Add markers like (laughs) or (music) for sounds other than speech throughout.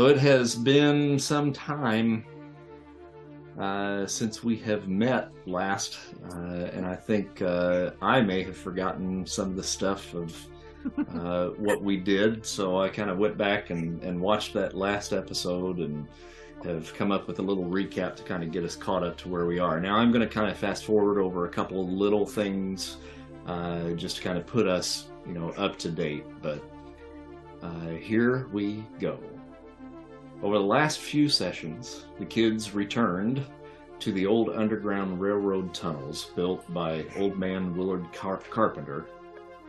So it has been some time uh, since we have met last, uh, and I think uh, I may have forgotten some of the stuff of uh, (laughs) what we did. So I kind of went back and, and watched that last episode and have come up with a little recap to kind of get us caught up to where we are. Now I'm going to kind of fast forward over a couple of little things uh, just to kind of put us, you know, up to date. But uh, here we go. Over the last few sessions, the kids returned to the old Underground Railroad tunnels built by old man Willard Car- Carpenter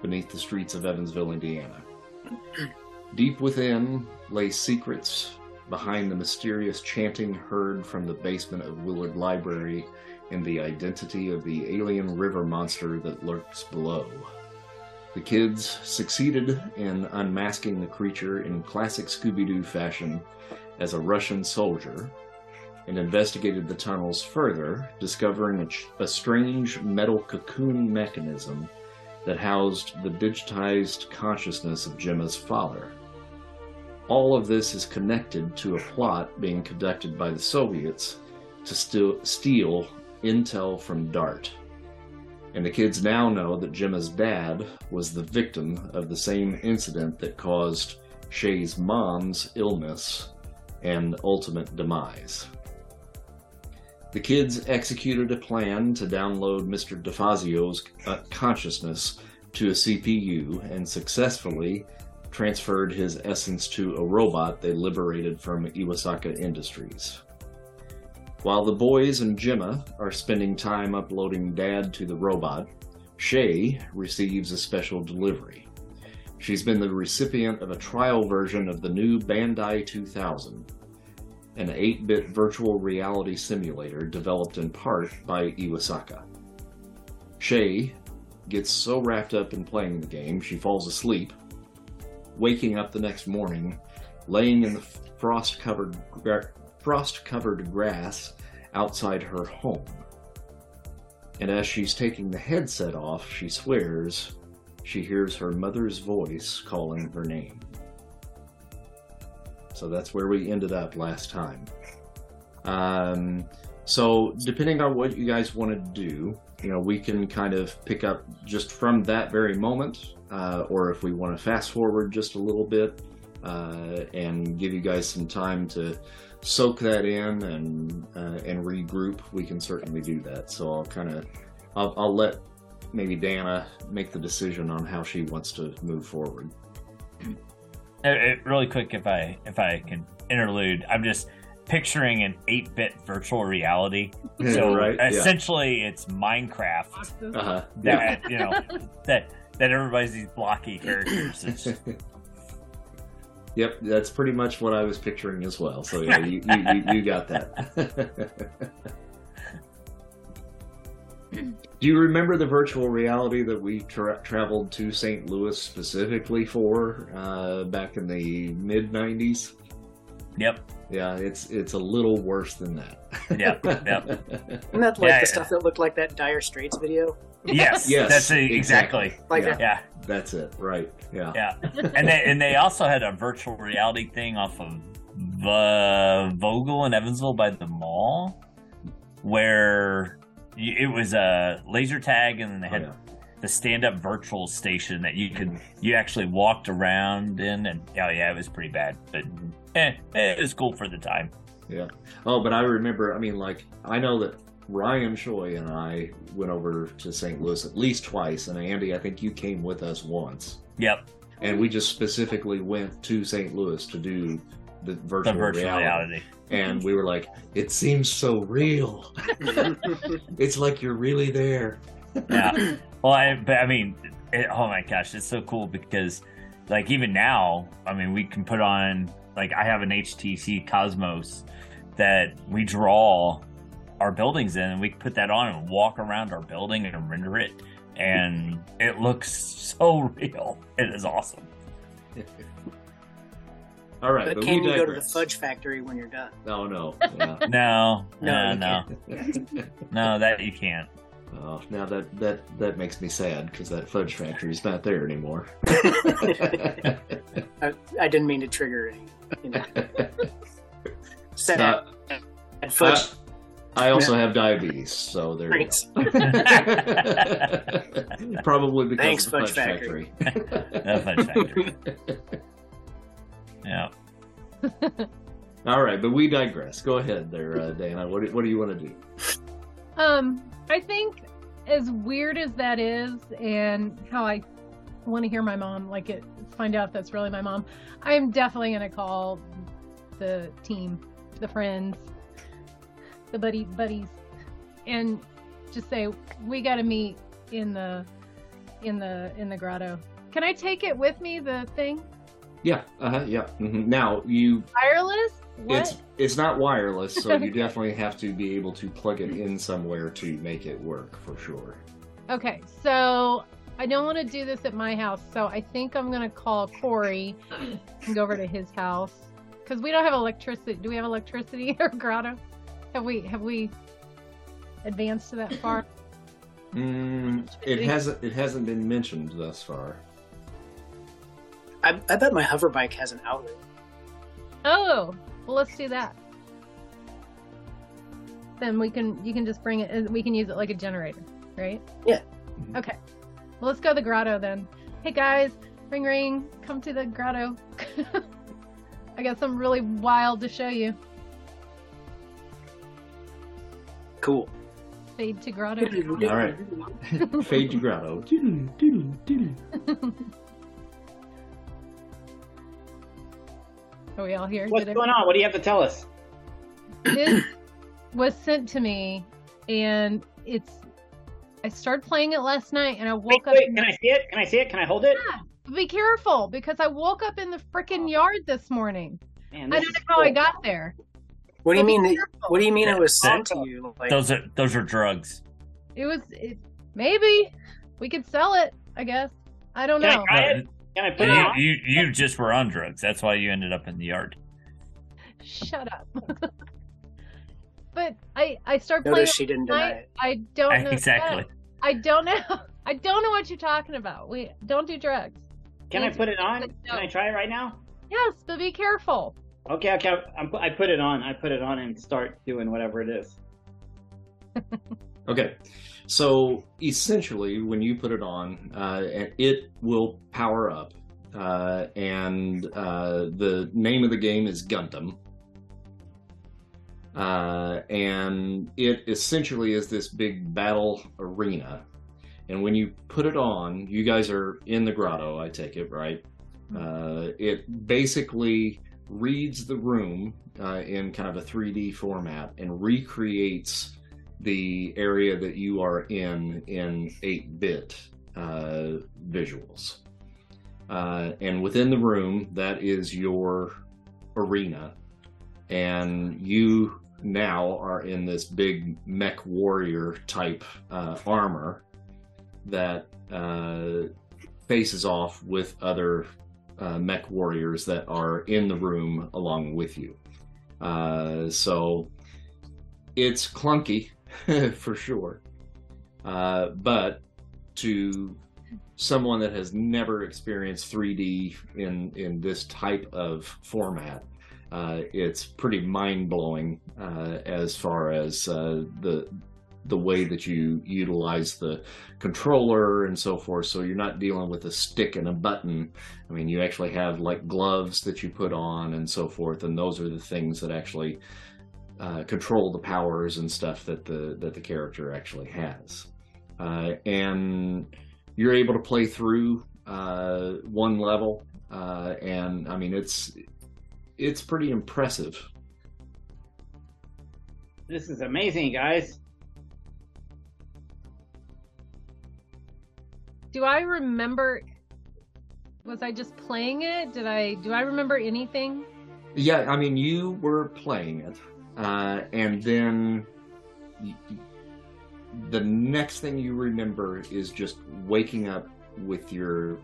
beneath the streets of Evansville, Indiana. (clears throat) Deep within lay secrets behind the mysterious chanting heard from the basement of Willard Library and the identity of the alien river monster that lurks below. The kids succeeded in unmasking the creature in classic Scooby Doo fashion as a Russian soldier and investigated the tunnels further, discovering a, a, strange metal cocoon mechanism that housed the digitized consciousness of Gemma's father. All of this is connected to a plot being conducted by the Soviets to steal, steal intel from DART. And the kids now know that Gemma's dad was the victim of the same incident that caused Shay's mom's illness and ultimate demise. The kids executed a plan to download Mr. DeFazio's uh, consciousness to a CPU and successfully transferred his essence to a robot they liberated from Iwasaka Industries. While the boys and Gemma are spending time uploading Dad to the robot, Shay receives a special delivery. She's been the recipient of a trial version of the new Bandai 2000, an 8 bit virtual reality simulator developed in part by Iwasaka. Shay gets so wrapped up in playing the game she falls asleep, waking up the next morning, laying in the frost covered frost covered grass outside her home. And as she's taking the headset off, she swears she hears her mother's voice calling her name. So that's where we ended up last time. Um, so depending on what you guys want to do, you know, we can kind of pick up just from that very moment, uh, or if we want to fast forward just a little bit uh, and give you guys some time to soak that in and uh, and regroup, we can certainly do that. So I'll kind of I'll, I'll let maybe Dana make the decision on how she wants to move forward. (clears throat) Really quick, if I if I can interlude, I'm just picturing an 8-bit virtual reality. (laughs) So right? essentially, yeah. it's Minecraft. Uh-huh. That yeah. (laughs) you know that that everybody's these blocky characters. (clears throat) Yep, that's pretty much what I was picturing as well. So yeah, you, you, you, you got that. (laughs) Do you remember the virtual reality that we tra- traveled to St. Louis specifically for uh, back in the mid '90s? Yep. Yeah, it's it's a little worse than that. Yep. Yep. (laughs) Isn't that like yeah, the stuff that looked like that Dire Straits video? Yes. yes. That's a, exactly. exactly. Like yeah. yeah. That's it. Right. Yeah. Yeah. And they and they also had a virtual reality thing off of the Vogel in Evansville by the mall, where it was a laser tag, and then they had. Oh, yeah. The stand-up virtual station that you could you actually walked around in, and oh yeah, it was pretty bad, but eh, eh, it was cool for the time. Yeah. Oh, but I remember. I mean, like I know that Ryan Choi and I went over to St. Louis at least twice, and Andy, I think you came with us once. Yep. And we just specifically went to St. Louis to do the virtual, the virtual reality. reality. And we were like, it seems so real. (laughs) it's like you're really there. yeah. Well, I, but I mean, it, oh my gosh, it's so cool because, like, even now, I mean, we can put on, like, I have an HTC Cosmos that we draw our buildings in, and we put that on and walk around our building and render it, and it looks so (laughs) real. It is awesome. (laughs) All right, but, but can you go to the fudge factory when you're done? No, no, (laughs) yeah. no, no, no, no, (laughs) no, that you can't. Oh, now that that that makes me sad because that fudge factory is not there anymore. (laughs) I, I didn't mean to trigger any. You know. Sad Uh, fudge. I also have diabetes, so there you go. Probably because Thanks, of the Fudge fudge Factory. factory. The Fudge Factory. Yeah. (laughs) All right, but we digress. Go ahead, there, uh, Dana. What do, what do you want to do? Um, I think as weird as that is, and how I want to hear my mom, like it, find out if that's really my mom. I'm definitely gonna call the team, the friends, the buddy buddies, and just say we got to meet in the in the in the grotto. Can I take it with me? The thing Yeah, uh-huh, yeah. hmm Now you, wireless? What? it's it's not wireless, so you (laughs) definitely have to be able to plug it in somewhere to make it work for sure. Okay, so I don't want to do this at my house, so I think I'm gonna call Corey and go over to his house because we don't have electricity. Do we have electricity (laughs) or grotto? Have we have we advanced to that far? Mm, it hasn't it hasn't been mentioned thus far. I, I bet my hover bike has an outlet. Oh, well, let's do that. Then we can you can just bring it. We can use it like a generator, right? Yeah. Okay. Well, let's go to the grotto then. Hey guys, ring ring, come to the grotto. (laughs) I got something really wild to show you. Cool. Fade to grotto. All right, fade to grotto. (laughs) Are we all here? What's Did going on? What do you have to tell us? this (coughs) was sent to me and it's I started playing it last night and I woke Wait, up wait, in can the- I see it? Can I see it? Can I hold it? Yeah, be careful because I woke up in the freaking oh. yard this morning. Man, I don't know is how I got there. What do you mean? That, careful. what do you mean Yeah, it was sent to you? Like, Those are those are drugs. It was it, maybe we could sell it, I guess. I don't Can I know. try it? Can I put you, it on? you you just were on drugs. That's why you ended up in the yard. Shut up. (laughs) but I I started playing notice she didn't deny tonight. it. I don't (laughs) know exactly. I don't know. (laughs) I don't know what you're talking about. We don't do drugs. Can I put it on? Can I try it right now? Yes, but be careful. Okay, okay. I'm, I put it on. I put it on and start doing whatever it is. Okay, so essentially, when you put it on, uh, it will power up, uh, and uh, the name of the game is Gundam. Uh, and it essentially is this big battle arena. And when you put it on, you guys are in the grotto, I take it, right? Uh, it basically reads the room uh, in kind of a 3D format and recreates the area that you are in in 8 bit uh, visuals. Uh, and within the room, that is your arena. And you now are in this big mech warrior type uh, armor that uh, faces off with other uh, mech warriors that are in the room along with you. Uh, so it's clunky (laughs) for sure. Uh, but to someone that has never experienced 3D in in this type of format, uh, it's pretty mind blowing uh, as far as uh, the the way that you utilize the controller and so forth. So you're not dealing with a stick and a button. I mean, you actually have like gloves that you put on and so forth, and those are the things that actually uh, control the powers and stuff that the that the character actually has. Uh, and you're able to play through uh, one level, uh, and I mean it's it's pretty impressive. This is amazing, guys. Do I remember was I just playing it? Did I do I remember anything? Yeah, I mean you were playing it, uh, and then the next thing you remember is just waking up with your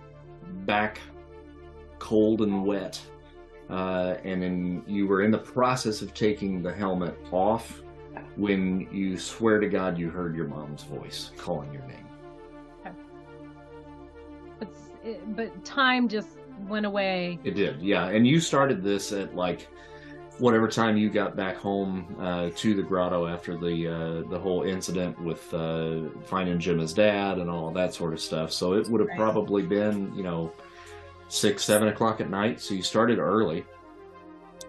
back cold and wet, uh, and then you were in the process of taking the helmet off, when you swear to God you heard your mom's voice calling your name. But, it, but time just went away. It did, yeah. And you started this at like whatever time you got back home uh, to the grotto after the uh, the whole incident with uh, finding Gemma's dad and all that sort of stuff. So it would have Right. probably been you know six seven o'clock at night. So you started early.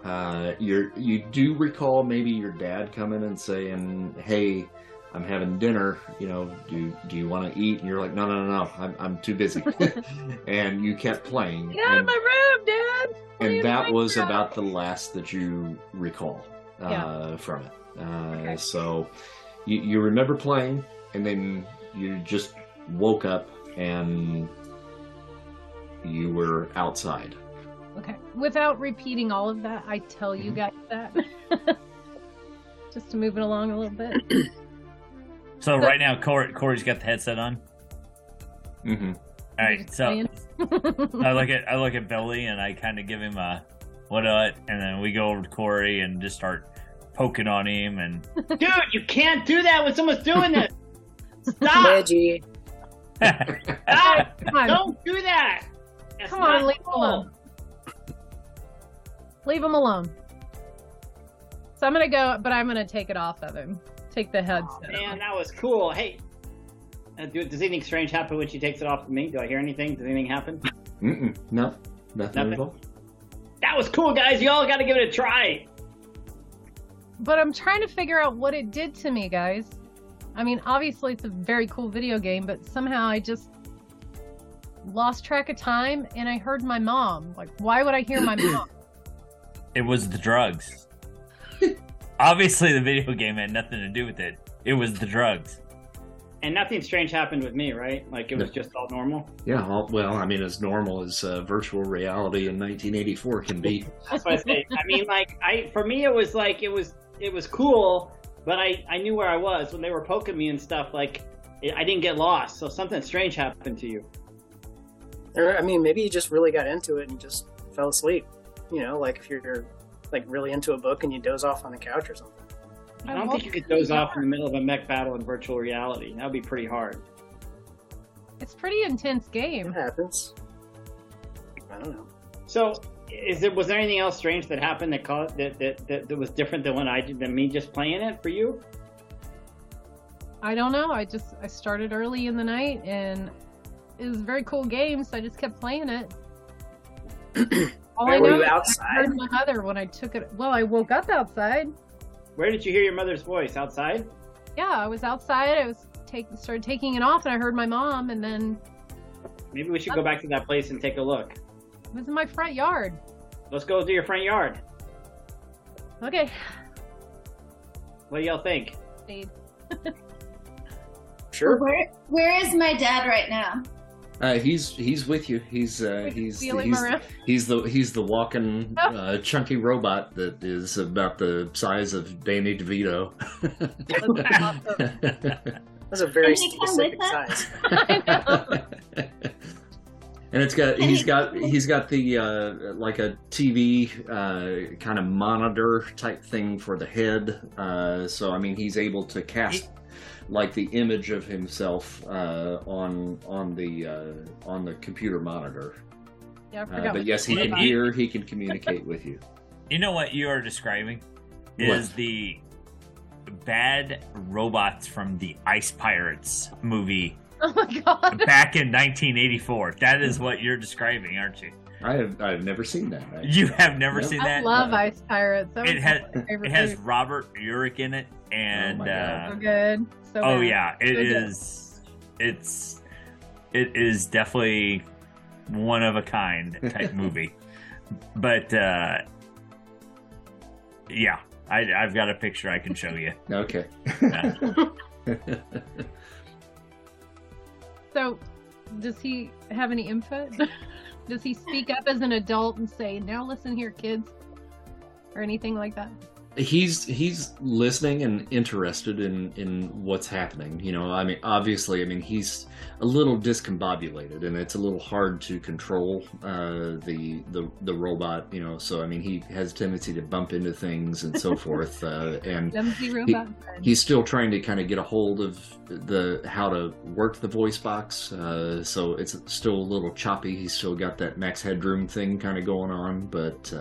Uh, you you do recall maybe your dad coming and saying, "Hey." I'm having dinner. You know, do do you want to eat? And you're like, no, no, no, no. I'm I'm too busy. (laughs) and you kept playing. Get out of and- my room, Dad! And that was now? about the last that you recall uh, Yeah. from it. Uh, Okay. So you, you remember playing, and then you just woke up and you were outside. Okay. Without repeating all of that, I tell you Mhm. guys that. (laughs) Just to move it along a little bit. (clears throat) So right now, Corey, Corey's got the headset on. Mm-hmm. All right, so (laughs) I look at I look at Billy and I kind of give him a what what, and then we go over to Corey and just start poking on him and (laughs) Dude, you can't do that when someone's doing this. Stop! Reggie. Stop! Don't do that. That's come on, not leave him alone. Leave him alone. So I'm gonna go, but I'm gonna take it off of him. Take the headset. Man, off. that was cool. Hey, uh, do, does anything strange happen when she takes it off of me? Do I hear anything? Does anything happen? Mm-mm. No, nothing Nothing? at all. That was cool, guys. Y'all got to give it a try. But I'm trying to figure out what it did to me, guys. I mean, obviously it's a very cool video game, but somehow I just lost track of time and I heard my mom. Like, why would I hear my mom? it was the drugs. Obviously, the video game had nothing to do with it. It was the drugs. And nothing strange happened with me, right? Like it was just all normal. Yeah, all, well, I mean, as normal as uh, virtual reality in 1984 can be. That's what I say. I mean, like I for me, it was like it was it was cool, but I I knew where I was when they were poking me and stuff. Like it, I didn't get lost. So something strange happened to you. Or, I mean, maybe you just really got into it and just fell asleep. You know, like if you're like really into a book and you doze off on the couch or something. I don't think you could doze off in the middle of a mech battle in virtual reality. That would be pretty hard. It's pretty intense It game. happens. I don't know. So, is there was there anything else strange that happened that caused that that, that, that was different than when I did than me just playing it for you? I don't know. I just I started early in the night and it was a very cool game, so I just kept playing it. (clears throat) All I Were know you is I outside? heard my mother when I took it. Well, I woke up outside. Where did you hear your mother's voice? Outside? Yeah, I was outside. I was take started taking it off, and I heard my mom, and then Maybe we should go back to that place and take a look. it was in my front yard. Let's go to your front yard. Okay, What do y'all think? Sure. Where where is my dad right now? Uh, he's he's with you. He's uh, We he's he's, he's the he's the walking (laughs) Oh. uh, chunky robot that is about the size of Danny DeVito. (laughs) That's a very Can specific size. (laughs) I know. and it's got he's got he's got the uh, like a TV uh, kind of monitor type thing for the head. Uh, so I mean he's able to cast like the image of himself uh, on on the uh, on the computer monitor. Yeah, I Uh, but yes, he can it is. hear. He can communicate with you. (laughs) You know what you are describing What? is the bad robots from the Ice Pirates movie (laughs) oh my god. back in 1984. That is what you're describing, aren't you? I have I've never seen that. actually. You have never No. seen that. I that. love Ice Pirates. That It has- It has movie. Robert Urich in it, and Oh my uh, so good. So oh bad. yeah, it So good. is. It's it is definitely one of a kind (laughs) type movie, but uh, yeah, I, I've got a picture I can show you. (laughs) Okay. (laughs) So, does he have any input? does he speak up as an adult and say, "Now listen here, kids," or anything like that? He's he's listening and interested in in what's happening you know i mean obviously i mean he's a little discombobulated and it's a little hard to control uh the the the robot you know so i mean he has a tendency to bump into things and so (laughs) forth uh and friend. he's still trying to kind of get a hold of the how to work the voice box uh, so it's still a little choppy he's still got that max headroom thing kind of going on but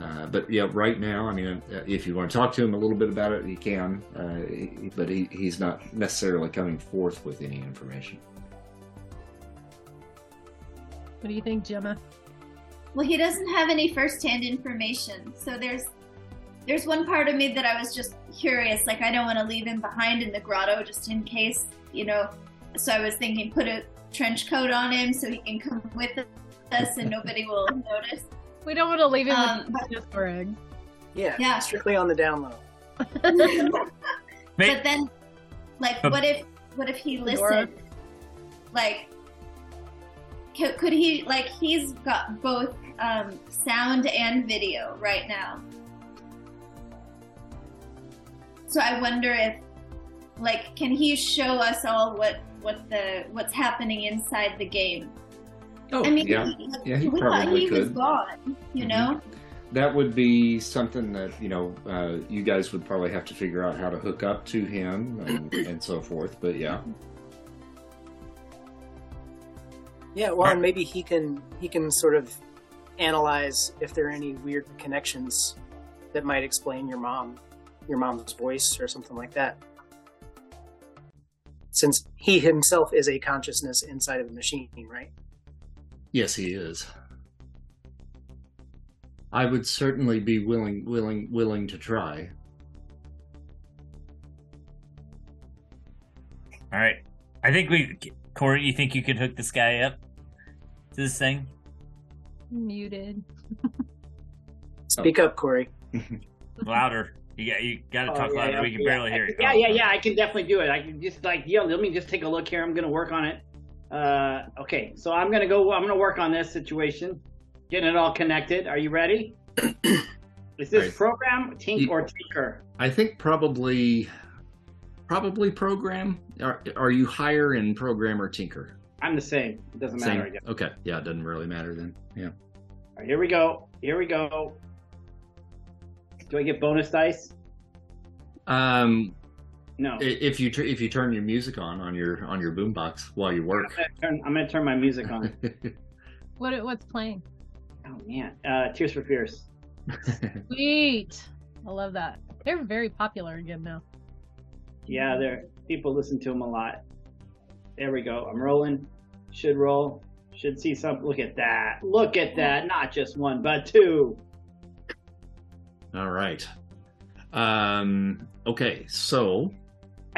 uh, but yeah right now i mean uh, if you want to talk to him a little bit about it he can uh, but he, he's not necessarily coming forth with any information What do you think, Gemma? Well, he doesn't have any first-hand information, so there's there's one part of me that I was just curious. Like, I don't want to leave him behind in the grotto just in case, you know. So I was thinking, put a trench coat on him so he can come with us and nobody will (laughs) notice. We don't want to leave him Um, with just for eggs. Yeah, Yeah. strictly on the down low. (laughs) But then, like, Um, what if what if he Fedora. listened? Like, could, could he like he's got both um, sound and video right now. So I wonder if, like, can he show us all what what the what's happening inside the game? Oh I mean, yeah he, Yeah, he we thought probably he was could. gone. You Mhm. know, that would be something that you know uh, you guys would probably have to figure out how to hook up to him and, and so forth but yeah Yeah, well, and maybe he can he can sort of analyze if there are any weird connections that might explain your mom, your mom's voice or something like that. Since he himself is a consciousness inside of the machine, right? Yes, he is. I would certainly be willing, willing, willing to try. All right. I think we, Corey. You think you could hook this guy up to this thing? Muted. (laughs) Speak up, Corey. (laughs) Louder. You got. You oh, got to talk Oh, yeah, louder. yeah, we can yeah. barely hear you. Yeah, yeah, yeah. I can definitely do it. I can just like, yo, let me just take a look here. I'm gonna work on it. Uh, okay, so I'm gonna go. I'm gonna work on this situation, getting it all connected. Are you ready? (clears throat) Is this Right. program Tink Ye- or Tinker? I think probably, probably program. Are, are you higher in program or tinker? I'm the same. It doesn't matter. Same. guess. Okay. Yeah, it doesn't really matter then. Yeah. All right, here we go. Here we go. Do I get bonus dice? Um, No. if you tr- if you turn your music on on your on your boombox while you I'm work. gonna turn. I'm gonna turn my music on. (laughs) What what's playing? oh man, uh, Tears for Fears. (laughs) Sweet. I love that. They're very popular again now. Yeah, they're People listen to them a lot. There we go. I'm rolling. Should roll. Should see some. Look at that. Look at that. Not just one, but two. All right. Um. Okay. So.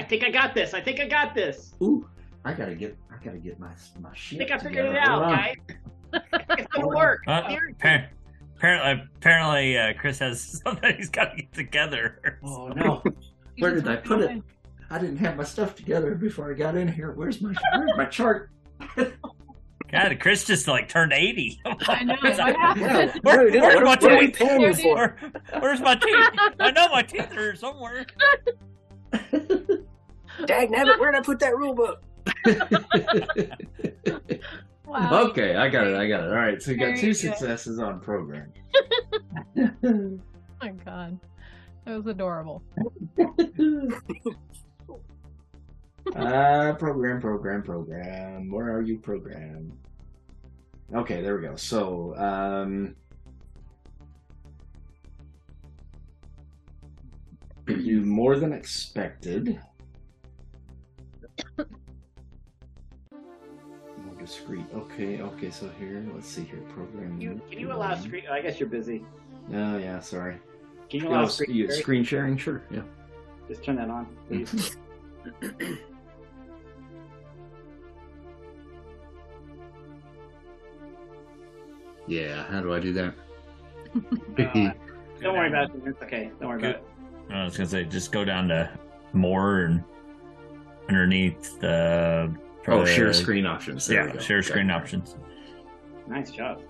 I think I got this. I think I got this. Ooh. I gotta get. I gotta get my my I think I figured it out, Hold on. guys. (laughs) it's gonna work. Uh, apparently, apparently, uh, Chris has (laughs) something he's got to get together. Oh no. (laughs) Where did I put it? I didn't have my stuff together before I got in here. Where's my Where's my chart? God, Chris just like turned eighty. I know. It's like, What Yeah, happened? Where- Dude, where's what, my what are we teeth? paying you for? Where, where's my teeth? I know my teeth are somewhere. Dag nabbit, where did I put that rule book? (laughs) Wow. okay, I got it. I got it. All right. So you got Very two good. successes on program. (laughs) (laughs) Oh my god. That was adorable. uh, program, program, program. Where are you, program? Okay, there we go. So, um, (clears throat) you more than expected. More discreet. Okay, okay. So here, let's see here. Program. You, can you allow screen? I guess you're busy. Oh yeah, sorry. Can you Oh, allow s- screen? you- sharing? screen sharing, sure. Yeah. Just turn that on, please. (laughs) Yeah. How do I do that? Uh, (laughs) Don't worry about it. It's okay. Don't worry about it. I was gonna say, just go down to more and underneath the. oh, share screen options. There Yeah, share screen it. options. Nice job.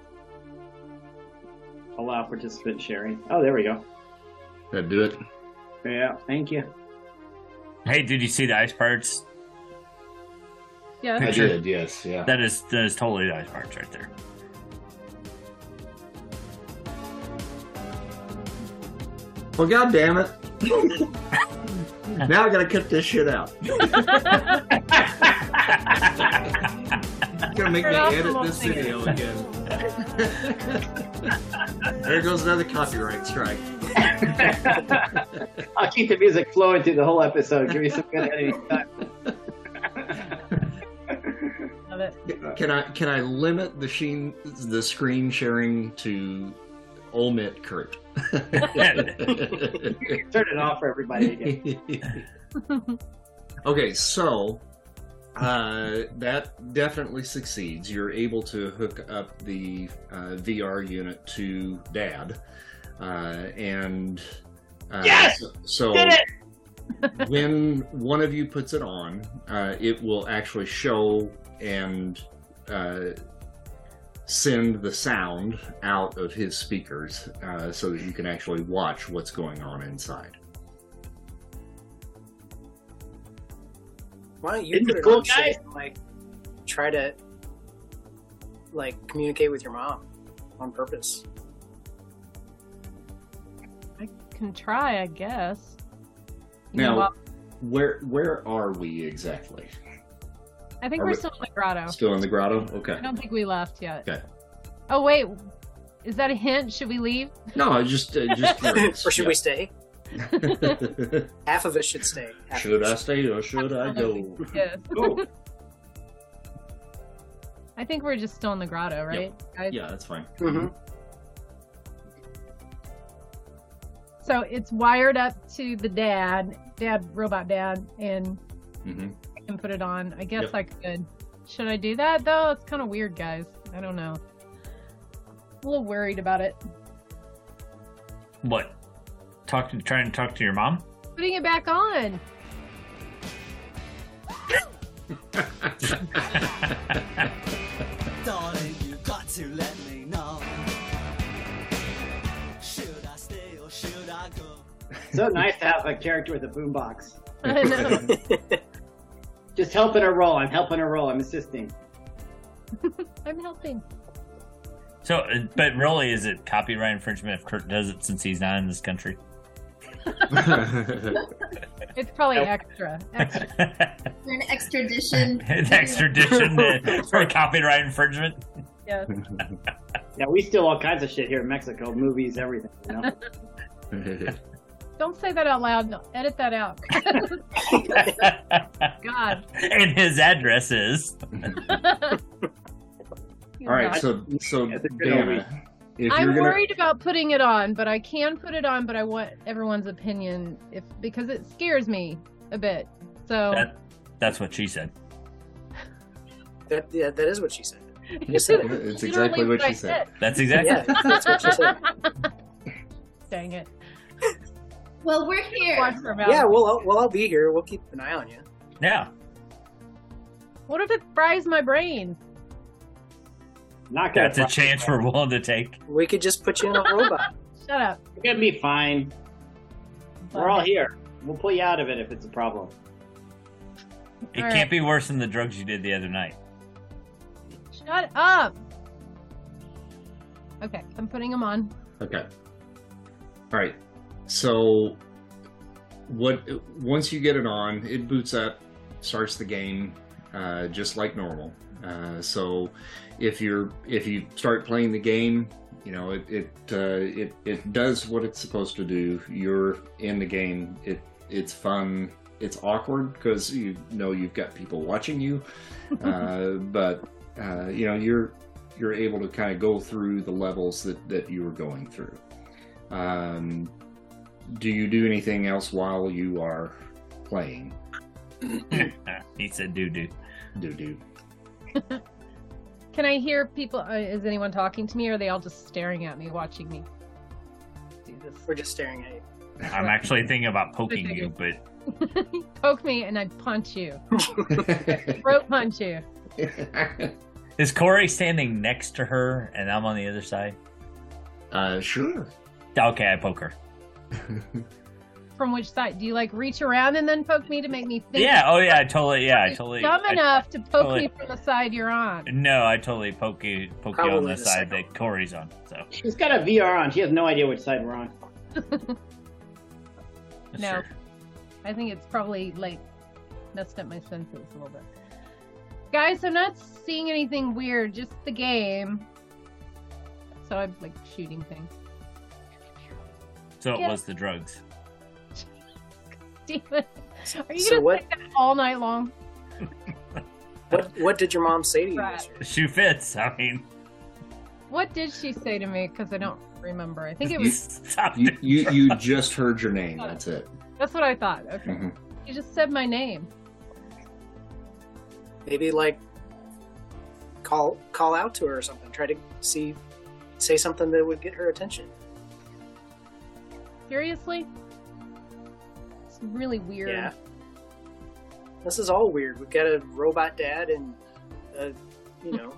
Allow participant sharing. Oh, there we go. That do it. Yeah, thank you. Hey, did you see the Ice Pirates? Yeah. I Picture. did. Yes. Yeah. That is that is totally the Ice Pirates right there. Well, god damn it. (laughs) (laughs) now I gotta cut this shit out. (laughs) gonna make me edit this video again. (laughs) there goes another copyright strike. I'll keep the music flowing through the whole episode. Give you some good editing time. Love it. Can I can I limit the sheen the screen sharing to omit Kurt? (laughs) Turn it off for everybody again. (laughs) okay, so uh, that definitely succeeds. You're able to hook up the uh, VR unit to Dad, uh, and uh, Yes! so, so (laughs) when one of you puts it on, uh, it will actually show and uh, send the sound out of his speakers uh, so that you can actually watch what's going on inside. Why don't you Isn't put it it cool, on so guys? can, like try to like communicate with your mom on purpose? I can try, I guess. You Now- know? Where where are we exactly? I think are we're we- still in the grotto. Still in the grotto? Okay. I don't think we left yet. Okay. Oh wait, is that a hint? Should we leave? No, just uh, just (laughs) or should we stay? (laughs) Half of us should stay. Half should I stay or should I go? (laughs) Yes. Ooh, I think we're just still in the grotto, right? guys? Yeah, that's fine. Mhm. So it's wired up to the dad, dad, robot dad, and hmm I can put it on. I guess Yep. I could. Should I do that though? It's kind of weird, guys. I don't know. A little worried about it. What? Talk to trying to talk to your mom? Putting it back on. (laughs) Darling, you got to let me know. Should I stay or should I go? so nice to have a character with a boombox. (laughs) I know. (laughs) Just helping her roll. I'm helping her roll. I'm assisting. (laughs) I'm helping. so, uh, but really, is it copyright infringement if Kurt does it since he's not in this country? (laughs) It's probably Nope. extra. Extra. (laughs) For an extradition. An extradition for copyright infringement. Yes. Yeah, we steal all kinds of shit here in Mexico. Movies, everything. You know? Don't say that out loud. No, edit that out. (laughs) God. and his address is. (laughs) All right, so so That's a good old Dana, I'm gonna worried about putting it on, but I can put it on. But I want everyone's opinion, if because it scares me a bit. So That, that's what she said. that, yeah, that is what she said. You said it. it's exactly what I she said. That's exactly. Yeah, that's what she said. (laughs) Dang it! Well, we're here. Watch her mouth. Yeah, well, I'll, well, I'll be here. We'll keep an eye on you. Yeah. What if it fries my brain? Not gonna. That's a chance we're willing to take. We could just put you in a robot. (laughs) Shut up. You're gonna be fine. We're all here. We'll pull you out of it if it's a problem. It All can't right. be worse than the drugs you did the other night. Shut up. Okay, I'm putting them on. Okay. All right. So, what? Once you get it on, it boots up, starts the game, uh, just like normal. Uh, so, if you're if you start playing the game, you know it it uh, it it does what it's supposed to do. You're in the game. It it's fun. It's awkward because you know you've got people watching you, (laughs) uh, but uh, you know you're you're able to kind of go through the levels that that you were going through. Um, do you do anything else while you are playing? (laughs) he said, "Do do." Do do. Can I hear people? Uh, is anyone talking to me, or are they all just staring at me, watching me do We're just staring at you. I'm actually thinking about poking you, but? (laughs) Poke me, and I punch you. (laughs) Throat punch you. is Corey standing next to her and I'm on the other side? uh, sure. Okay, I poke her. (laughs) From which side? Do you like reach around and then poke me to make me think? Yeah. Oh yeah. I totally. Yeah. I totally. Dumb I- enough to poke totally- me from the side you're on. no, I totally poke you, poke you on the the side second that Corey's on. So She's got a VR on. She has no idea which side we're on. (laughs) No. true. I think it's probably like messed up my senses a little bit. Guys, I'm not seeing anything weird, just the game. So I'm like shooting things. So it Yeah. was the drugs. (laughs) Damn it. Are you So gonna what- say that all night long? What what did your mom say to you Right. yesterday? The shoe fits. I mean, What did she say to me? Because I don't remember. I think it (laughs) was. stop. You, you you (laughs) just heard your name. That's it. That's what I thought. Okay. Mhm. You just said my name. Maybe like call call out to her or something. Try to see say something that would get her attention. Seriously? It's really weird. Yeah. This is all weird. We've got a robot dad and a you know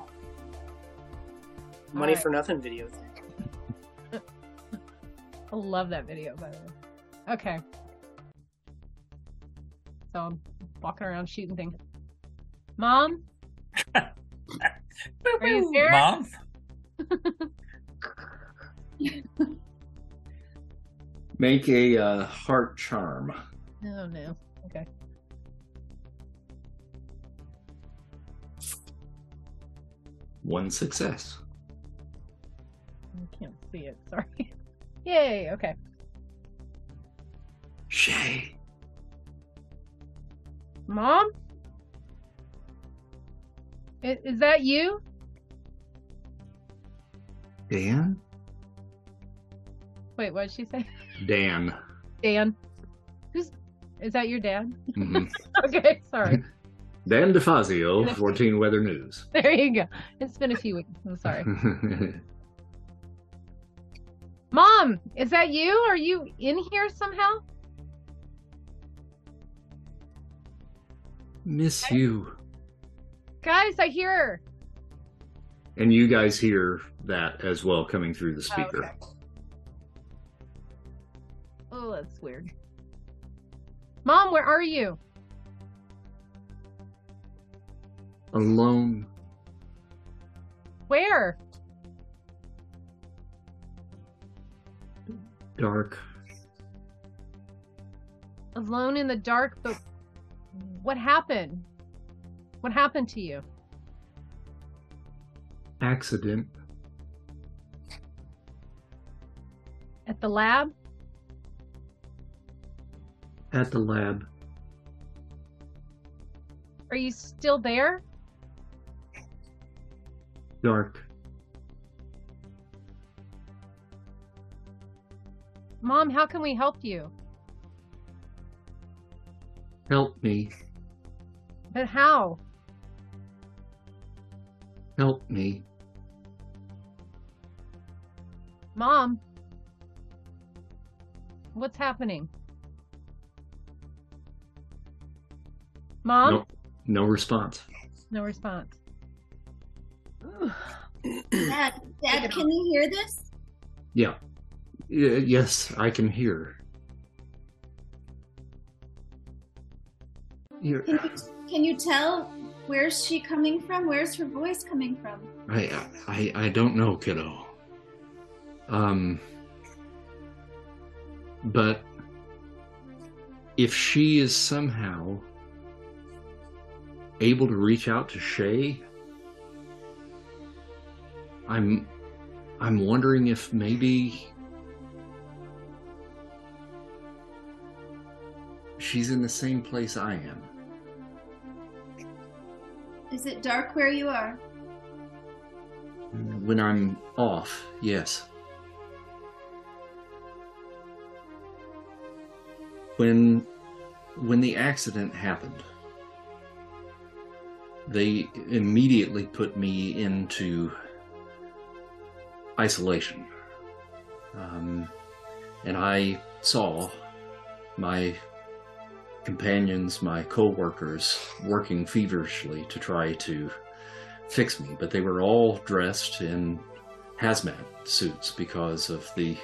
money Alright. for nothing video thing. (laughs) I love that video, by the way. Okay. So I'm walking around shooting things. Mom? (laughs) Are you there? Mom. (laughs) Make a uh, heart charm. Oh no. Okay. One success. I can't see it. (laughs) Sorry. Yay. Okay. Shay. Mom? I- Is that you? Dan? Wait, what did she say? Dan. Dan. Who's is that your dad? Mhm. (laughs) Okay, sorry. (laughs) Dan DeFazio, 14 Weather News. (laughs) There you go. It's been a few weeks. I'm sorry. Mom, is that you? Are you in here somehow? Miss you. Guys, I hear her. And you guys hear that as well coming through the Oh, speaker. okay. Oh, that's weird. Mom, where are you? Alone. Where? Dark. Alone in the dark, but what happened? What happened to you? Accident. At the lab? At the lab. Are you still there? Dark. Mom, how can we help you? Help me. But how? Help me. Mom? What's happening? Mom? No, no response. No response. Dad, Dad, can you hear this? Yeah. Y- yes, I can hear. You're, Can you, can you tell where's she coming from? Where's her voice coming from? I, I, I don't know, kiddo. Um, but if she is somehow able to reach out to Shay, I'm, I'm wondering if maybe she's in the same place I am. Is it dark where you are? When I'm off, yes. When when the accident happened, they immediately put me into isolation. Um, and I saw my companions, my co-workers working feverishly to try to fix me, but they were all dressed in hazmat suits because of the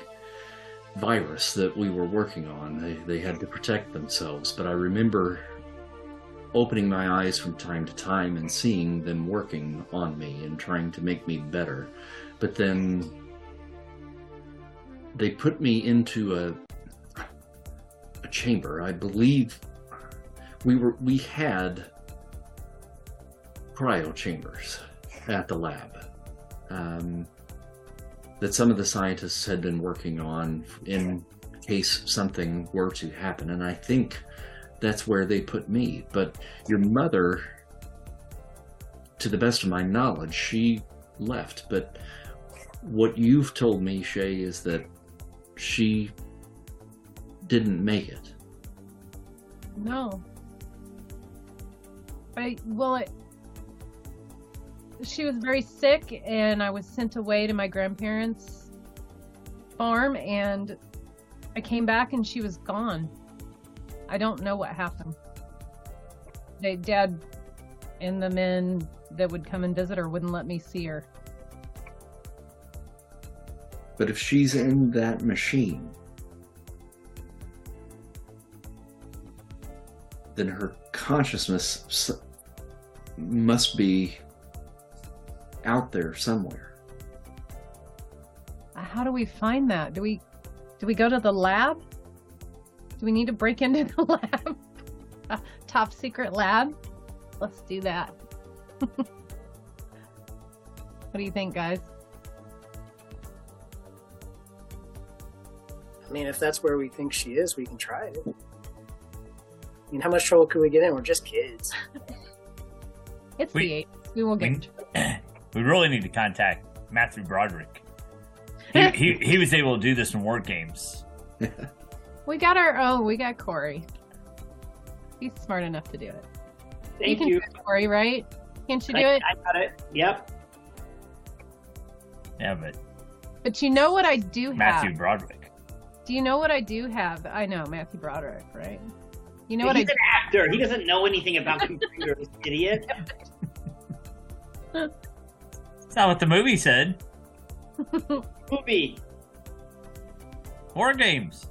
virus that we were working on. They, they had to protect themselves, but I remember opening my eyes from time to time and seeing them working on me and trying to make me better. But then they put me into a a chamber. I believe we were we had cryo chambers at the lab um, that some of the scientists had been working on in case something were to happen, and I think that's where they put me. But your mother, to the best of my knowledge, she left. But what you've told me, Shay, is that she didn't make it. No. I well it she was very sick and I was sent away to my grandparents' farm and I came back and she was gone. I don't know what happened. They dad and the men that would come and visit her wouldn't let me see her. But if she's in that machine, then her consciousness must be out there somewhere. How do we find that? Do we do we go to the lab? Do we need to break into the (laughs) lab? A top secret lab? Let's do that. (laughs) what do you think, guys? I mean, if that's where we think she is, we can try it. I mean, how much trouble could we get in? We're just kids. (laughs) It's We- the eight. We will get. We, (clears throat) we really need to contact Matthew Broderick. He, he, he was able to do this in war games. We got our. Oh, we got Corey. He's smart enough to do it. Thank can you. do it, Corey, right? Can't you do I, it? I got it. Yep. Yeah, but But you know what I do have. Matthew Broderick. Do you know what I do have? I know Matthew Broderick, right? You know what I He's an actor. He doesn't know anything about computers, (laughs) idiot. That's not what the movie said. Movie. War games.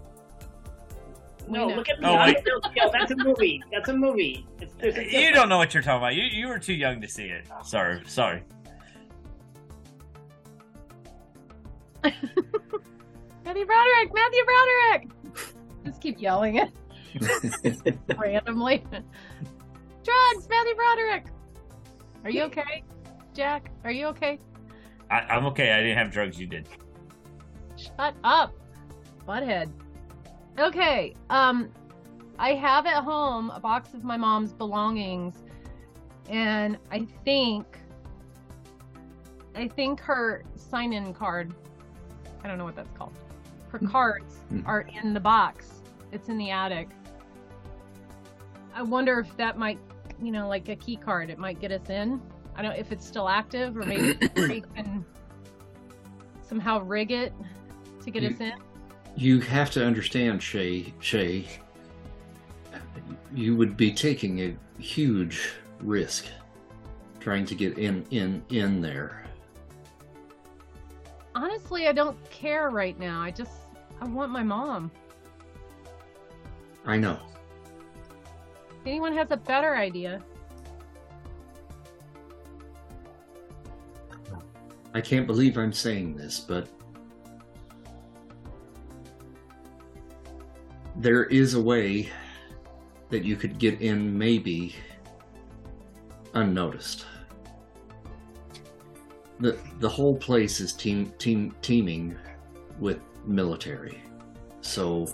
No, look at me. Oh, I'm wait. still- yeah, that's a movie. That's a movie. It's, there's a You don't know what you're talking about. You you were too young to see it. Sorry, sorry. (laughs) Matthew Broderick, Matthew Broderick. Just keep yelling it (laughs) randomly. Drugs, Matthew Broderick. Are you okay, Jack? Are you okay? I, I'm okay. I didn't have drugs. You did. Shut up, butthead. Okay, um, I have at home a box of my mom's belongings, and I think, I think her sign-in card. I don't know what that's called. Her cards Mhm. are in the box. It's in the attic. I wonder if that might, you know, like a key card, it might get us in. I don't know if it's still active or maybe (coughs) we can somehow rig it to get You- us in. You have to understand, Shay. Shay, you would be taking a huge risk trying to get in in in there. Honestly, I don't care right now. I just I want my mom. I know. If anyone has a better idea, I can't believe I'm saying this, but there is a way that you could get in maybe unnoticed. The the whole place is team team teeming with military. So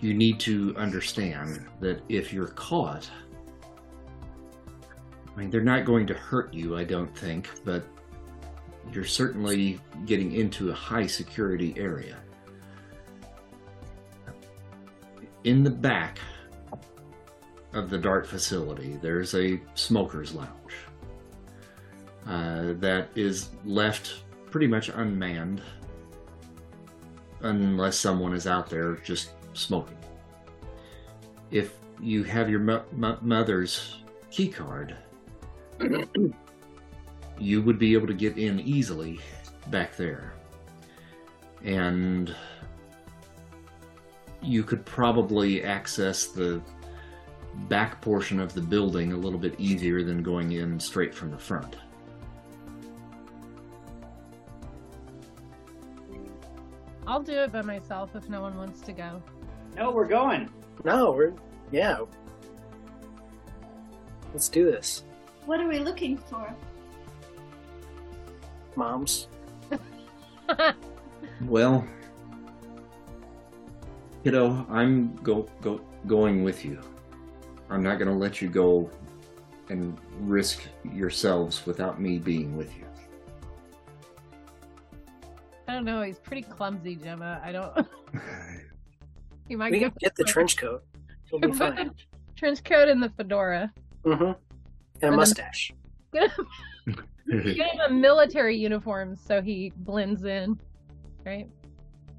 you need to understand that if you're caught I mean they're not going to hurt you, I don't think, but you're certainly getting into a high security area. In the back of the DART facility, there's a smoker's lounge uh, that is left pretty much unmanned unless someone is out there just smoking. If you have your mo- mo- mother's key card, you would be able to get in easily back there. And you could probably access the back portion of the building a little bit easier than going in straight from the front. I'll do it by myself if no one wants to go. No, we're going. No, we're yeah. Let's do this, What are we looking for? moms. (laughs) (laughs) Well, kiddo, I'm go go going with you. I'm not going to let you go and risk yourselves without me being with you. I don't know. He's pretty clumsy, Gemma. I don't. (laughs) he might We go can get the trench coat. He'll be (laughs) fine. trench coat and the fedora. Mm-hmm. And a then- mustache. Get him a military uniform so he blends in, right?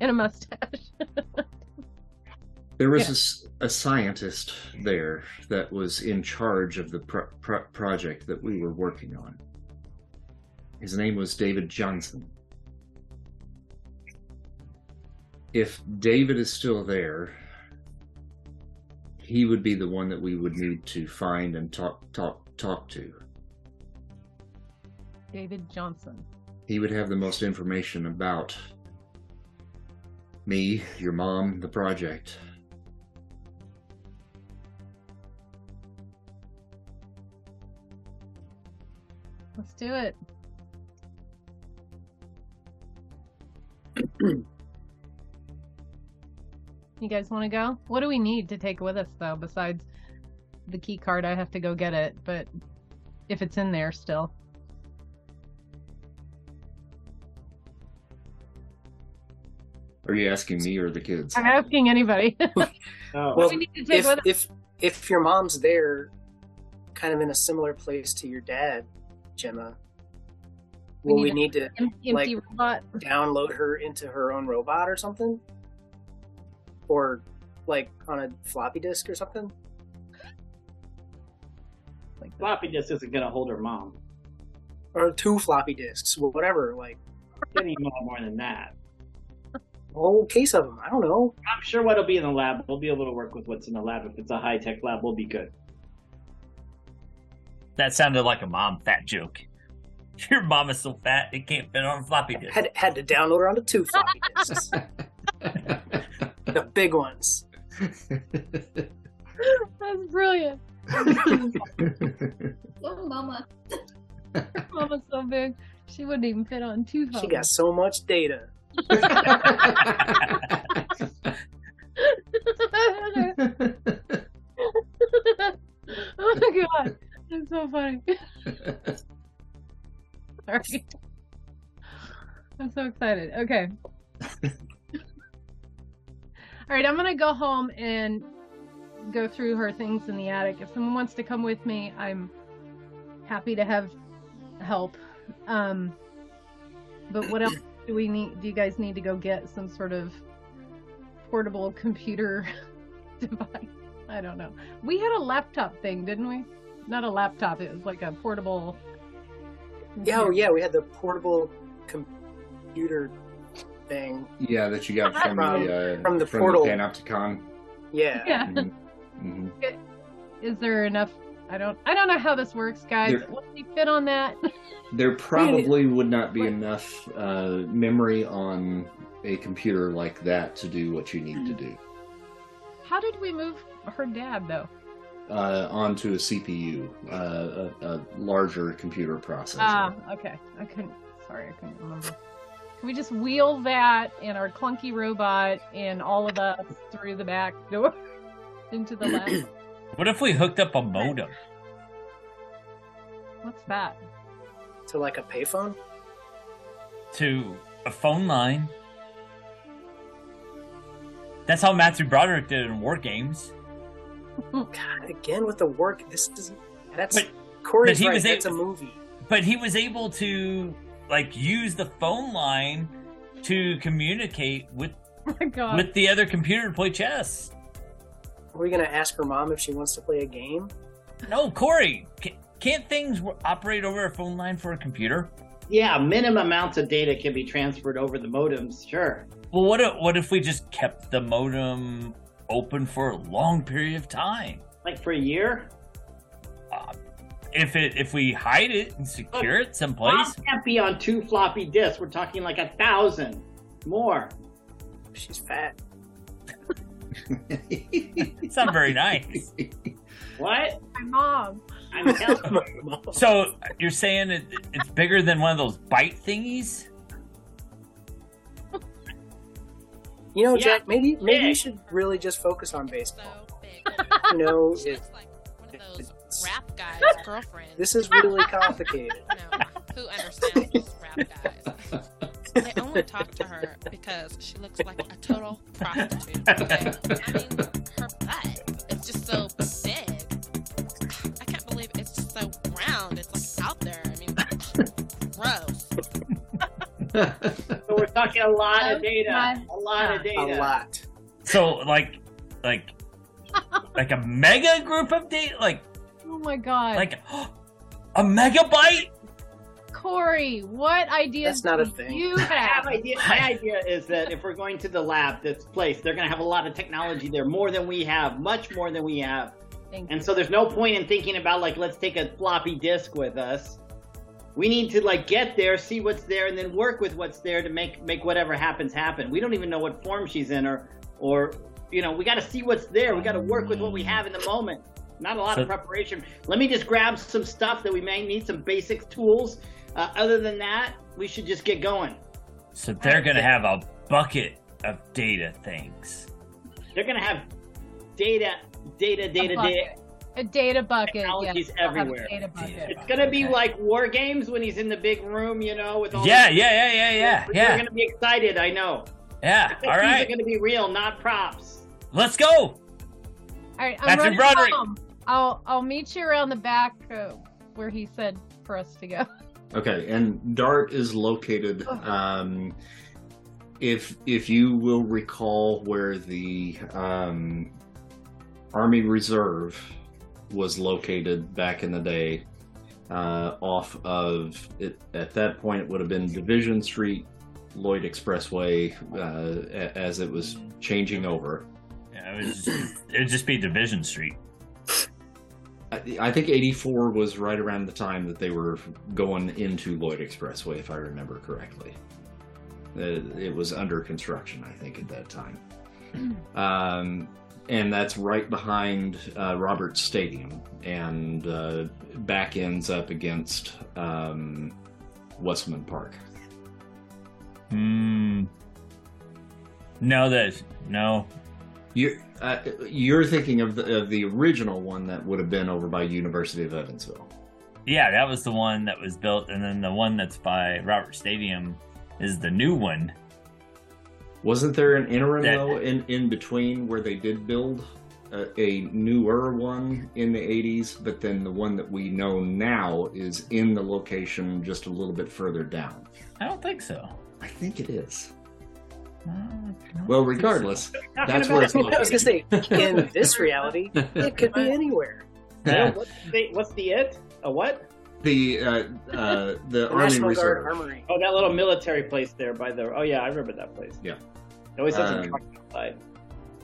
And a mustache. (laughs) There was Yeah. a a, scientist there that was in charge of the pro- pro- project that we were working on. His name was David Johnson. If David is still there, he would be the one that we would need to find and talk talk talk to. David Johnson. He would have the most information about me, your mom, the project. Let's do it. (clears throat) you guys want to go? What do we need to take with us though, besides the key card? I have to go get it, but if it's in there still. Are you asking me or the kids? I'm asking anybody. Oh, (laughs) what do we need to take If with us? if if your mom's there, kind of in a similar place to your dad, Gemma, We will we need need to Em- Empty like- robot. download her into her own robot or something? Or like on a floppy disk or something? Like floppy disk isn't gonna hold her mom. Or two floppy disks, whatever. Like Getting a lot more than that. a whole case of them. I don't know. I'm sure what'll be in the lab, we'll be able to work with what's in the lab. If it's a high tech lab, we'll be good. That sounded like a mom fat joke. (laughs) Your mom is so fat it can't fit on a floppy disk. Had had to download her onto two floppy disks, (laughs) the big ones. That's brilliant. (laughs) Oh, mama. Mama's so big, she wouldn't even fit on two She got so much data. oh my god, that's so funny. (laughs) Sorry. I'm so excited. Okay. (laughs) All right, I'm gonna go home and go through her things in the attic. If someone wants to come with me, I'm happy to have help. Um, but what else do we need? Do you guys need to go get some sort of portable computer (laughs) device? I don't know. We had a laptop thing, didn't we? Not a laptop. It was like a portable. Yeah, oh yeah, we had the portable computer thing. yeah, that you got from, From- the uh, from the portal. Panopticon. Yeah. Yeah. Mhm. (laughs) Mhm. Is there enough? I don't. I don't know how this works, guys. There- Will we fit on that? (laughs) There probably would not be What? enough uh, memory on a computer like that to do what you need to do. How did we move her dad though? Uh, onto a CPU, uh, a, a larger computer processor. Ah, okay. I couldn't. Sorry, I couldn't remember. Can we just wheel that and our clunky robot and all of us through the back door (laughs) into the lab? (clears throat) What if we hooked up a modem? What's that? To like a payphone? to a phone line. That's how Matthew Broderick did it in War Games. God, hmm. again with the work. This is that's But- Corey's but he right. was That's a able- movie. But he was able to like use the phone line to communicate with (laughs) Oh my god. with the other computer to play chess. Are we gonna ask her mom if she wants to play a game? No, Corey, can't things operate over a phone line for a computer? Yeah, minimum amounts of data can be transferred over the modems. Sure. Well, what if, what if we just kept the modem open for a long period of time? Like for a year. Uh, if it if we hide it and secure it Mom someplace, can't be on two floppy disks. We're talking like a thousand more. She's fat. (laughs) it's not very nice. What? My mom. I'm. (laughs) So you're saying it, it's bigger than one of those bite thingies? You know, Yeah. Jack, maybe maybe Yeah. you should really just focus on baseball. So. You know, (laughs) She it, looks like one of those it's- rap guys' (laughs) girlfriend. this is really complicated. (laughs) you know, who understands those rap guys? They only talk to her because she looks like a total prostitute. Okay? I mean, her butt is just so big. I can't believe it's just so round. It's like out there. I mean, gross. So talking a lot of data. A lot of data. A lot. So like like (laughs) like a mega group of data like Oh my god. like (gasps) a megabyte? Corey, what ideas That's not a do thing. you (laughs) have have? idea. My idea is that if we're going to the lab, this place, they're going to have a lot of technology there, more than we have, much more than we have. Thank And so there's no point in thinking about like let's take a floppy disk with us. We need to like get there, see what's there, and then work with what's there to make make whatever happens happen. We don't even know what form she's in, or or you know, we got to see what's there. We got to work with what we have in the moment. Not a lot of preparation. Let me just grab some stuff that we may need, some basic tools. Uh, other than that, we should just get going. So they're gonna have a bucket of data things. They're gonna have data, data, data, data. A data bucket. Technology's yes, they'll have a everywhere. Data bucket. It's gonna be Okay. like war games when he's in the big room, you know, with all. Yeah, the- yeah, yeah, yeah, yeah, You're gonna be excited, I know. yeah. The All keys are gonna be real, not props. let's go. All right, I'm Matthew running Broderick. home. I'll I'll meet you around the back uh, where he said for us to go. (laughs) Okay, and Dart is located. Um, if if you will recall where the um, Army Reserve was located back in the day, uh, off of it at that point it would have been Division Street, Lloyd Expressway, uh, a- as it was changing over. Yeah, it was just, it'd just be Division Street. I, I think 84 was right around the time that they were going into Lloyd Expressway, if I remember correctly. Uh, it was under construction, I think, at that time. (clears throat) Um, and that's right behind uh, Roberts Stadium, and uh, back ends up against um, Wesselman Park. Hmm. No, that no. You're, uh, you're thinking of the, of the original one that would have been over by University of Evansville. Yeah, that was the one that was built, and then the one that's by Robert Stadium is the new one. Wasn't there an interim That- though in in between where they did build a, a newer one in the 80s, but then the one that we know now is in the location just a little bit further down. I don't think so. I think it is. Well, think so. regardless, that's about- where it's I was gonna say, in this reality, it could be (laughs) anywhere. Yeah. What's the, what's the it? A what? The uh, uh, the The Army National Reserve. Armory. Oh, that little military place there by the. Oh yeah, I remember that place. Yeah. It always has a Um, truck outside.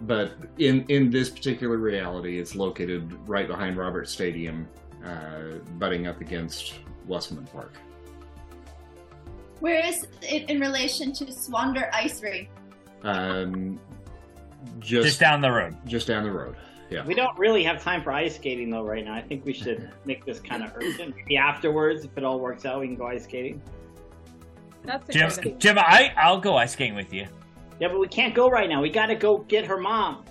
But in in this particular reality, it's located right behind Robert Stadium, uh, butting up against Wesselman Park. Where is it in relation to Swonder Ice Rink? Um, just Just down the road. just down the road. Yeah. We don't really have time for ice skating though right now. I think we should (laughs) make this kind of urgent. Maybe afterwards, if it all works out, we can go ice skating. That's a Jim, good. Jim, I I'll go ice skating with you. Yeah, but we can't go right now. We got to go get her mom.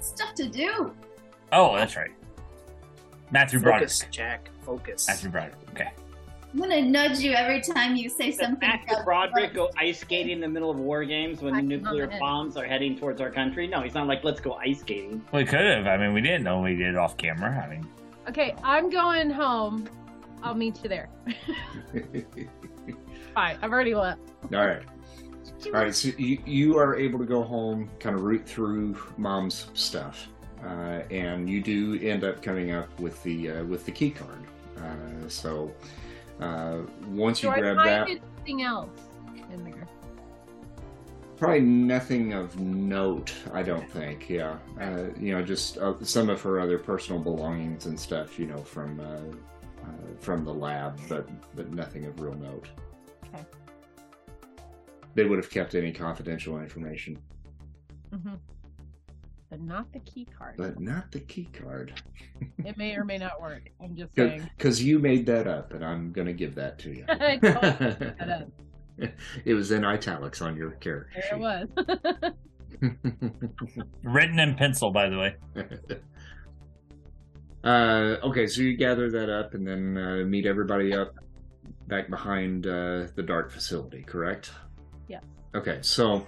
Stuff to do. Oh, that's right. Matthew Broderick. Focus, Jack. Focus. Matthew Broderick. Okay. I'm gonna nudge you every time you say Does something. Matthew about- Broderick go ice skating in the middle of war games when the nuclear no, no. bombs are heading towards our country? No, he's not like, let's go ice skating. We could have. I mean, we didn't know we did it off camera. I mean, Okay, I'm going home. I'll meet you there. (laughs) Bye. I've already left. All right. All right. So you, you are able to go home, kind of root through mom's stuff, uh, and you do end up coming up with the uh, with the key card. Uh, so Uh, once Do you I grab that, anything else in there? probably nothing of note. I don't think. Yeah, uh, you know, just uh, some of her other personal belongings and stuff. You know, from uh, uh, from the lab, but but nothing of real note. Okay. They would have kept any confidential information, hmm But not the key card. but not the key card. It may or may not work. I'm just saying. Because you made that up, and I'm going to give that to you. (laughs) I totally made that up. (laughs) it was in italics on your character There it was. (laughs) Written in pencil, by the way. uh, okay, so you gather that up and then uh, meet everybody up back behind uh, the dart facility, correct? Yes. Okay, so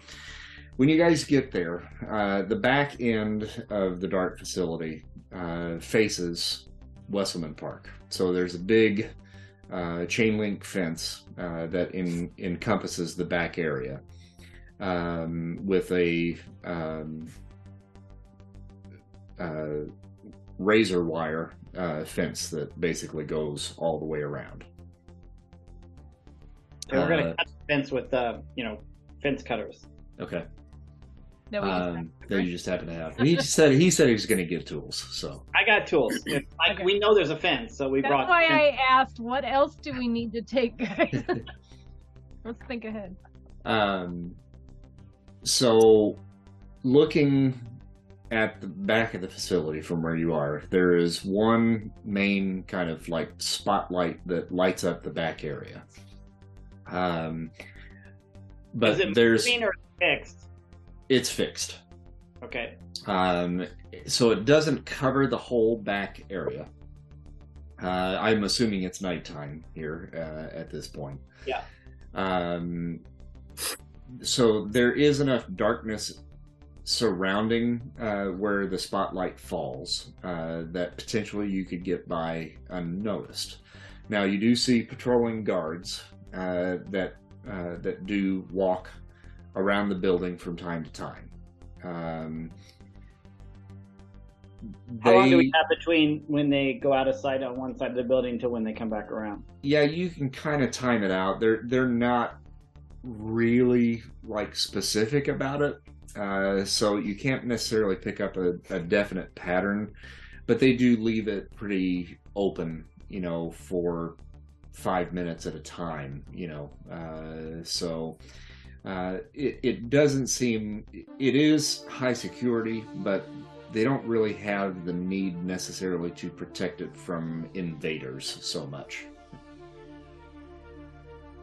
when you guys get there, uh, the back end of the dart facility uh, faces Wesselman Park. So there's a big uh, chain link fence uh, that in, encompasses the back area um, with a um, uh, razor wire uh, fence that basically goes all the way around. So we're gonna Uh, cut the fence with, uh, you know, fence cutters. Okay. That we just Um, that you just happen to have. He said he said he was going to give tools. So I got tools. (laughs) Like Okay. we know there's a fence, so we That's brought. why I asked, what else do we need to take, guys? (laughs) (laughs) Let's think ahead. Um, so, looking at the back of the facility from where you are, there is one main kind of like spotlight that lights up the back area. Um, but Is it there's or fixed? It's fixed. Okay. Um, so it doesn't cover the whole back area. Uh, I'm assuming it's nighttime here uh, at this point. Yeah. Um, so there is enough darkness surrounding uh, where the spotlight falls uh, that potentially you could get by unnoticed. Now you do see patrolling guards uh, that uh, that do walk around the building from time to time. Um, How long do we they- have between when they go out of sight on one side of the building to when they come back around? yeah, you can kind of time it out. They're they're not really like specific about it, uh, so you can't necessarily pick up a, a definite pattern. But they do leave it pretty open, you know, for five minutes at a time. You know, uh, so uh, it it doesn't seem it is high security, but they don't really have the need necessarily to protect it from invaders so much.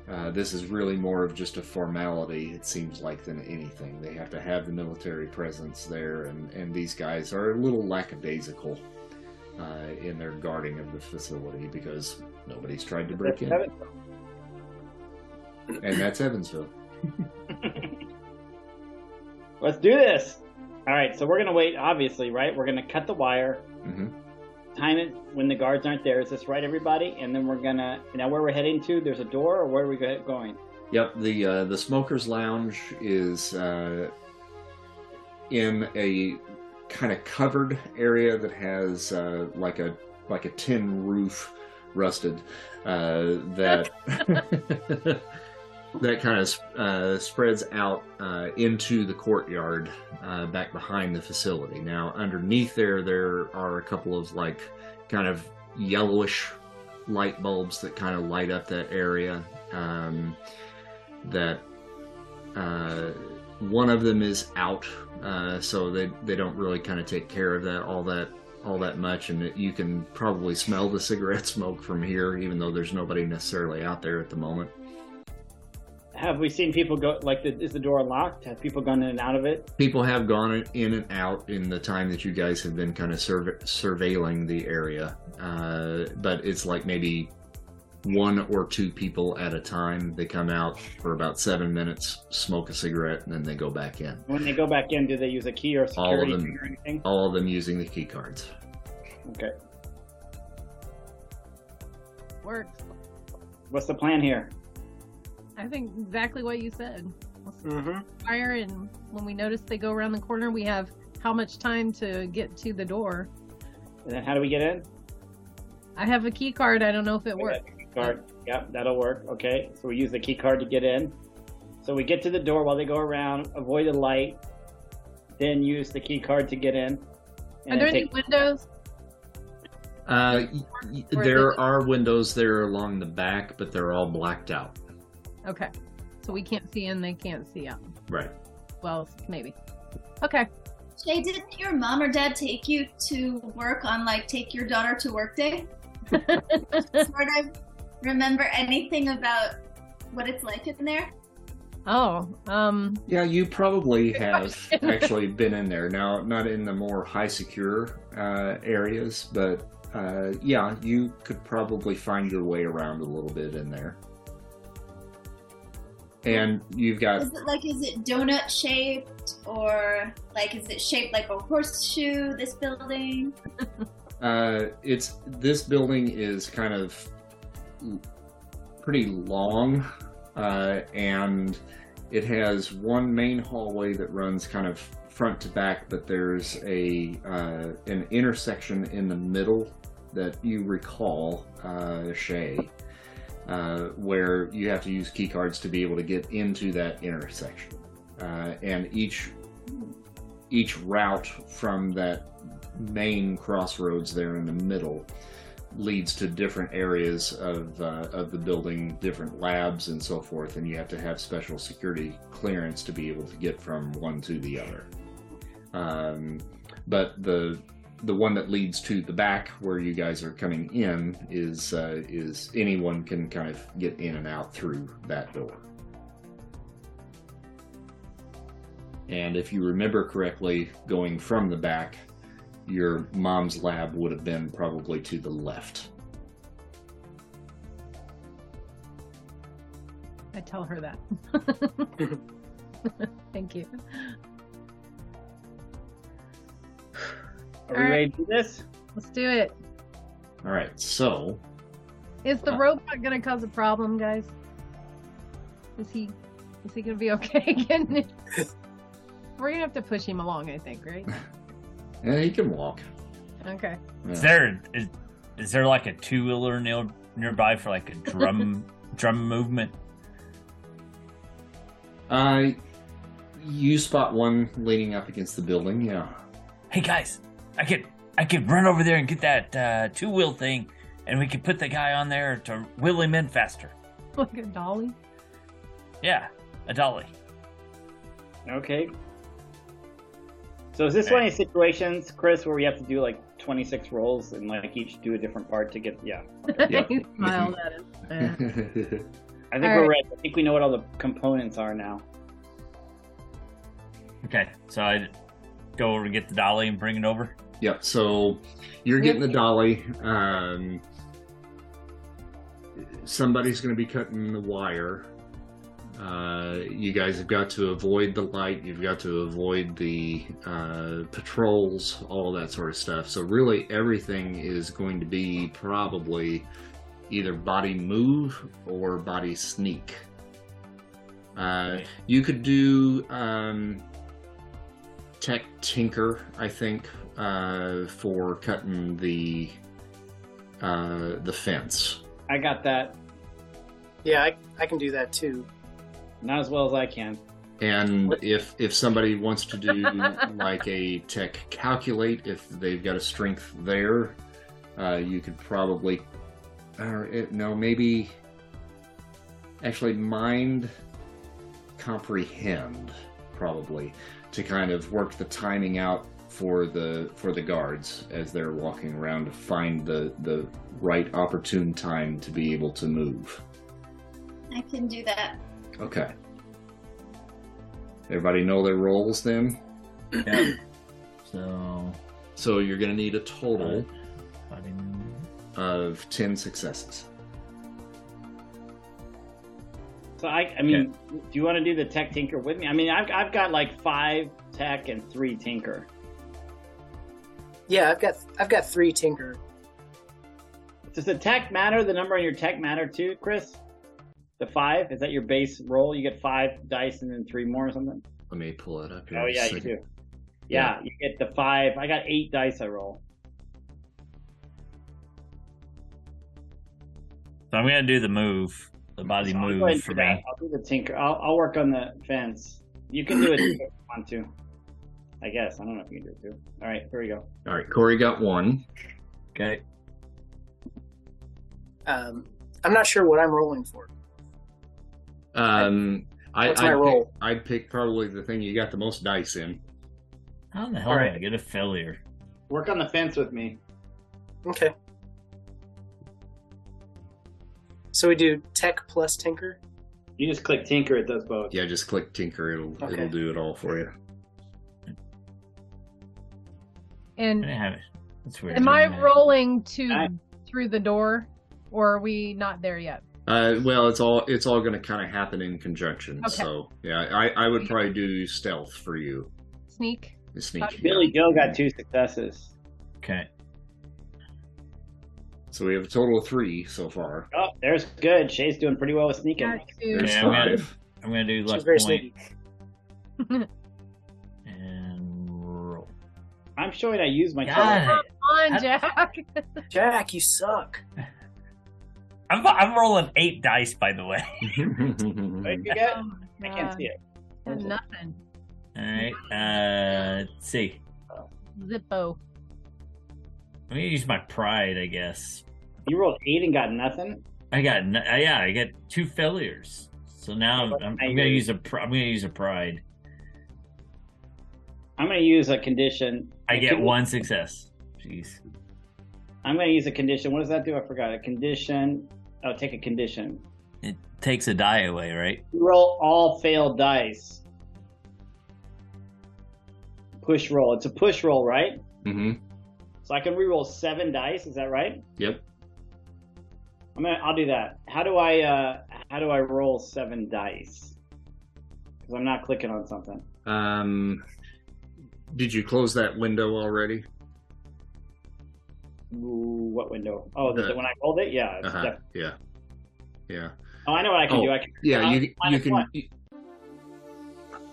Uh, this is really more of just a formality, it seems like, than anything. They have to have the military presence there, and, and these guys are a little lackadaisical uh, in their guarding of the facility because nobody's tried to break in. And that's Evansville. (laughs) Let's do this. All right, so we're gonna wait. Obviously, right? We're gonna cut the wire, hmm time it when the guards aren't there. Is this right, everybody? And then we're gonna now where we're heading to. There's a door, or where are we going? Yep, the uh, the smokers' lounge is uh, in a kind of covered area that has uh, like a like a tin roof, rusted uh, that (laughs) (laughs) that kind of uh, spreads out uh, into the courtyard uh, back behind the facility. Now, underneath there, there are a couple of like kind of yellowish light bulbs that kind of light up that area. Um, that uh, one of them is out, uh, so they they don't really kind of take care of that all that all that much, and it, you can probably smell the cigarette (laughs) smoke from here, even though there's nobody necessarily out there at the moment. Have we seen people go? Like, the, is the door locked? Have people gone in and out of it? People have gone in and out in the time that you guys have been kind of surve- surveilling the area, uh, but it's like maybe one or two people at a time. They come out for about seven minutes, smoke a cigarette, and then they go back in. When they go back in, do they use a key or security All of them. key or anything? All of them using the key cards. Okay. Works. What's the plan here? I think exactly what you said. Mm-hmm. Fire, and when we notice they go around the corner, we have how much time to get to the door. And then how do we get in? I have a key card. I don't know if it works. card. Yep, that'll work. Okay, so we use the key card to get in. So we get to the door while they go around, avoid the light, then use the key card to get in. Are there then any windows? Uh, y- y- there are windows there along the back, but they're all blacked out. Okay. So we can't see in, they can't see out. Right. Well, maybe. Okay. Jay, didn't your mom or dad take you to work on like take your daughter to work day? (laughs) sort of remember anything about what it's like in there? oh, um, Yeah, you probably have (laughs) actually been in there. Now, not in the more high secure uh, areas, but uh, yeah, you could probably find your way around a little bit in there. And you've got Is it like is it donut shaped or like is it shaped like a horseshoe? This building? (laughs) Uh, it's this building is kind of pretty long, uh, and it has one main hallway that runs kind of front to back, but there's a uh, an intersection in the middle that you recall, uh, Shay, uh, where you have to use key cards to be able to get into that intersection, uh, and each each route from that main crossroads there in the middle leads to different areas of uh, of the building, different labs and so forth, and you have to have special security clearance to be able to get from one to the other. Um, but the the one that leads to the back where you guys are coming in is uh, is anyone can kind of get in and out through that door. And if you remember correctly, going from the back, your mom's lab would have been probably to the left. I tell her that. (laughs) (laughs) Thank you. Are we All right. ready to do this? Let's do it. All right, so Is the Uh, robot gonna cause a problem, guys? Is he is he gonna be (laughs) okay getting (laughs) it? We're gonna have to push him along, I think, right? (laughs) yeah, he can walk. Okay. Yeah. Is there is, is there like a two wheeler near, nearby for like a drum drum movement? Uh, you spot one leaning up against the building. Yeah. Hey guys, I could I could run over there and get that uh, two wheel thing, and we could put the guy on there to wheel him in faster. (laughs) Like a dolly. Yeah, a dolly. Okay. So is this one of these situations, Chris, where we have to do like 26 rolls and like each do a different part to get? Yeah. (laughs) Yep. he smiled at him. Yeah. (laughs) I think All we're right. ready. I think we know what all the components are now. Okay, so I go over and get the dolly and bring it over. Yep. So you're getting the dolly. Um, somebody's going to be cutting the wire. Uh, you guys have got to avoid the light. You've got to avoid the uh, patrols, all that sort of stuff. So really, everything is going to be probably either body move or body sneak. Uh, you could do um, tech tinker, I think, uh, for cutting the uh, the fence. I got that. Yeah, I, I can do that too. Not as well as I can. And if if somebody wants to do like a tech calculate, if they've got a strength there, uh, you could probably, or it, no, maybe actually mind comprehend probably to kind of work the timing out for the for the guards as they're walking around to find the the right opportune time to be able to move. I can do that. Okay. Everybody know their roles then? Yeah. so, So you're going to need a total of 10 successes. So I, I mean, do you want to do the tech tinker with me? I mean, I've, I've got like five tech and three tinker. Yeah, I've got I've got three tinker. Does the tech matter? The number on your tech matter too, Chris? The five is that your base roll? You get five dice and then three more or something. Let me pull it up here. Oh yeah, you do. Yeah, you get the five. I got eight dice I roll. So I'm gonna do the move, the body So I'll go ahead move for that. me. I'll do the tinker. I'll, I'll work on the fence. You can do it if you want to. I guess. I don't know if you can do it too. All right, here we go. All right, Corey got one. Okay. Um, I'm not sure what I'm rolling for. Um, I, What's my I'd, roll? Pick, I'd pick probably the thing you got the most dice in. How in the hell All did right. I get a failure? Work on the fence with me. Okay. So we do tech plus tinker. You just click tinker. It does both. Yeah, just click Tinker. It'll Okay. it'll do it all for you. And didn't have it. That's weird. am I didn't it. rolling to Aye. through the door, or are we not there yet? Uh, well, it's all it's all going to kind of happen in conjunction. Okay. So yeah, I, I would probably do stealth for you. Sneak. Sneak. Okay. yeah. Billy Joe got two successes. Okay. So we have a total of three so far. Oh, there's good. Shay's doing pretty well with sneaking. Back There's Yeah, I'm gonna- five. I'm gonna do She's very point (laughs) I'm showing I use my Got total. it. Come on, Jack. Jack, you suck. I'm, I'm rolling eight dice, by the way. (laughs) What did you get? Oh, I can't see it. There's Nothing. All right. Uh, let's see. Zippo. I'm gonna use my pride, I guess. You rolled eight and got nothing. I got n- uh, yeah, I got two failures. So now I'm, I'm, I'm gonna use a pr- I'm gonna use a pride. I'm going to use a condition. I get Can- one success. Jeez. I'm going to use a condition. What does that do? I forgot. A condition. Oh, take a condition. It takes a die away, right? Roll all failed dice. Push roll. It's a push roll, right? Mm hmm So I can re-roll seven dice. Is that right? Yep. I'm gonna. I'll do that. How do I? uh How do I roll seven dice? Because I'm not clicking on something. Um, did you close that window already? Ooh, what window? Oh, the, The- when I rolled it, yeah. Uh-huh. Yeah. Yeah. oh, I know what I can Oh, do. I can. Yeah, Uh, you you can. you-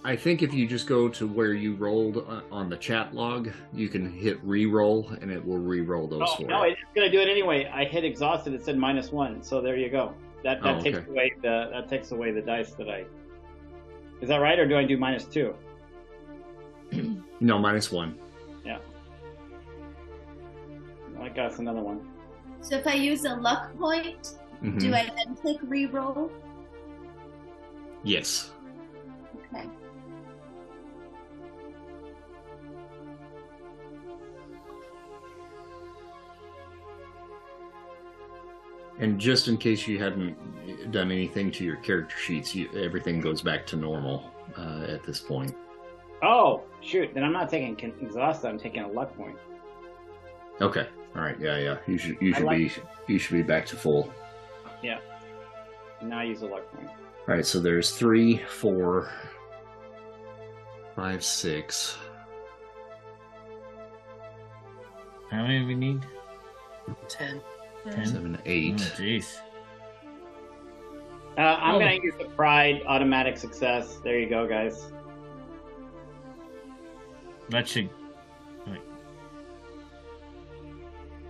I think if you just go to where you rolled uh, on the chat log, you can hit re-roll and it will re-roll those Oh no, you. it's gonna do it anyway. I hit exhausted. It said minus one. So there you go. That that Oh, takes okay. away the that takes away the dice that I. Is that right, or do I do minus two? (clears throat) No, minus one. Yeah. I got another one. So if I use a luck point, Mhm. do I then click re-roll? Yes. Okay. And just in case you hadn't done anything to your character sheets, you, everything goes back to normal uh, at this point. Oh shoot! Then I'm not taking con- exhausted. I'm taking a luck point. Okay. All right. Yeah. Yeah. You should. You I should like- be. You should be back to full. Yeah. Now I use a luck point. All right. So there's three, four, five, six. How many do we need? Ten. Ten. Seven, Oh, eight. Jeez. Uh, I'm Oh. gonna use the pride automatic success. There you go, guys. That should.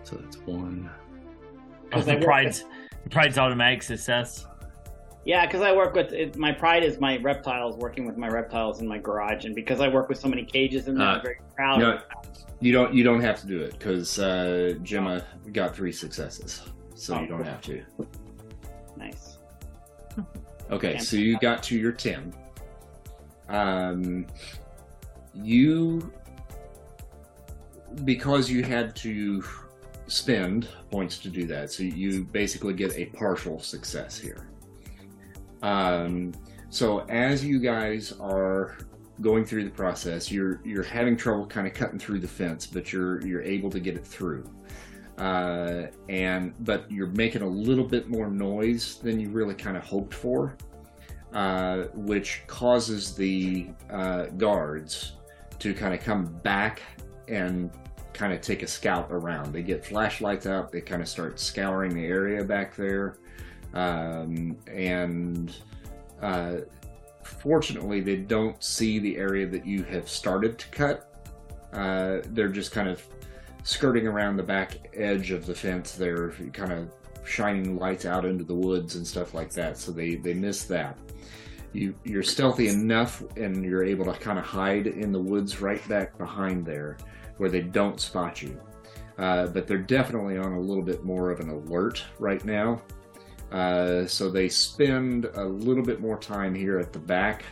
So that's one. Oh, 'Cause I the work pride's the pride's automatic success. Yeah, because I work with it, my pride is my reptiles, working with my reptiles in my garage, and because I work with so many cages in there, Uh, I'm very proud. No, you don't. You don't have to do it because uh, Gemma got three successes, so Oh, you don't cool. have to. Nice. Okay, so you got to your ten. Um, you because you had to spend points to do that, so you basically get a partial success here. Um, so as you guys are going through the process, you're you're having trouble kind of cutting through the fence, but you're you're able to get it through. Uh, and but you're making a little bit more noise than you really kind of hoped for, uh, which causes the uh, guards to kind of come back and kind of take a scout around. They get flashlights out. They kind of start scouring the area back there, um, and uh, fortunately, they don't see the area that you have started to cut. Uh, they're just kind of skirting around the back edge of the fence They're kind of shining lights out into the woods and stuff like that. So they they miss that. You you're stealthy enough, and you're able to kind of hide in the woods right back behind there, where they don't spot you. Uh, but they're definitely on a little bit more of an alert right now. Uh, so they spend a little bit more time here at the back.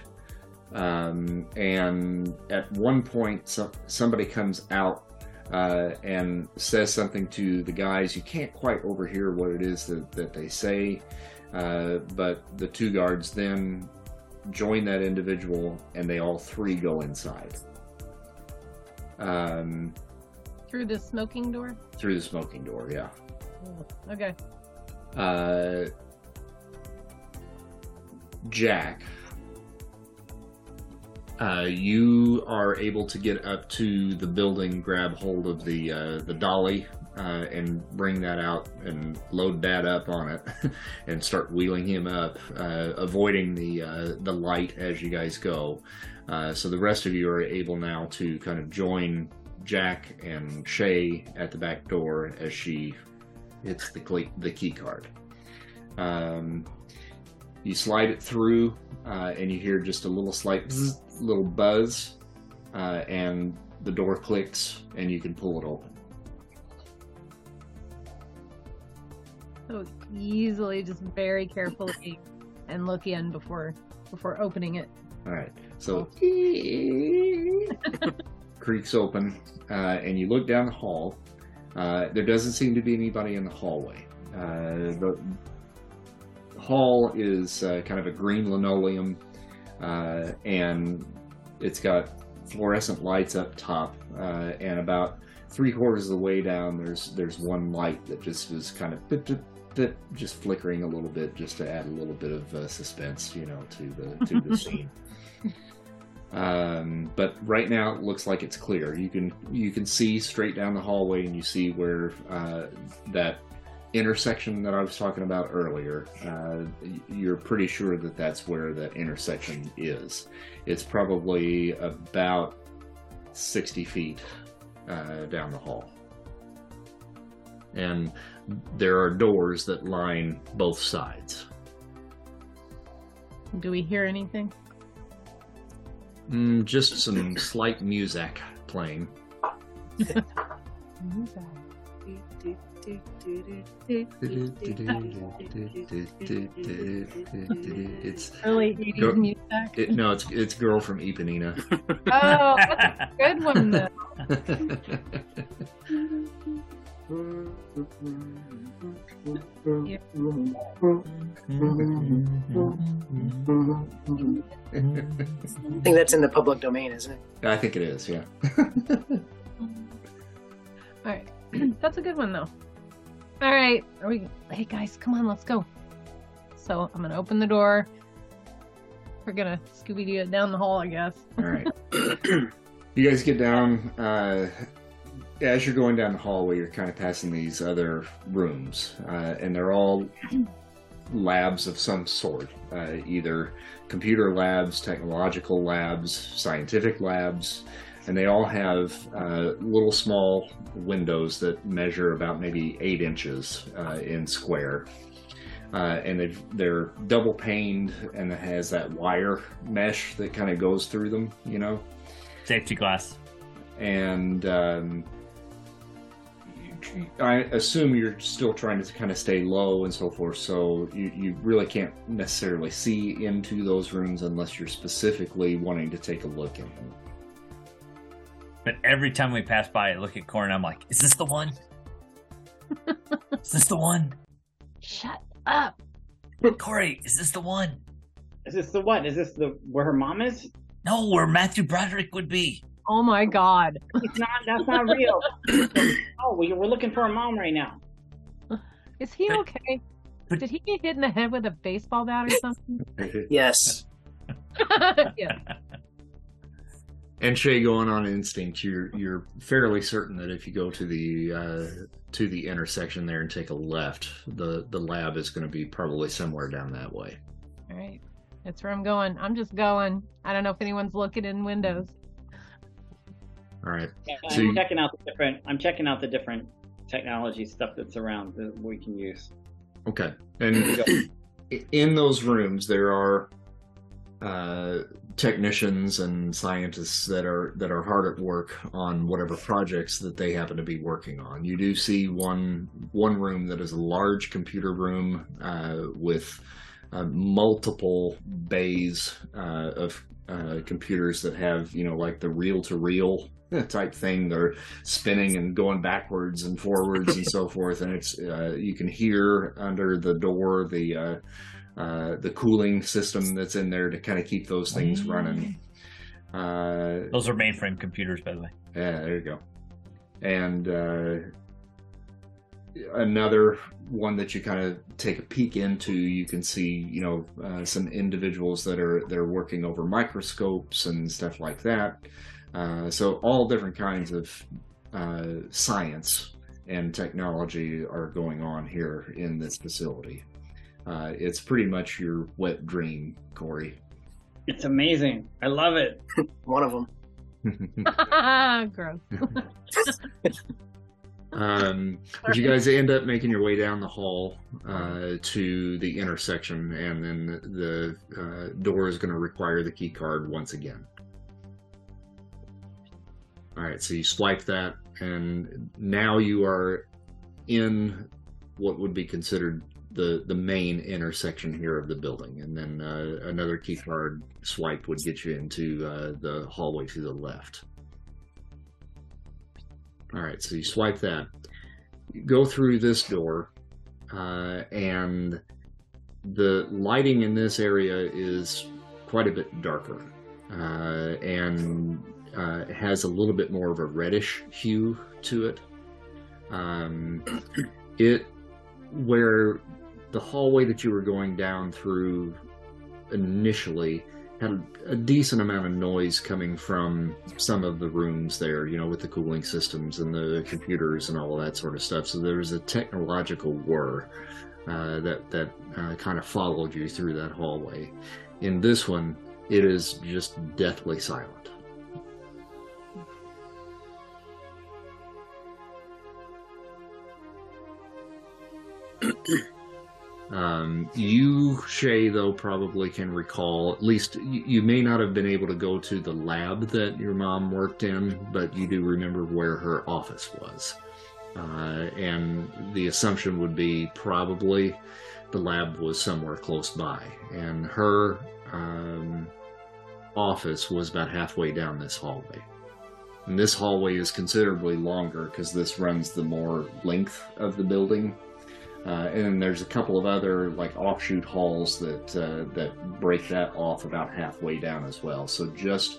Um, and at one point, so, somebody comes out uh, and says something to the guys. You can't quite overhear what it is that, that they say, uh, but the two guards then join that individual and they all three go inside. Um, Through the smoking door? through the smoking door, yeah. Okay. Uh, Jack, uh, you are able to get up to the building, grab hold of the uh, the dolly, uh, and bring that out and load that up on it, (laughs) and start wheeling him up, uh, avoiding the uh, the light as you guys go. Uh, so the rest of you are able now to kind of join Jack and Shay at the back door as she hits the cle- the key card. Um, you slide it through, uh, and you hear just a little slight bzz, little buzz, uh, and the door clicks, and you can pull it open. So easily, just very carefully, and look in before before opening it. All right, so (laughs) creaks open, uh, and you look down the hall. Uh, there doesn't seem to be anybody in the hallway. Uh, the hall is uh, kind of a green linoleum, uh, and it's got fluorescent lights up top, uh, and about three quarters of the way down, there's there's one light that just is kind of bit, just flickering a little bit, just to add a little bit of uh, suspense, you know, to the to the (laughs) scene. Um, but right now it looks like it's clear. You can you can see straight down the hallway, and you see where uh, that intersection that I was talking about earlier. Uh, you're pretty sure that that's where that intersection is. It's probably about sixty feet uh, down the hall, and there are doors that line both sides. Do we hear anything? Mm, just some slight music playing. It's Early 80s Go- music. it, no, it's it's girl from Ipanema. Oh, that's a good one though. (laughs) I think that's in the public domain, isn't it? I think it is. Yeah. (laughs) All right, (clears throat) that's a good one though. All right, are we? Hey guys, come on, let's go. So I'm gonna open the door. We're gonna Scooby Doo it down the hall, I guess. All right. (clears throat) you guys get down. Uh, as you're going down the hallway, you're kind of passing these other rooms, uh, and they're all labs of some sort uh, either computer labs, technological labs, scientific labs, and they all have uh, little small windows that measure about maybe eight inches uh, in square. Uh, and they've, they're double paned and it has that wire mesh that kind of goes through them, you know? Safety glass. and um, I assume you're still trying to kind of stay low and so forth, so you, you really can't necessarily see into those rooms unless you're specifically wanting to take a look in them. But every time we pass by, I look at Corn. I'm like, "Is this the one? (laughs) is this the one? Shut up. Corey, is this the one? Is this the what? Is this the where her mom is? No, where Matthew Broderick would be. Oh my god. It's not. That's not real. (laughs) oh, we, we're looking for a mom right now. Is he okay? but- Did he get hit in the head with a baseball bat or something? (laughs) Yes. (laughs) yeah. And Shay, going on instinct, you're you're fairly certain that if you go to the uh, to the intersection there and take a left, the the lab is going to be probably somewhere down that way. All right. That's where I'm going. I'm just going. I don't know if anyone's looking in windows. All right. I'm you- checking out the different. I'm checking out the different technology stuff that's around that we can use. Okay. And in those rooms, there are uh, technicians and scientists that are that are hard at work on whatever projects that they happen to be working on. You do see one one room that is a large computer room uh, with uh, multiple bays uh, of uh, computers that have you know like the reel to reel type thing. They're spinning and going backwards and forwards and so forth, and it's uh, you can hear under the door the uh, uh, the cooling system that's in there to kind of keep those things running. Uh, Those are mainframe computers, by the way. yeah, there you go. And uh, another one that you kind of take a peek into, you can see, you know, uh, some individuals that are they're working over microscopes and stuff like that. Uh, so all different kinds of uh, science and technology are going on here in this facility. Uh, it's pretty much your wet dream, Corey. It's amazing. I love it. (laughs) One of them. (laughs) Gross. (laughs) Um, but you guys end up making your way down the hall uh, to the intersection, and then the uh, door is going to require the key card once again. All right, so you swipe that, and now you are in what would be considered the the main intersection here of the building, and then uh, another key card swipe would get you into uh, the hallway to the left. All right, so you swipe that. You go through this door, uh, and the lighting in this area is quite a bit darker, uh, and uh, has a little bit more of a reddish hue to it. Um, it where the hallway that you were going down through initially had a decent amount of noise coming from some of the rooms there, you know, with the cooling systems and the computers and all that sort of stuff. So there was a technological whir uh, that that uh, kind of followed you through that hallway. In this one, it is just deathly silent. (clears throat) Um, you, Shay, though, probably can recall, at least you, you may not have been able to go to the lab that your mom worked in, but you do remember where her office was. Uh, and the assumption would be probably the lab was somewhere close by. And her um, office was about halfway down this hallway. And this hallway is considerably longer because this runs the more length of the building. Uh, and then there's a couple of other like offshoot halls that uh, that break that off about halfway down as well. So just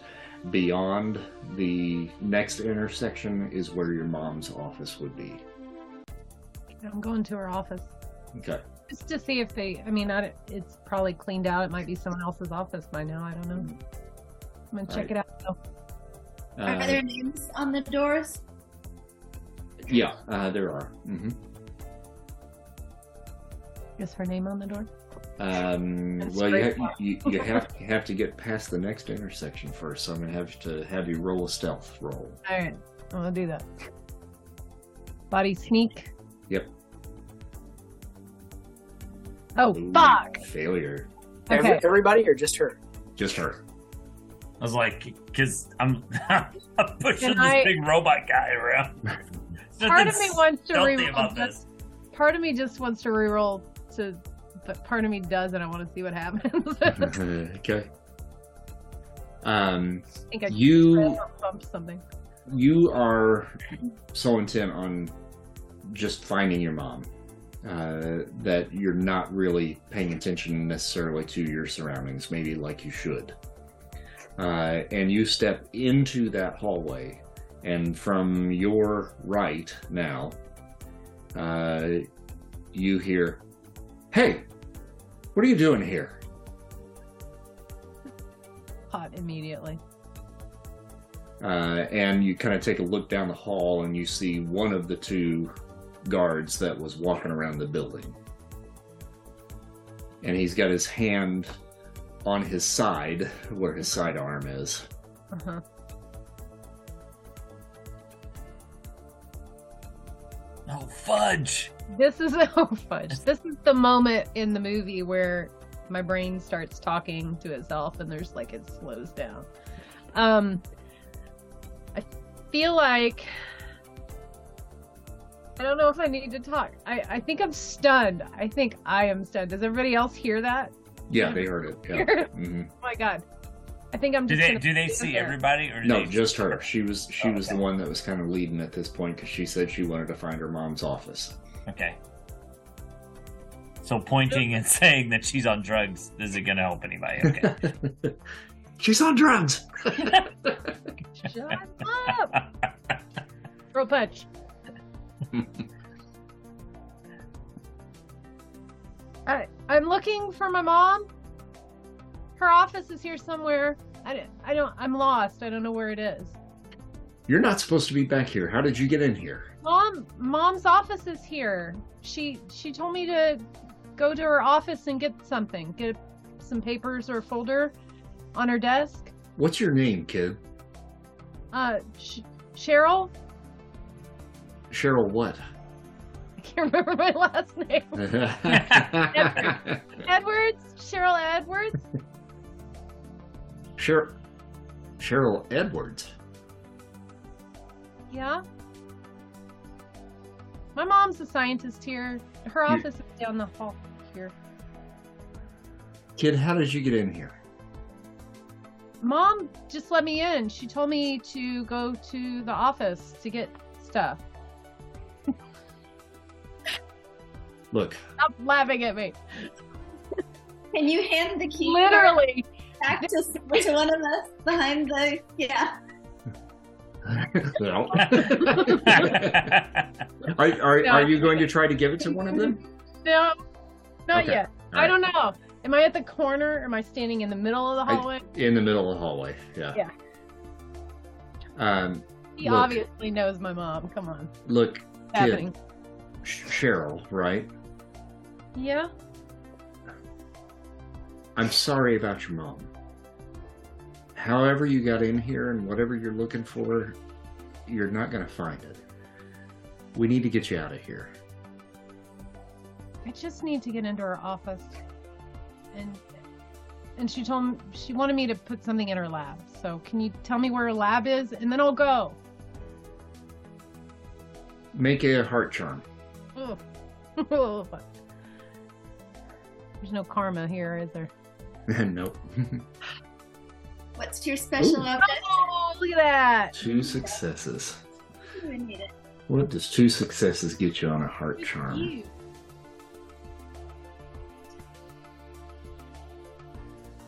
beyond the next intersection is where your mom's office would be. I'm going to her office Okay. just to see if they. I mean, I, it's probably cleaned out. It might be someone else's office by now. I don't know. I'm gonna check Right. it out. though. Are Uh, there names on the doors? yeah, uh, there are. hmm Is her name on the door? Um, well, you, ha- you, you have you have to get past the next intersection first, so I'm gonna have to have you roll a stealth roll. All right, I'm gonna do that. Body sneak. Yep. Oh Ooh, fuck! Failure. Every, Okay. everybody or just her? Just her. I was like, because I'm, (laughs) I'm pushing Can this I- big robot guy around. (laughs) Part of me wants to stealthy reroll. this. this. Part of me just wants to reroll to, but part of me does, and I want to see what happens. (laughs) (laughs) Okay. Um, think I You- bumped something. you are so intent on just finding your mom uh, that you're not really paying attention necessarily to your surroundings, maybe like you should. Uh, and you step into that hallway, and from your right now, uh, you hear, "Hey, what are you doing here?" Hot immediately. uh, and you kind of take a look down the hall and you see one of the two guards that was walking around the building and he's got his hand on his side where his sidearm is Uh-huh. Oh fudge! This is (laughs) oh fudge. This is the moment in the movie where my brain starts talking to itself and there's like it slows down. Um I feel like I don't know if I need to talk. I, I think I'm stunned. I think I am stunned. Does everybody else hear that? Yeah, they heard it. Yeah. (laughs) hmm Oh my god. I think I'm Do they do they see everybody or do No, they just her. She was she Oh, was the one that was kind of leading at this point because she said she wanted to find her mom's office. Okay. So pointing and saying that she's on drugs isn't gonna help anybody. Okay. (laughs) She's on drugs. (laughs) (laughs) Shut up. Throw a punch. I I'm looking for my mom. Her office is here somewhere. I, don't- I don't I'm lost. I don't know where it is. You're not supposed to be back here. How did you get in here? Mom mom's office is here. She she told me to go to her office and get something. Get some papers or a folder on her desk. What's your name, kid? Uh Sh- Cheryl? Cheryl what? I can't remember my last name. (laughs) Edwards? Cheryl Edwards? Cheryl Cheryl Edwards. Yeah. My mom's a scientist here. Her You- office is down the hall here. Kid, how did you get in here? Mom just let me in. She told me to go to the office to get stuff. Look, Stop laughing at me. Can you hand the key Literally. Back to, (laughs) to one of us behind the yeah? no. (laughs) are, are, are you going to try to give it to one of them? No, not Okay. yet. All I right. don't know. Am I at the corner? Or Am I standing in the middle of the I- hallway? In the middle of the hallway. Yeah. Yeah. Um, he look. obviously knows my mom. Come on. look, happening? Cheryl, right? Yeah. I'm sorry about your mom. However, you got in here and whatever you're looking for, you're not going to find it. We need to get you out of here. I just need to get into her office. And and she told me she wanted me to put something in her lab. So can you tell me where her lab is and then I'll go. Make a heart charm. Ugh. (laughs) There's no karma here, is there? (laughs) nope. What's your special Ooh. object? Oh, look at that. two successes. We need it. What does two successes get you on a heart charm?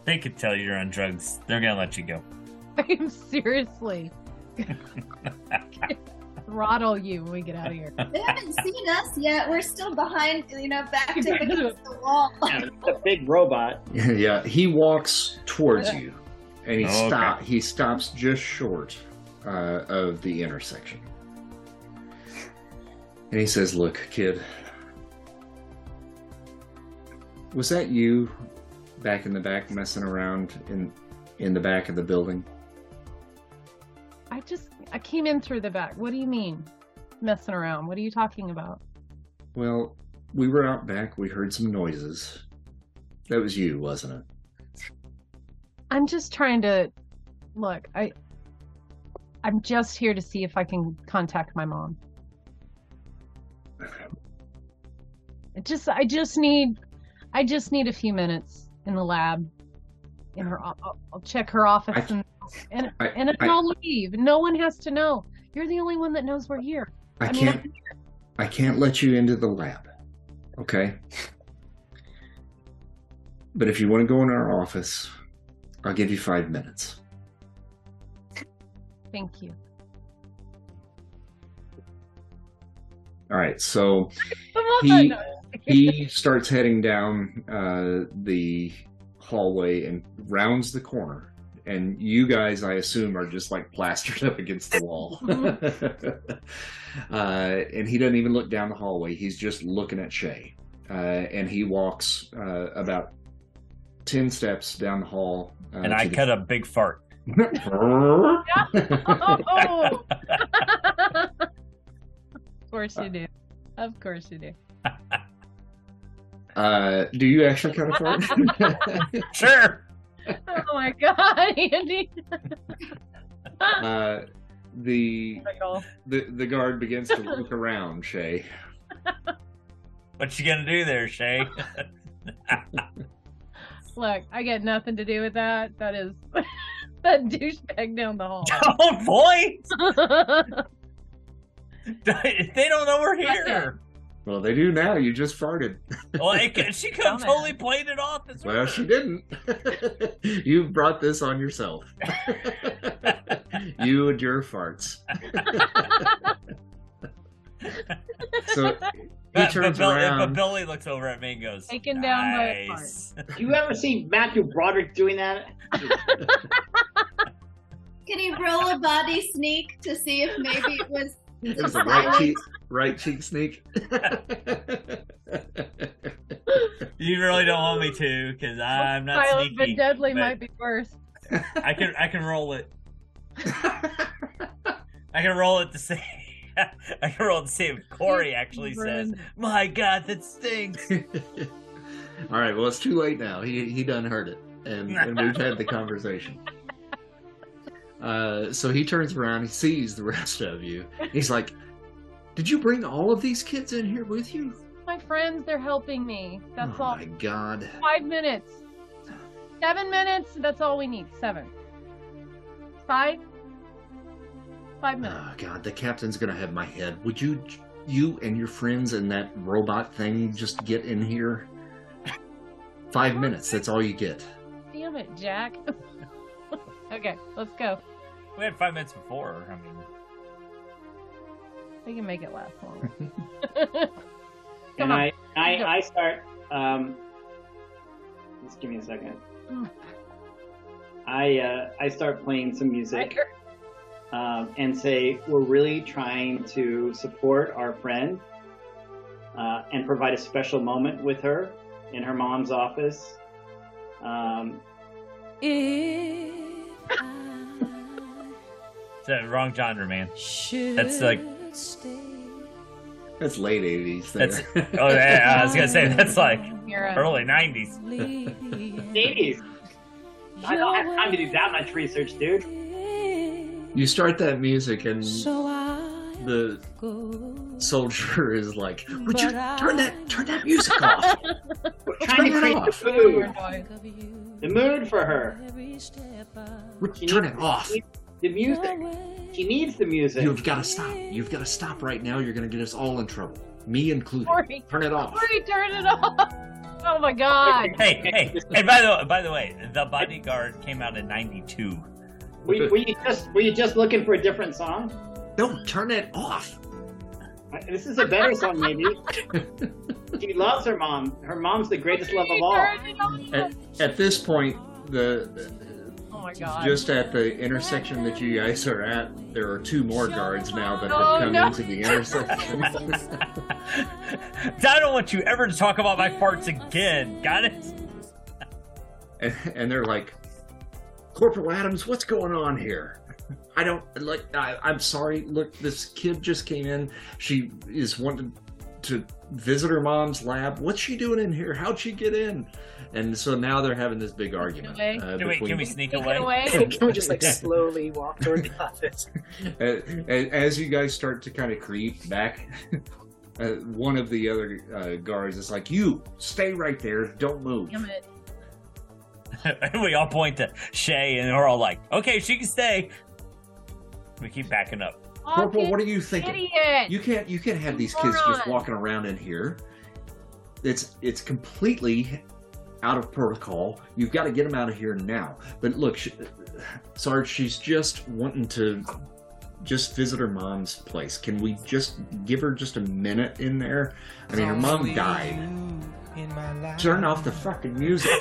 They could tell you're on drugs. They're gonna let you go. (laughs) I am seriously (laughs) throttle you when we get out of here. (laughs) They haven't seen us yet. We're still behind, you know, back to (laughs) against the wall. Yeah, it's a big robot. (laughs) yeah, he walks towards you, and he Okay. stop. He stops just short uh, of the intersection, and he says, "Look, kid, was that you back in the back messing around in in the back of the building?" I just I came in through the back. What do you mean? Messing around. What are you talking about? Well, we were out back. We heard some noises. That was you, wasn't it? I'm just trying to look, I I'm just here to see if I can contact my mom. I just I just need I just need a few minutes in the lab. In her I'll, I'll- I'll check her office I- and and I- and I- I'll leave. No one has to know. You're the only one that knows we're here. I, I can't. I can't let you into the lab. Okay. But if you want to go in our office, I'll give you five minutes. Thank you. All right. So He- he starts heading down uh, the hallway and rounds the corner. And you guys, I assume, are just like plastered (laughs) up against the wall. (laughs) (laughs) uh, and he doesn't even look down the hallway. He's just looking at Shay. Uh, and he walks uh, about 10 steps down the hall. Uh, And I to the- cut a big fart. of course you do. Of course you do. Uh, do you actually cut a fart? Sure. (laughs) Oh my god, Andy. (laughs) uh, the the the guard begins to look around Shay. What you gonna do there, Shay? (laughs) Look, I get nothing to do with that. That is that douchebag down the hall. oh boy! they don't know we're here. Well, they do now. You just farted. (laughs) Well, it, she could have totally played it off as Well, she didn't. (laughs) you brought this on yourself. (laughs) you and your farts. so he But, turns but, Bill- around. but Billy looks over at me and goes, Taken down by a nice. You ever see Matthew Broderick doing that? Can you roll a body sneak to see if maybe it was It was a right cheek, right cheek sneak. (laughs) You really don't want me to, because I'm not Silent but deadly but might be worse. I can I can roll it. I can roll it to say. (laughs) I can roll it to see if Corey actually says, "My God, that stinks." (laughs) All right. Well, it's too late now. He he done heard it, and, and we've had the conversation. Uh, so he turns around. He sees the rest of you. He's like, "Did you bring all of these kids in here with you?" My friends, they're helping me. That's oh all. my god. Five minutes. Seven minutes. That's all we need. Seven. Five. Five minutes. Oh god, the captain's gonna have my head. Would you, you and your friends and that robot thing just get in here? Five minutes. That's all you get. Damn it, Jack. (laughs) okay, let's go. we had five minutes before. I mean, We can make it last longer. (laughs) and on. I, I, Go. I start. Um, just give me a second. Mm. I, uh, I start playing some music um, and say we're really trying to support our friend uh, and provide a special moment with her in her mom's office. Um, (laughs) it's the wrong genre, man. That's like That's late eighties. There. that's. Oh, yeah, I was gonna say that's like early '90s. 80s. I don't have time to do that much research, dude. you start that music and the soldier (laughs) is like, "Would you turn that turn that music off?" We're Turn to it create the off. mood, the mood for her. She Turn it off. The music. She needs the music. You've got to stop. You've got to stop right now. You're going to get us all in trouble, me included. Corey, Turn it off. Corey, turn it off. Oh my god. (laughs) Hey, hey, and by the by the way, the bodyguard came out in '92. Were you, were you just were you just looking for a different song? No, turn it off. This is a better song, maybe. (laughs) she loves her mom. Her mom's the greatest love of all. turn it off. At, at this point, the Oh my god. just at the intersection that you guys are at, there are two more guards now that have Oh, come no. into the intersection. I don't want you ever to talk about my farts again. Got it? and, and they're like, Corporal Adams, what's going on here? I don't like. I, I'm sorry. Look, this kid just came in. She is wanting to visit her mom's lab. What's she doing in here? How'd she get in? And so now they're having this big argument. Away. Uh, Can we, between- can we sneak Take it away? away. (laughs) Can we just like slowly walk toward the office? (laughs) As you guys start to kind of creep back, (laughs) uh, one of the other uh, guards is like, "You stay right there. Don't move." Damn it. And we all point to Shay, and we're all like, "Okay, she can stay." We keep backing up. Corporal, what are you thinking? Idiot. You can't you can't have these kids just walking around in here. It's it's completely out of protocol. You've got to get them out of here now. But look, sh Sarge, she's just wanting to just visit her mom's place. Can we just give her just a minute in there? I mean, her mom died. Turn off the fucking music.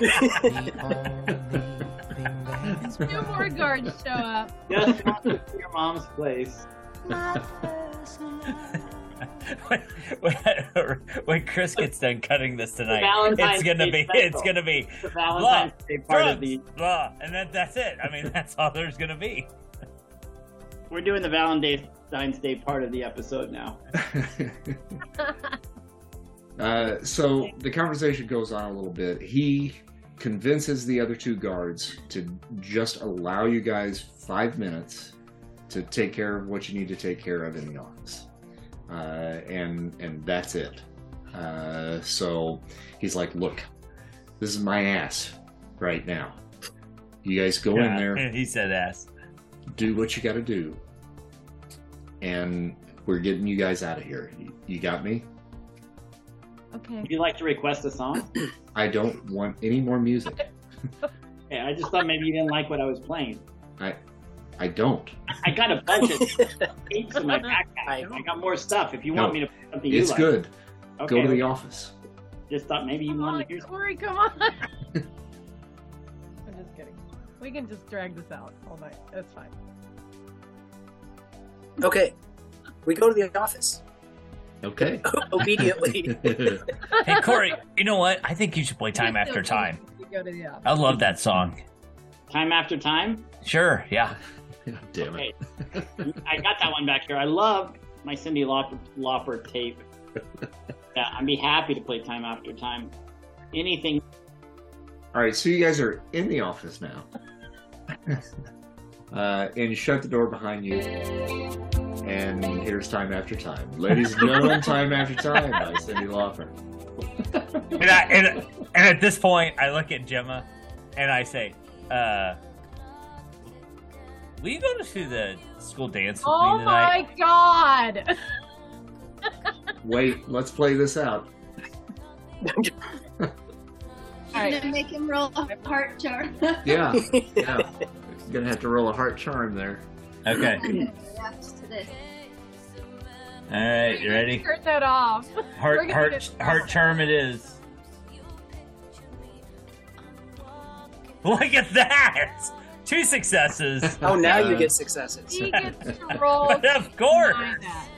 Two more (laughs) guards show up. Just to your mom's place. When, when- (laughs) when Chris gets done cutting this tonight, it's gonna Day be special. it's gonna be The Valentine's Day part drugs, of the. blah, and then that's it. I mean, (laughs) that's all there's gonna be. We're doing the Valentine's Valentine's Day part of the episode now. (laughs) uh, so the conversation goes on a little bit. He convinces the other two guards to just allow you guys five minutes to take care of what you need to take care of in the office, uh, and and that's it. Uh, so he's like, "Look, this is my ass right now. You guys go in there, (laughs) He said ass. do what you got to do, and we're getting you guys out of here. You, you got me? okay. Would you like to request a song? (clears throat) I don't want any more music. Yeah, (laughs) I just thought maybe you didn't like what I was playing. I don't. I got a bunch of (laughs) tapes in my backpack. I- I got more stuff. If you No, want me to play something you It's like. good. Okay. Go to the office. Just thought maybe you Come wanted on, to hear something. Corey, come on. (laughs) I'm just kidding. We can just drag this out all night. That's fine. Okay, we go to the office Okay. (laughs) obediently. Hey Corey, you know what? I think you should play Time After Time. Go to the office. I love that song. Time after time. Sure, yeah. (laughs) Damn it. I got that one back here. I love my Cyndi Lauper, Lauper tape. Yeah, I'd be happy to play time after time. Anything. All right, so you guys are in the office now. (laughs) uh, and you shut the door behind you. And here's time after time. Ladies and gentlemen, time after time by Cyndi Lauper. And, I, and, and at this point, I look at Gemma and I say, uh, will you go to the school dance with Oh me tonight? my god! Wait, let's play this out. All I'm right. gonna make him roll a heart charm. Yeah, yeah. He's (laughs) gonna have to roll a heart charm there. Okay. (clears throat) React to this. All right, you ready? Turn that off. Heart, heart, get- heart charm it is. Look at that! Two successes. (laughs) oh, now you Uh, get successes. He gets to (laughs) roll. to of course. deny that.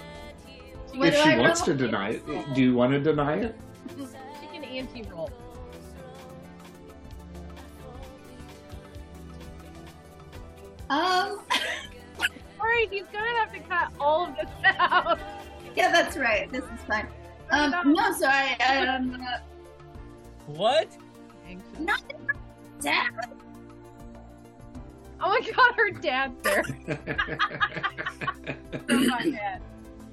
If she I wants roll? to deny it, do you want to deny it? She can anti-roll. Um, (laughs) Corey, he's gonna have to cut all of this out. yeah, that's right. This is fine. Um, no, sorry. I, um, uh, What? not Dad. Oh my god, her dad's there. Oh my dad.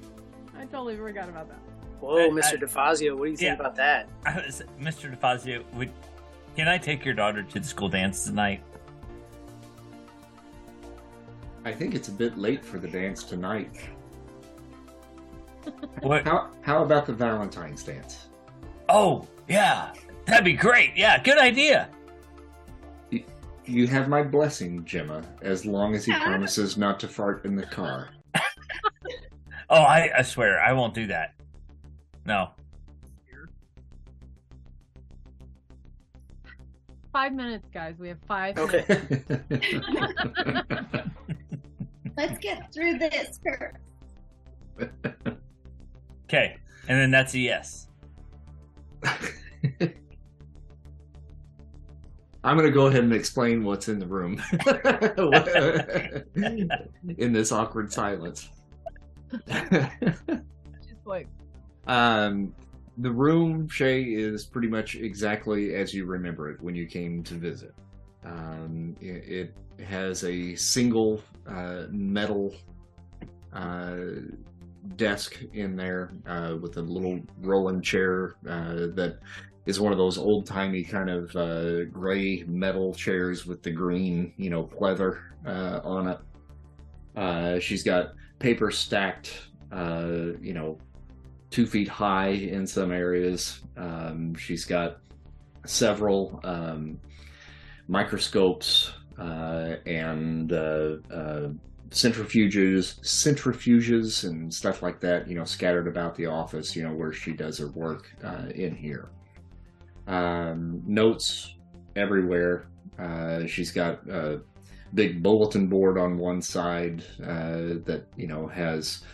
(laughs) I totally forgot about that. Whoa, I- Mr. I- DeFazio, what do you think about that? I was, Mr. DeFazio, would can I take your daughter to the school dance tonight? I think it's a bit late for the dance tonight. (laughs) What? How how about the Valentine's dance? Oh, yeah, that'd be great. Yeah, good idea. You have my blessing, Gemma, as long as he promises not to fart in the car. (laughs) Oh, I, I swear I won't do that. No. Five minutes, guys. We have five. Okay. (laughs) Let's get through this first. Okay, and then that's a yes. (laughs) I'm going to go ahead and explain what's in the room (laughs) in this awkward silence. Just like um, the room, Shay, is pretty much exactly as you remember it when you came to visit. Um, it, it has a single uh, metal uh, desk in there uh, with a little rolling chair uh, that is one of those old timey kind of uh, gray metal chairs with the green, you know, pleather uh, on it. Uh, she's got paper stacked, uh, you know, two feet high in some areas. Um, she's got several um, microscopes uh, and uh, centrifuges, centrifuges, and stuff like that. You know, scattered about the office. You know, where she does her work in here. Um, notes everywhere. Uh, she's got a big bulletin board on one side uh, that you know has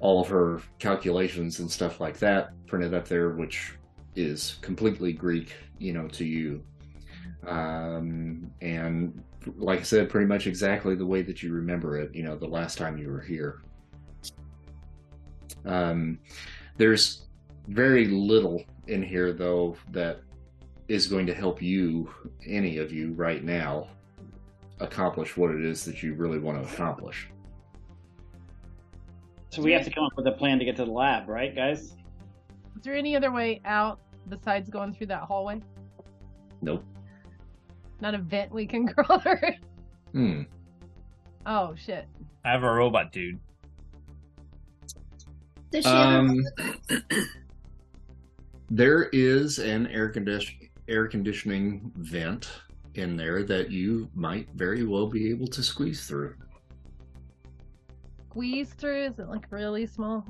all of her calculations and stuff like that printed up there, which is completely Greek, you know, to you. Um, and like I said, pretty much exactly the way that you remember it, you know, the last time you were here. Um, there's very little in here, though, that is going to help you, any of you, right now, accomplish what it is that you really want to accomplish. So we have to come up with a plan to get to the lab, right, guys? Is there any other way out besides going through that hallway? Nope. Not a vent we can (laughs) crawl through. Hmm. Oh shit. I have a robot dude. Does she have Um, a (clears throat) there is an air condition air conditioning vent in there that you might very well be able to squeeze through. Squeeze through? Is it like really small?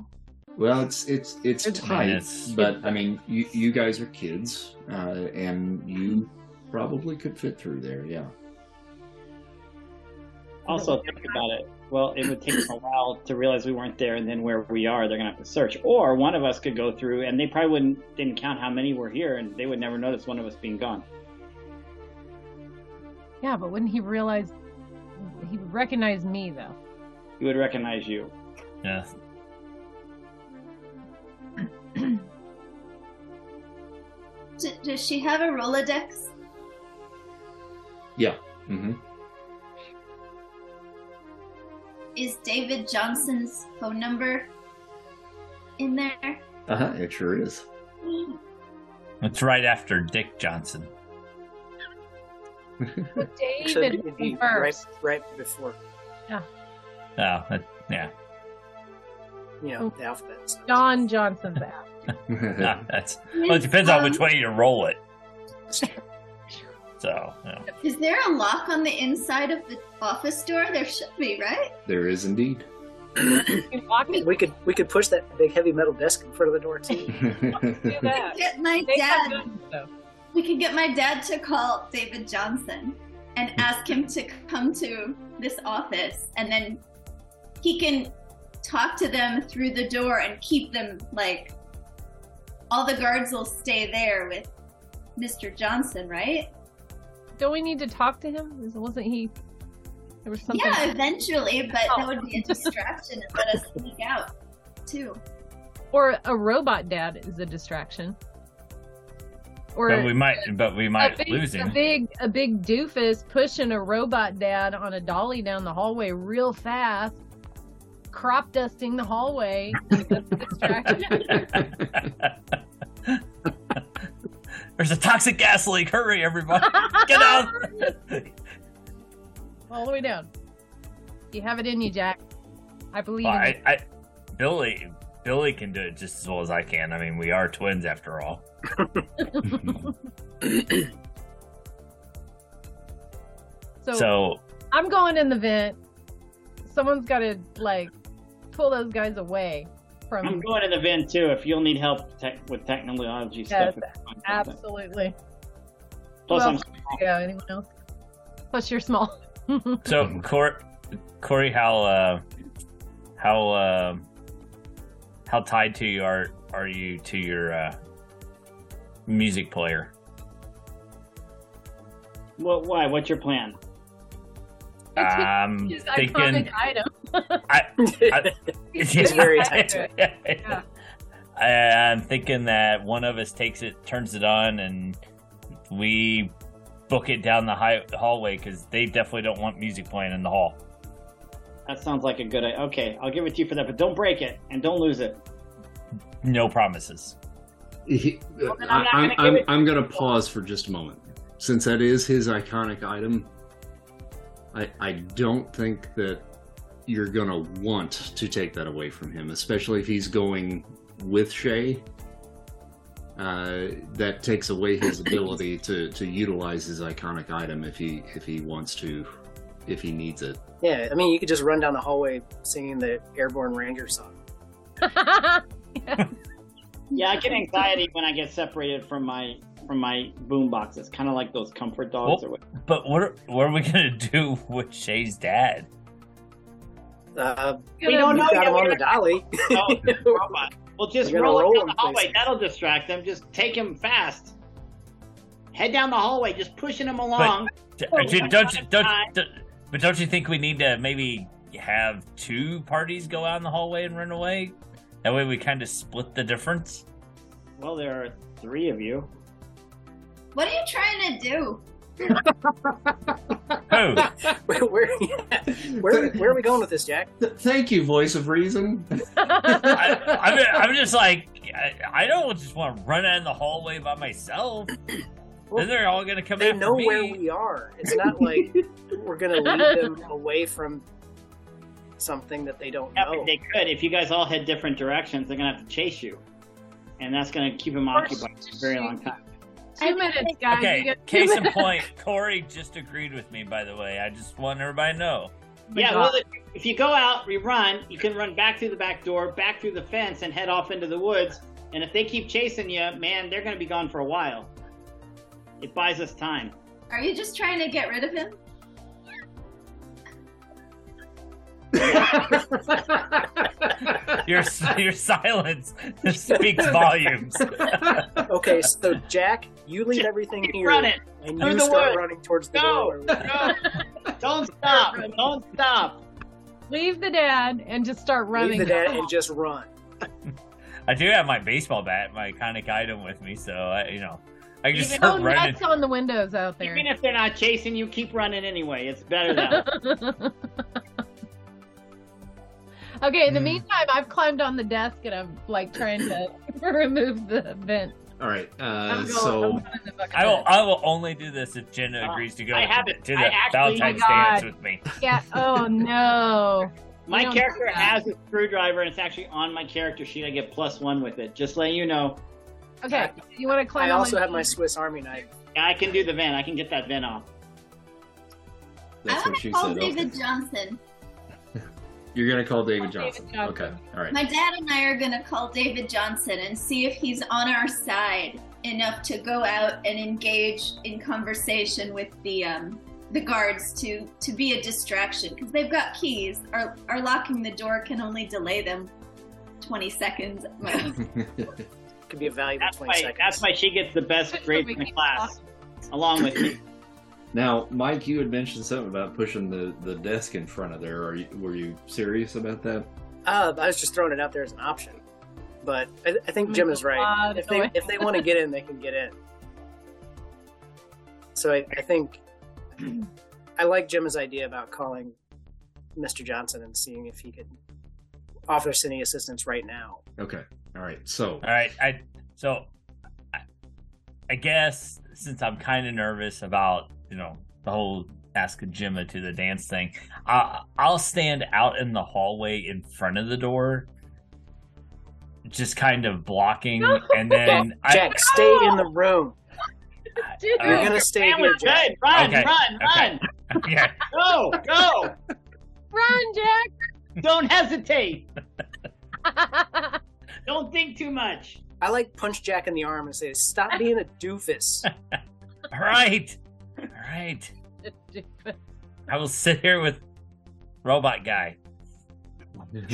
Well, it's it's it's It's tight, minutes. but I mean, you you guys are kids, uh, and you probably could fit through there. Yeah. Also, think about it. Well, it would take them a while to realize we weren't there, and then where we are, they're gonna have to search. Or one of us could go through, and they probably wouldn't didn't count how many were here, and they would never notice one of us being gone. Yeah, but wouldn't he realize he would recognize me though? He would recognize you. Yeah. D- does she have a Rolodex? Yeah. hmm Is David Johnson's phone number in there? Uh huh. It sure is. It's right after Dick Johnson. (laughs) David be- be first. right, right before, Yeah. Oh, that, yeah. you know, the alphabet. So. John Johnson's app. (laughs) Ah, that's well. It depends on which way you roll it. (laughs) So, yeah. Is there a lock on the inside of the office door? There should be, right? there is indeed. (laughs) You lock we could we could push that big heavy metal desk in front of the door too. (laughs) Do that. Get my They dad. guns, though. We could get my dad to call David Johnson and ask him to come to this office, and then he can talk to them through the door and keep them like. All the guards will stay there with Mr. Johnson, right? Don't we need to talk to him? Was- Wasn't he? There was something. Yeah, (laughs) eventually, but Oh. that would be a oh. distraction and let us sneak out too. Or a robot dad is a distraction. Or But we might, but we a might big, lose a him. big a big doofus pushing a robot dad on a dolly down the hallway real fast, crop dusting the hallway. (laughs) (laughs) That's a distraction. There's a toxic gas leak. Hurry, everybody! Get out! (laughs) All the way down. You have it in you, Jack. I believe Well, in I, I, Billy, Billy can do it just as well as I can. I mean, we are twins after all. (laughs) So, So, I'm going in the vent. Someone's got to like pull those guys away I'm going to the vent too. If you'll need help tech, with technology Yes, stuff, Absolutely. Plus, Who I'm else? Yeah. Anyone else? Plus, you're small. (laughs) so Cor- Corey, how, uh, how, uh, how tied to you are are you to your uh, music player? Well, why? What's your plan? Um, (laughs) I'm His thinking. iconic item. He's very tied to it. (laughs) yeah. I'm thinking that one of us takes it, turns it on, and we book it down the high, hallway because they definitely don't want music playing in the hall. That sounds like a good idea. Okay, I'll give it to you for that, but don't break it and don't lose it. No promises. He, uh, Well, I'm not I, gonna I'm, I'm going to pause for just a moment. Since that is his iconic item, I, I don't think that you're going to want to take that away from him, especially if he's going with Shay. Uh, that takes away his (coughs) ability to, to utilize his iconic item if he if he wants to, if he needs it. Yeah, I mean, you could just run down the hallway singing the Airborne Ranger song. (laughs) (laughs) Yeah, I get anxiety when I get separated from my from my boom boxes, kind of like those comfort dogs Well- or what. But what are, what are we gonna (laughs) do with Shay's dad? Uh, We don't know got yet. him on We the dolly. (laughs) (laughs) Oh, robot. Well, just roll, roll it down him the hallway. places. That'll distract them. Just take him fast. Head down the hallway, just pushing him along. D- Oh, don't you, don't you, don't, time. don't- but don't you think we need to maybe have two parties go out in the hallway and run away? That way we kind of split the difference. Well, there are three of you. What are you trying to do? Who? (laughs) where, where, where, where are we going with this, Jack? Thank you, voice of reason. I, I'm, (laughs) I'm just like, I, I don't just want to run out in the hallway by myself. then they're all gonna come They know me. where we are. It's not like we're gonna lead them away from something that they don't Yeah, know. they could. If you guys all head different directions, they're gonna have to chase you, and that's gonna keep them occupied for a very long time. Two minutes, guys. You Okay, get two case in (laughs) point, Corey just agreed with me. By the way, I just want everybody to know. Yeah, God. well, if- if you go out, we run. You can run back through the back door, back through the fence, and head off into the woods. And if they keep chasing you, man, they're gonna be gone for a while. It buys us time. Are you just trying to get rid of him? (laughs) Your your silence speaks volumes. Okay, so Jack, you leave everything Keep here, running. and Through you the start woods. running towards the Go, door. go. Don't stop. Don't stop. Leave the dad and just start running. Leave the dad (laughs) and just run. I do have my baseball bat, my iconic item, with me, so I, you know, I can just Even- start Oh, running. nuts on the windows out there. Even if they're not chasing you, keep running anyway. It's better that. (laughs) okay, in the Hmm. meantime, I've climbed on the desk and I'm like trying to (laughs) remove the vent. All right. Uh, going- so I'm going in the bucket. I will. I will only do this if Jenna Uh, agrees to go I have to, it. to the actually- Valentine's Oh dance with me. Yeah. Oh (laughs) no. My character has a screwdriver, and it's actually on my character sheet. I get plus one with it. Just letting you know. Okay. You want to climb? I also my have my Swiss Army knife. Yeah, I can do the vent. I can get that vent off. that's I what want she to call said. David Okay. Johnson. You're gonna call David Call David Johnson. Johnson. Okay. All right. My dad and I are gonna call David Johnson and see if he's on our side enough to go out and engage in conversation with the um, the guards to to be a distraction because they've got keys. Our our locking the door can only delay them twenty seconds. (laughs) Could be a valuable That's 20 why. seconds. That's why she gets the best grades in the class, along with me. (laughs) now, Mike, you had mentioned something about pushing the, the desk in front of there. Are you were you serious about that? Uh, I was just throwing it out there as an option. But I, I think Jim is right. If they if they want to get in, they can get in. So I, I think I like Jim's idea about calling Mr. Johnson and seeing if he could offer us any assistance right now. Okay. All right. So All right. I so I, I guess since I'm kind of nervous about you know the whole ask Gemma to the dance thing, I, I'll stand out in the hallway in front of the door, just kind of blocking, and then Jack, I, stay in the room. (laughs) Dude, You're gonna stay Man, here, Jack. good. Run, Okay, run, okay. run. (laughs) yeah, Go, go. run, Jack. Don't hesitate. (laughs) Don't think too much. I like punch Jack in the arm and say, "Stop being a doofus." all right, all right. I will sit here with robot guy. (laughs)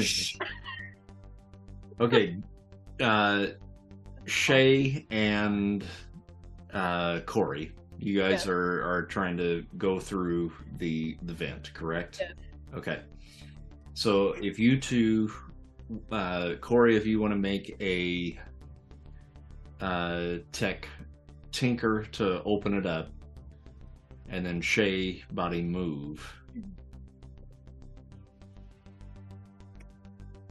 okay. Uh, Shay and uh, Corey, you guys are, are trying to go through the the vent, correct? Yes. Okay. So if you two, uh, Corey, if you want to make a uh, tech tinker to open it up, and then Shay body move.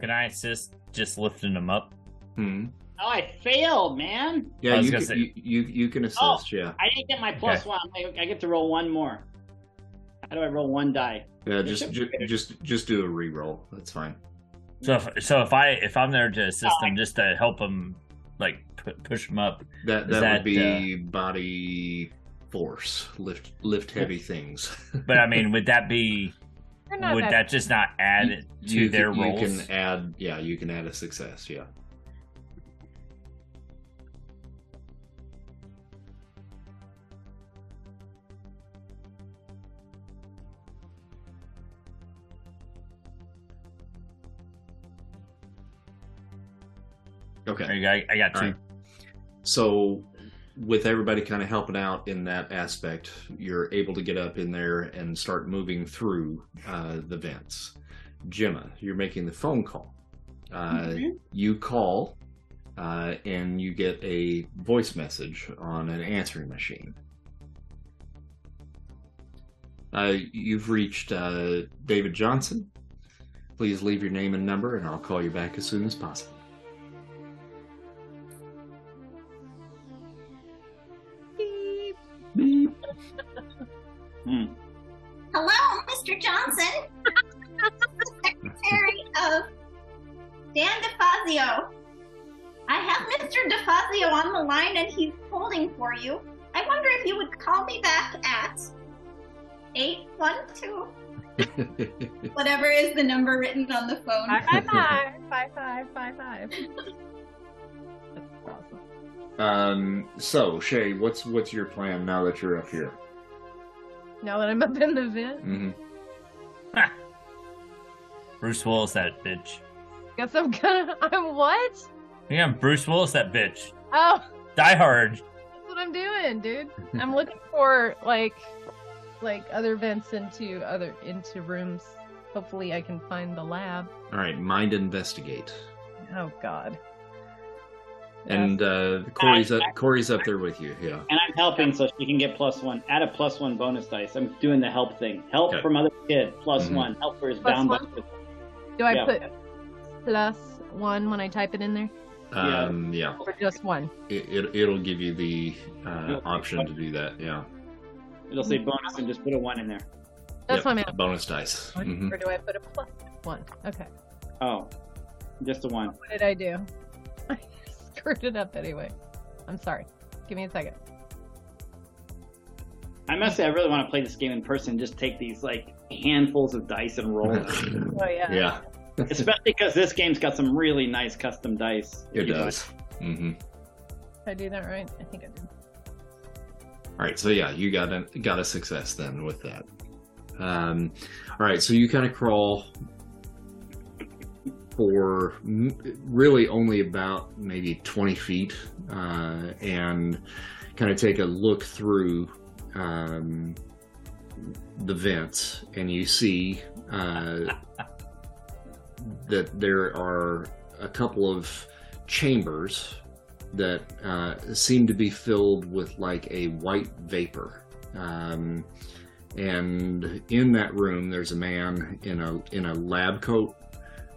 Can I assist just lifting him up? Hmm. Oh, I failed, man. Yeah, you can, say- you, you you can assist. Oh. Yeah. I didn't get my plus one. I, I get to roll one more. How do I roll one die? Yeah, just ju- just just do a re-roll. That's fine. So if so if I if I'm there to assist Oh, him just to help him like pu- push him up, That Is that, that, would be body force, lift lift heavy things. (laughs) but I mean would that be would that- that just not add it to you their can, rolls? You can add, yeah, you can add a success. Yeah. Okay. There you. I, I got two. All right. So, with everybody kind of helping out in that aspect, you're able to get up in there and start moving through uh, the vents. Gemma, you're making the phone call. Uh, Mhm. You call, uh, and you get a voice message on an answering machine. Uh, you've reached uh, David Johnson. Please leave your name and number, and I'll call you back as soon as possible. Hmm. Hello, Mr. Johnson. Secretary of Dan DeFazio. I have Mr. DeFazio on the line and he's holding for you. I wonder if you would call me back at 812, (laughs) whatever is the number written on the phone. Five five five five five five five. That's awesome. um, so, Shay, what's what's your plan now that you're up here? Now that I'm up in the vent, hmm Bruce Willis, that bitch. guess I'm gonna. (laughs) I'm what? Yeah, Bruce Willis, that bitch. Oh, Die Hard. that's what I'm doing, dude. (laughs) I'm looking for like, like other vents into other into rooms. Hopefully, I can find the lab. All right, mind investigate. Oh God. And uh, Corey's up, Corey's up there with you. Yeah. And I'm helping so she can get plus one. Add a plus one bonus dice. I'm doing the help thing. Help Okay. from other kid, plus Mhm. one. Helper is Plus bound one? by Do I Yeah. put plus one when I type it in there, Yeah. Um, yeah. or just one? It, it it'll give you the uh, option to do that. Yeah. It'll say bonus and just put a one in there. That's Yep, what I meant. Bonus dice. Mhm. Or do I put a plus one? Okay. Oh, just a one. What did I do? (laughs) I screwed it up anyway. I'm sorry. Give me a second. I must say, I really want to play this game in person. Just take these like handfuls of dice and roll. them. (laughs) Oh yeah. yeah, (laughs) Especially because this game's got some really nice custom dice. it does. Mm-hmm. Did I do that right? I think I did. All right, so yeah, you got a got a success then with that. Um, all right, so you kind of crawl for really only about maybe twenty feet, uh, and kind of take a look through um, the vents, and you see uh, that there are a couple of chambers that uh, seem to be filled with like a white vapor. Um, and in that room, there's a man in a in a lab coat,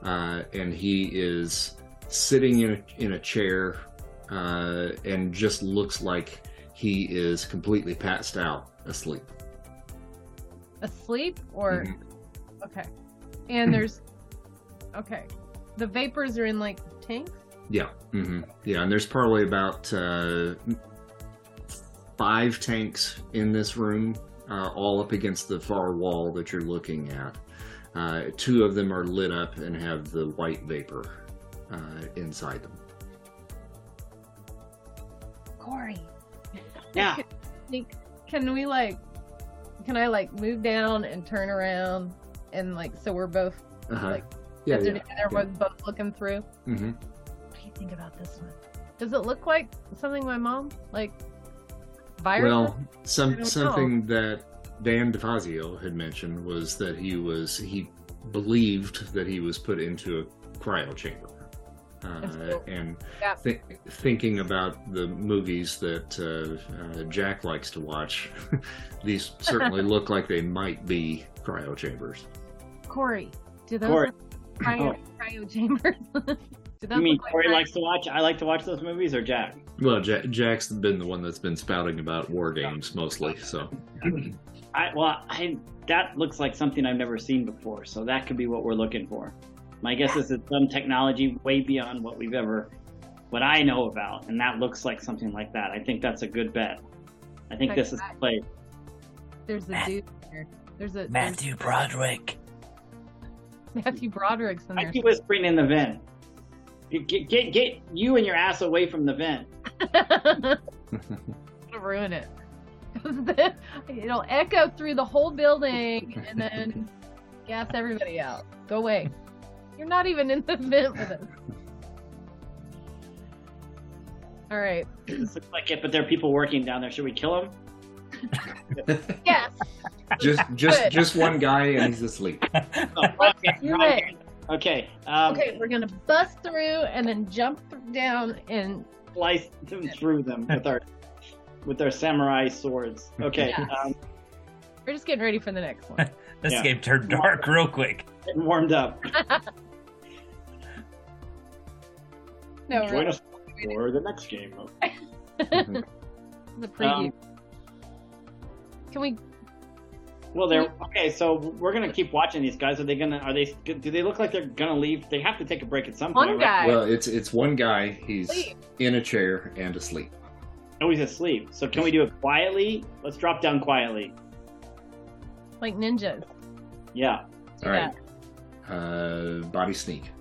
uh, and he is sitting in a, in a chair, uh, and just looks like he is completely passed out, asleep. Asleep or Mhm. okay. And there's okay. The vapors are in like tanks. Yeah, hmm yeah, and there's probably about uh, five tanks in this room, uh, all up against the far wall that you're looking at. Uh, two of them are lit up and have the white vapor uh, inside them. Corey. Yeah. (laughs) Can we like? Can I like move down and turn around and like so we're both Uh-huh. Like, yeah, together, yeah. we're both looking through. Mm-hmm. What do you think about this one? Does it look like something my mom like? Virus? Well, some don't something that Dan DeFazio had mentioned was that he was he believed that he was put into a cryo chamber, uh, Absolutely. and Yeah. thi- thinking about the movies that uh, uh, Jack likes to watch, (laughs) these certainly (laughs) look like they might be cryo chambers. Corey, do those Corey. look cryo, cryo chambers? (laughs) You mean look like Corey cryo- likes to watch? I like to watch those movies, or Jack? Well, Jack, Jack's been the one that's been spouting about war games mostly, so I well, I that looks like something I've never seen before, so that could be what we're looking for. My guess is it's some technology way beyond what we've ever, what I know about, and that looks like something like that. I think that's a good bet. I think this is the place. There's a Matt- dude here. There's a Matthew Broderick. Matthew Broderick's in I keep whispering in the vent. Get, get get you and your ass away from the vent. (laughs) (laughs) Gonna ruin it. (laughs) It'll echo through the whole building (laughs) and then gas everybody out. Go away. You're not even in the vent with us. All right. This looks like it, but there are people working down there. Should we kill them? (laughs) Yes. just just Good. just one guy and he's asleep. No, okay, Do right. Okay. Um, Okay, we're gonna bust through and then jump down and Slice them through them with our with our samurai swords. (laughs) Okay. Yes. Um, we're just getting ready for the next one. (laughs) This Yeah. game turned dark real quick. getting warmed up. (laughs) No, Join really. us for the next game. the preview. Um, Can we? Well, they're okay. So we're gonna keep watching these guys. Are they gonna? Are they? Do they look like they're gonna leave? They have to take a break at some point. One right? guy. Well, it's it's one guy. He's Sleep. in a chair and asleep. Oh, he's asleep. So can we do it quietly? Let's drop down quietly. like ninjas. Yeah. Do All right. that. Uh, body sneak.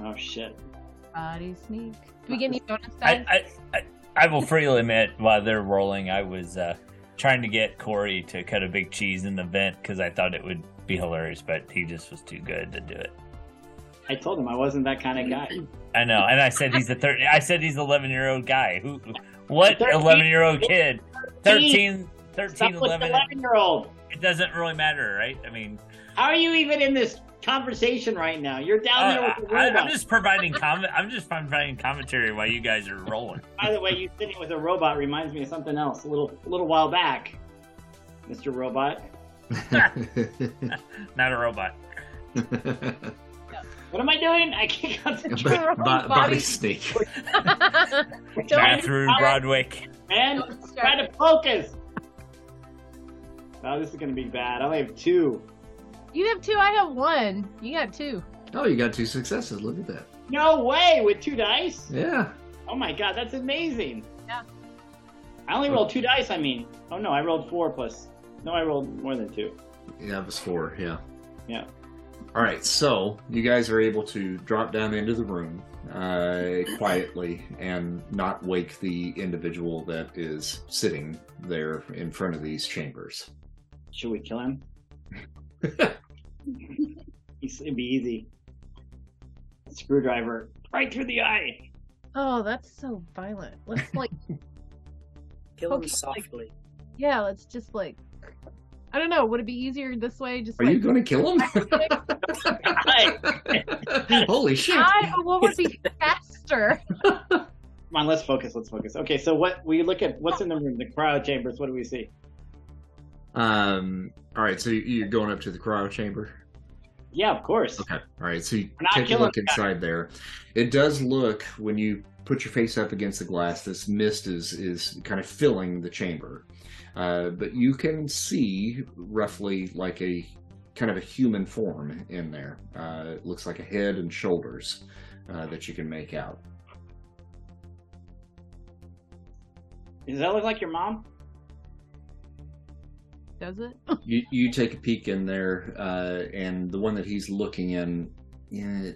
Oh shit. Body sneak. Do we get any bonus I, dice? I, I, I will freely admit, while they're rolling, I was uh, trying to get Corey to cut a big cheese in the vent because I thought it would be hilarious, but he just was too good to do it. I told him I wasn't that kind of guy. I know, and I said he's a third. I said he's an eleven year old guy. Who? What eleven year old kid? 13, 13 Stop with the 11. eleven year old. It doesn't really matter, right? I mean, How are you even in this conversation right now? You're down uh, there with the I, robot. I'm just providing comment. I'm just providing commentary while you guys are rolling. By the way, you sitting with a robot reminds me of something else. A little, a little while back, Mr. Robot. (laughs) (laughs) Not a robot. (laughs) What am I doing? I can't (laughs) concentrate. Bo- bo- body sneak. Don't- Bathroom Broadwick. Man, try to focus. Oh, this is gonna be bad. I only have two. you have two. I have one. You got two. oh, you got two successes. Look at that. No way with two dice. Yeah. Oh my god, that's amazing. Yeah. I only rolled oh. two dice. I mean, oh no, I rolled four plus. No, I rolled more than two. Yeah, it was four. Yeah. Yeah. All right, so you guys are able to drop down into the room uh, quietly and not wake the individual that is sitting there in front of these chambers. Should we kill him? (laughs) It'd be easy. Screwdriver right through the eye. Oh, that's so violent. Let's like, (laughs) Kill him Okay. softly. yeah, let's just like, I don't know. Would it be easier this way? Just Are like, you going to kill him? (laughs) (laughs) Holy shit! I, what would be faster? Come on, let's focus. Let's focus. Okay, so what we look at? What's in the room? The cryo chambers. What do we see? Um. All right, so you're going up to the cryo chamber. Yeah, of course. Okay. All right. So you take a look the guy. inside there. It does look when you put your face up against the glass. This mist is is kind of filling the chamber, uh, but you can see roughly like a kind of a human form in there. Uh, it looks like a head and shoulders uh, that you can make out. Does that look like your mom? Does it? (laughs) You you take a peek in there, uh, and the one that he's looking in, yeah,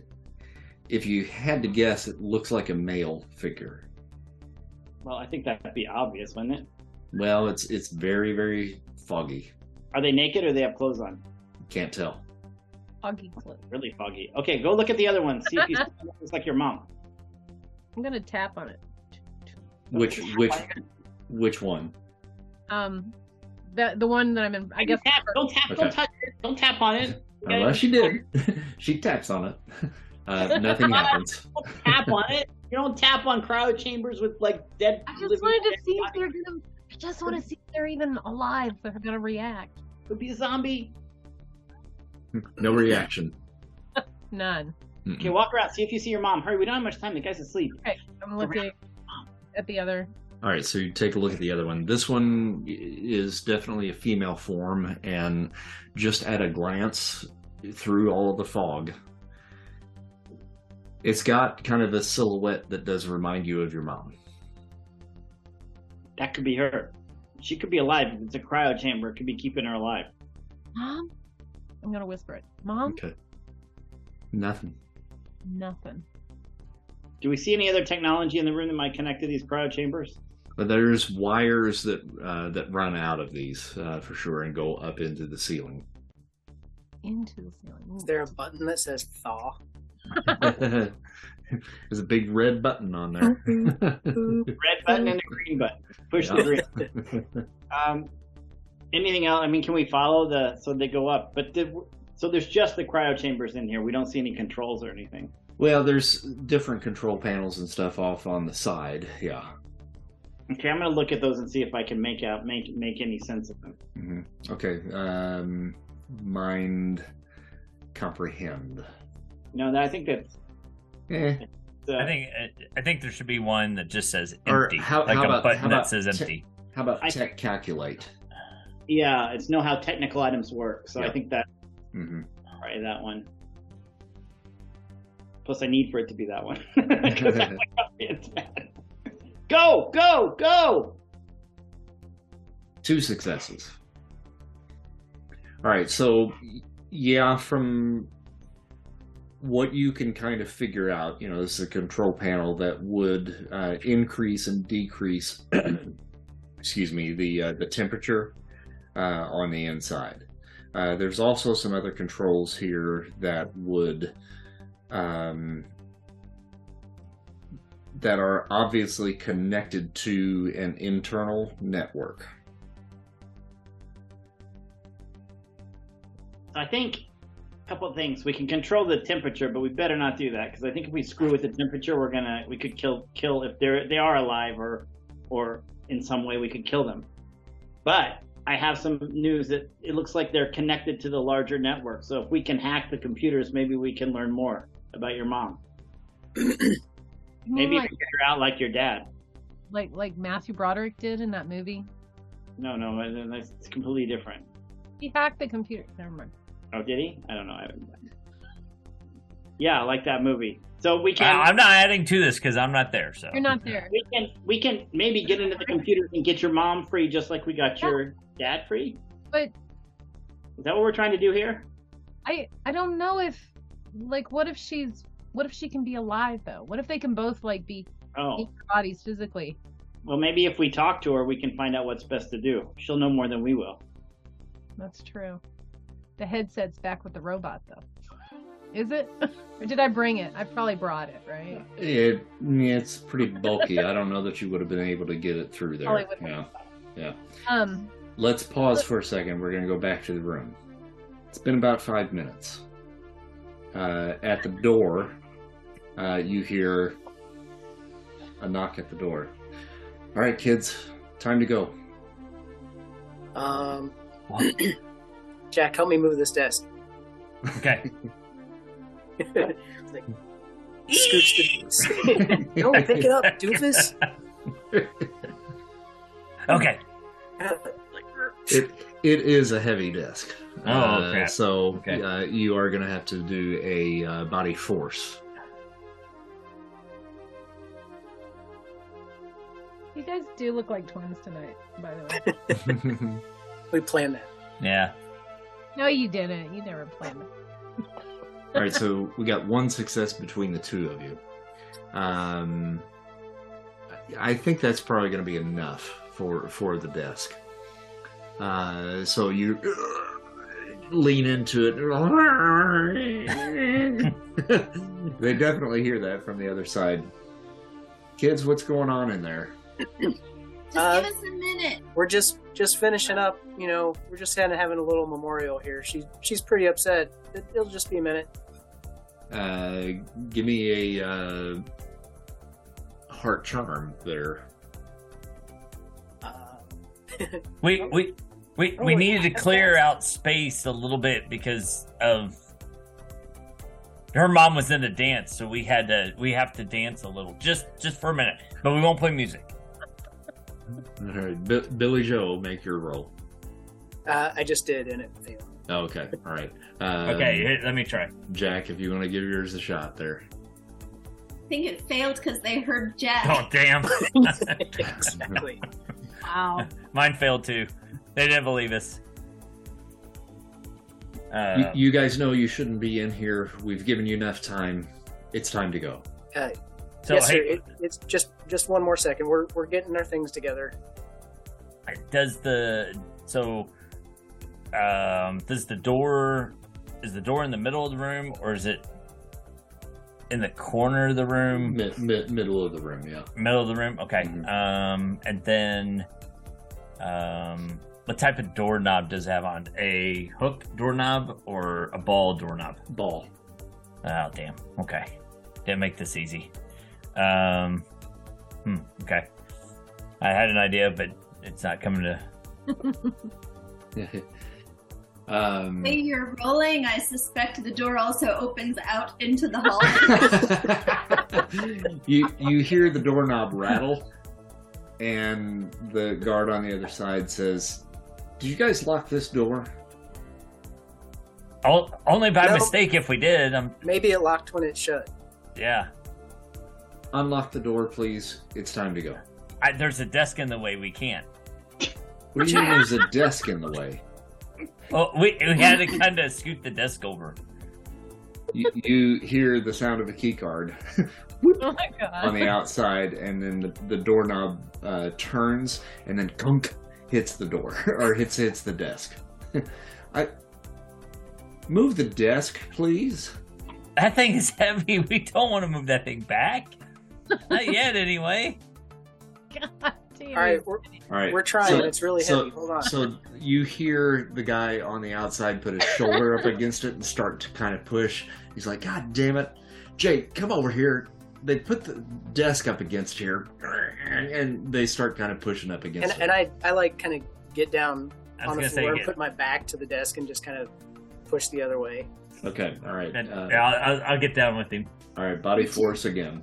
if you had to guess, it looks like a male figure. Well, I think that'd be obvious, wouldn't it? Well, it's it's very very foggy. Are they naked or they have clothes on? Can't tell. Foggy clip. Really foggy. Okay, go look at the other one. See if you (laughs) see one that looks like your mom. I'm gonna tap on it. Which which which one? Um, the the one that I'm in. I guess. tap. Don't tap. Okay. Don't touch it. Don't tap on it. Oh, well, she did. (laughs) she taps on it. Uh, nothing happens. (laughs) Don't tap on it. You don't tap on cryo chambers with like dead. I just wanted to dead see if they're gonna. I just want to see if they're even alive. If they're gonna react. Could be a zombie. Hmm, no reaction. (laughs) None. Mm-mm. Okay, walk around. See if you see your mom. Hurry. We don't have much time. The guy's asleep. Okay, I'm looking at the other. All right, so you take a look at the other one. This one is definitely a female form, and just at a glance through all of the fog, it's got kind of a silhouette that does remind you of your mom. That could be her. She could be alive. If it's a cryo chamber, it could be keeping her alive. Mom. I'm gonna whisper it. Mom. Okay. Nothing. Nothing. Do we see any other technology in the room that might connect to these cryo chambers? But there's wires that uh, that run out of these uh, for sure and go up into the ceiling. Into the ceiling. Is there a button that says thaw? (laughs) (laughs) (laughs) (laughs) There's a big red button on there. (laughs) Red button and a green button. Push the green. Um, anything else? I mean, can we follow the so they go up? But the, So there's just the cryo chambers in here. We don't see any controls or anything. Well, there's different control panels and stuff off on the side. Yeah. Okay, I'm gonna look at those and see if I can make out make make any sense of them. hmm Okay. Um, mind comprehend. No, I think that's. Eh. I think I think there should be one that just says Or empty, how- like how a about- button how that about says te- empty. How about I- tech calculate? yeah, it's know how technical items work. So I think that hmm probably that one. Plus, I need for it to be that one. 'Cause (laughs) I'm like, oh, it's (laughs) bad. Go, go, go! Two successes. All right. So, yeah, from what you can kind of figure out, you know, this is a control panel that would uh, increase and decrease. (clears throat) excuse me, the uh, the temperature uh, on the inside. Uh, there's also some other controls here that would um, that are obviously connected to an internal network. I think couple of things. We can control the temperature, but we better not do that because I think if we screw with the temperature, we're gonna we could kill kill if they're they are alive or or in some way we could kill them. But I have some news that it looks like they're connected to the larger network. So if we can hack the computers, maybe we can learn more about your mom. (clears throat) Maybe like, her out like your dad. like like Matthew Broderick did in that movie. No, no, that's it's completely different. He hacked the computer. Never mind. Oh, did he? I don't know. I. Yeah, I like that movie. So we I- can. I'm not adding to this because I'm not there. So You're not there. We can we can maybe get into the computer and get your mom free just like we got your dad free. But Is that what we're trying to do here? I I don't know if like what if she's what if she can be alive though? What if they can both like be Oh, bodies physically? well maybe if we talk to her, we can find out what's best to do. She'll know more than we will. That's true. The headset's back with the robot though. Is it? or did I bring it? I probably brought it, right? It, it's pretty bulky. I don't know that you would have been able to get it through there. Probably wouldn't. Yeah. Um Let's pause for a second. We're going to go back to the room. It's been about five minutes. Uh, at the door, uh, you hear a knock at the door. All right, kids, time to go. Um, (clears throat) Jack, help me move this desk. okay. (laughs) like, scooch the No, (laughs) pick it up, doofus. (laughs) Okay. It it is a heavy desk. Oh, Uh, crap. so Okay. uh, you are going to have to do a uh, body force. you guys do look like twins tonight, by the way. we planned that. Yeah. No, you didn't. You never planned it. (laughs) All right, so we got one success between the two of you. Um, I think that's probably going to be enough for for the desk. Uh, so you lean into it. (laughs) they definitely hear that from the other side. Kids, what's going on in there? Just Uh, give us a minute. We're just just finishing up. You know, we're just kind of having a little memorial here. She she's pretty upset. It, it'll just be a minute. Uh, give me a uh, heart charm there. Uh, (laughs) We we we, Oh, we wait, needed to clear fast. out space a little bit because of her mom was in a dance, so we had to we have to dance a little just just for a minute, but we won't play music. All right, Bi- Billy Joe, make your roll. uh, I just did, and it failed. Oh, okay, all right. Um, Okay, here, let me try. Jack, if you want to give yours a shot there. I think it failed because they heard Jack. Oh damn, (laughs) exactly. Wow. mine failed too. They didn't believe us. Uh, you, you guys know you shouldn't be in here. We've given you enough time. It's time to go. Uh, so yes, sir. It, it's just just one more second. We're we're getting our things together. does the so um does the door is the door in the middle of the room or is it in the corner of the room Mi- mi- middle of the room, yeah. middle of the room okay Mhm. um and then um what type of doorknob does it have on? A hook doorknob or a ball doorknob? Ball. Oh damn. Okay. Didn't make this easy. Um. Hmm. Okay. I had an idea, but it's not coming to. (laughs) um, Way you're rolling, I suspect the door also opens out into the hall. (laughs) you you hear the doorknob rattle, and the guard on the other side says, "Did you guys lock this door?" O- only by No. mistake if we did. Um. Maybe it locked when it shut. Yeah. Unlock the door, please. It's time to go. I, there's a desk in the way. We can't. What do you mean? There's a desk in the way. Oh, we, we had to kind of scoot the desk over. You, you hear the sound of a key card (laughs) Oh my god. on the outside, and then the, the doorknob uh, turns, and then gunk hits the door (laughs) or hits hits the desk. (laughs) I move the desk, please. That thing is heavy. We don't want to move that thing back. (laughs) Not yet, anyway. God damn. All right, we're, All right, we're trying. So- it's really so- heavy. Hold on. So you hear the guy on the outside put his shoulder up against it and start to kind of push. He's like, "God damn it, Jake, come over here." They put the desk up against here, and they start kind of pushing up against and, it. and I, I like kind of get down on the floor and put my back to the desk and just kind of push the other way. okay, all right, and- uh, yeah, I'll, I'll, I'll get down with him. all right. Body force again.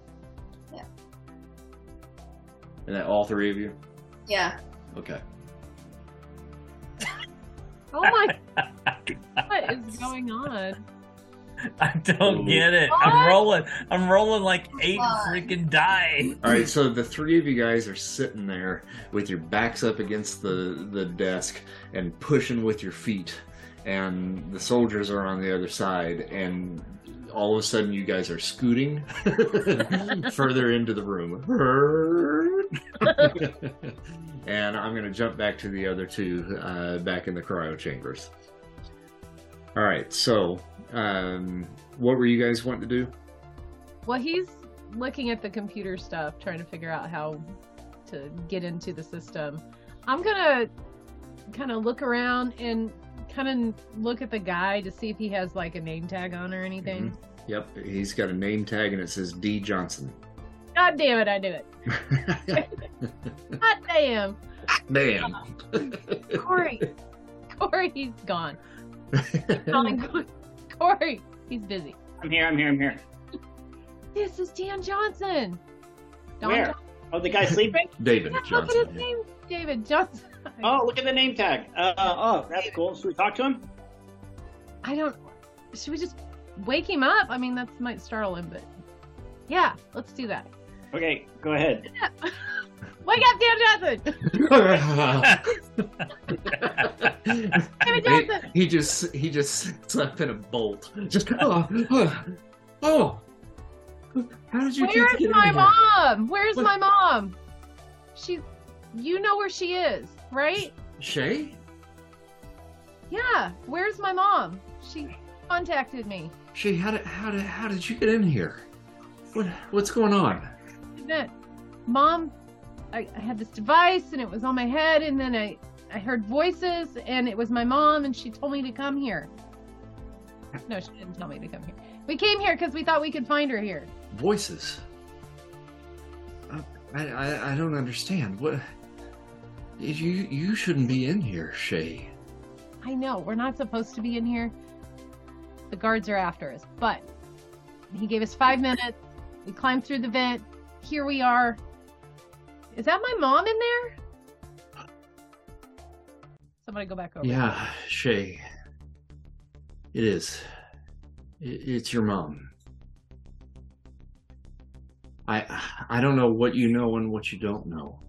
Yeah. And that all three of you. yeah. Okay. Oh my. (laughs) what is going on? I don't Ooh. get it. What? I'm rolling. I'm rolling like oh eight Come on. freaking die. All right, so the three of you guys are sitting there with your backs up against the the desk and pushing with your feet, and the soldiers are on the other side, and all of a sudden you guys are scooting (laughs) further into the room. (laughs) and I'm going to jump back to the other two uh, back in the cryo chambers. All right, so um, what were you guys wanting to do? Well, he's looking at the computer stuff, trying to figure out how to get into the system. I'm gonna kind of look around and kind of look at the guy to see if he has like a name tag on or anything. Mm-hmm. Yep, he's got a name tag and it says D Johnson. God damn it, I knew it. (laughs) God damn. Damn. (laughs) Corey. Corey, he's gone. Corey. (laughs) Corey, he's busy. I'm here. I'm here. I'm here. This is Dan Johnson. Don Where? Johnson. Oh, the guy sleeping? David Yeah, look at Johnson. his name, David Johnson. (laughs) Oh, look at the name tag. Uh, oh, that's cool. Should we talk to him? I don't. Should we just wake him up? I mean, that might startle him, but yeah, let's do that. Okay, go ahead. (laughs) Wake up, Dan Johnson! (laughs) David he, Johnson! he just he just sits up in a bolt. Just oh, oh, oh. How did you Where's kids get my mom? Where's What? my mom? She, you know where she is, right? Shay? Yeah. Where's my mom? She contacted me. Shay, how did how did how did you get in here? What what's going on? That mom, I, I had this device and it was on my head, and then I, I heard voices, and it was my mom, and she told me to come here. No, she didn't tell me to come here. We came here because we thought we could find her here. Voices. I, I I don't understand. What you you shouldn't be in here, Shay. I know we're not supposed to be in here. The guards are after us, but he gave us five minutes. We climbed through the vent. Here we are. Is that my mom in there? Somebody go back over. Yeah, Shay. It is. It's your mom. I I don't know what you know and what you don't know.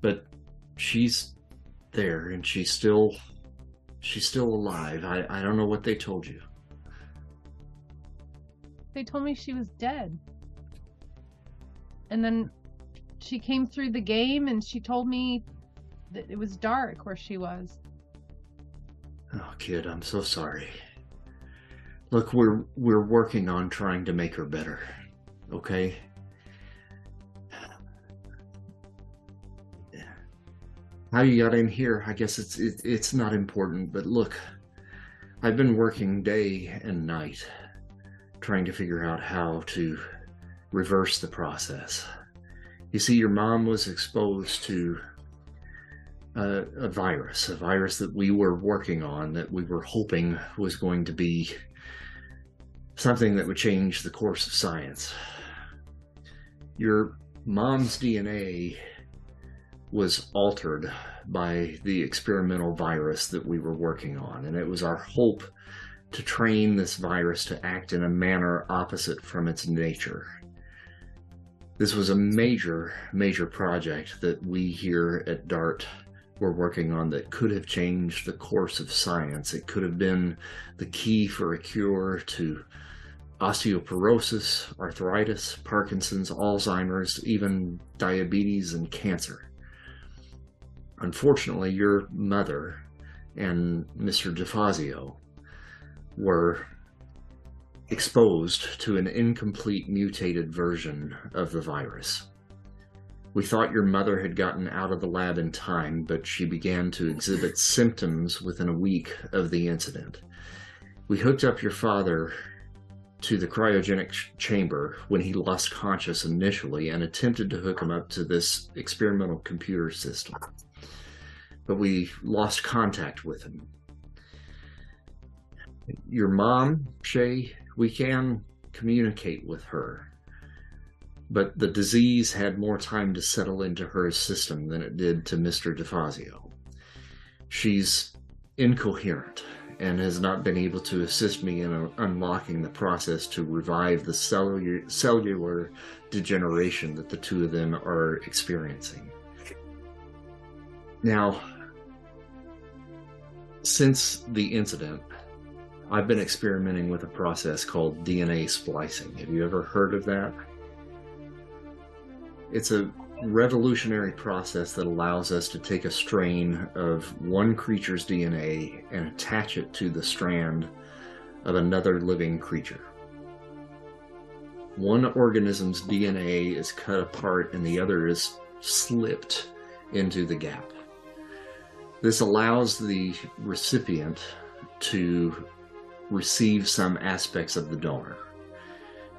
But she's there and she's still she's still alive. I, I don't know what they told you. They told me she was dead. And then she came through the game and she told me that it was dark where she was. Oh kid, I'm so sorry. Look, we're we're working on trying to make her better. Okay? How you got in here, I guess it's it, it's not important, but look, I've been working day and night trying to figure out how to reverse the process. You see, your mom was exposed to a, a virus, a virus that we were working on, that we were hoping was going to be something that would change the course of science. Your mom's DNA was altered by the experimental virus that we were working on, and it was our hope to train this virus to act in a manner opposite from its nature. This was a major, major project that we here at DART were working on that could have changed the course of science. It could have been the key for a cure to osteoporosis, arthritis, Parkinson's, Alzheimer's, even diabetes and cancer. Unfortunately, your mother and Mr. DeFazio were exposed to an incomplete mutated version of the virus. We thought your mother had gotten out of the lab in time, but she began to exhibit symptoms within a week of the incident. We hooked up your father to the cryogenic ch- chamber when he lost conscious initially and attempted to hook him up to this experimental computer system. But we lost contact with him. Your mom, Shay, we can communicate with her. But the disease had more time to settle into her system than it did to Mr. DeFazio. She's incoherent and has not been able to assist me in unlocking the process to revive the cellular, cellular degeneration that the two of them are experiencing. Now, since the incident, I've been experimenting with a process called DNA splicing. Have you ever heard of that? It's a revolutionary process that allows us to take a strain of one creature's DNA and attach it to the strand of another living creature. One organism's DNA is cut apart and the other is slipped into the gap. This allows the recipient to receive some aspects of the donor.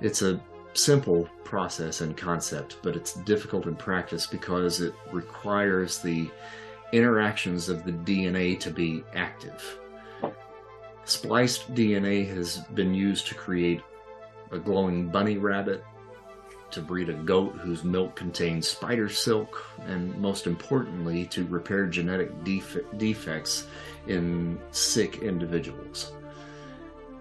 It's a simple process and concept, but it's difficult in practice because it requires the interactions of the DNA to be active. Spliced DNA has been used to create a glowing bunny rabbit, to breed a goat whose milk contains spider silk, and most importantly, to repair genetic def- defects in sick individuals.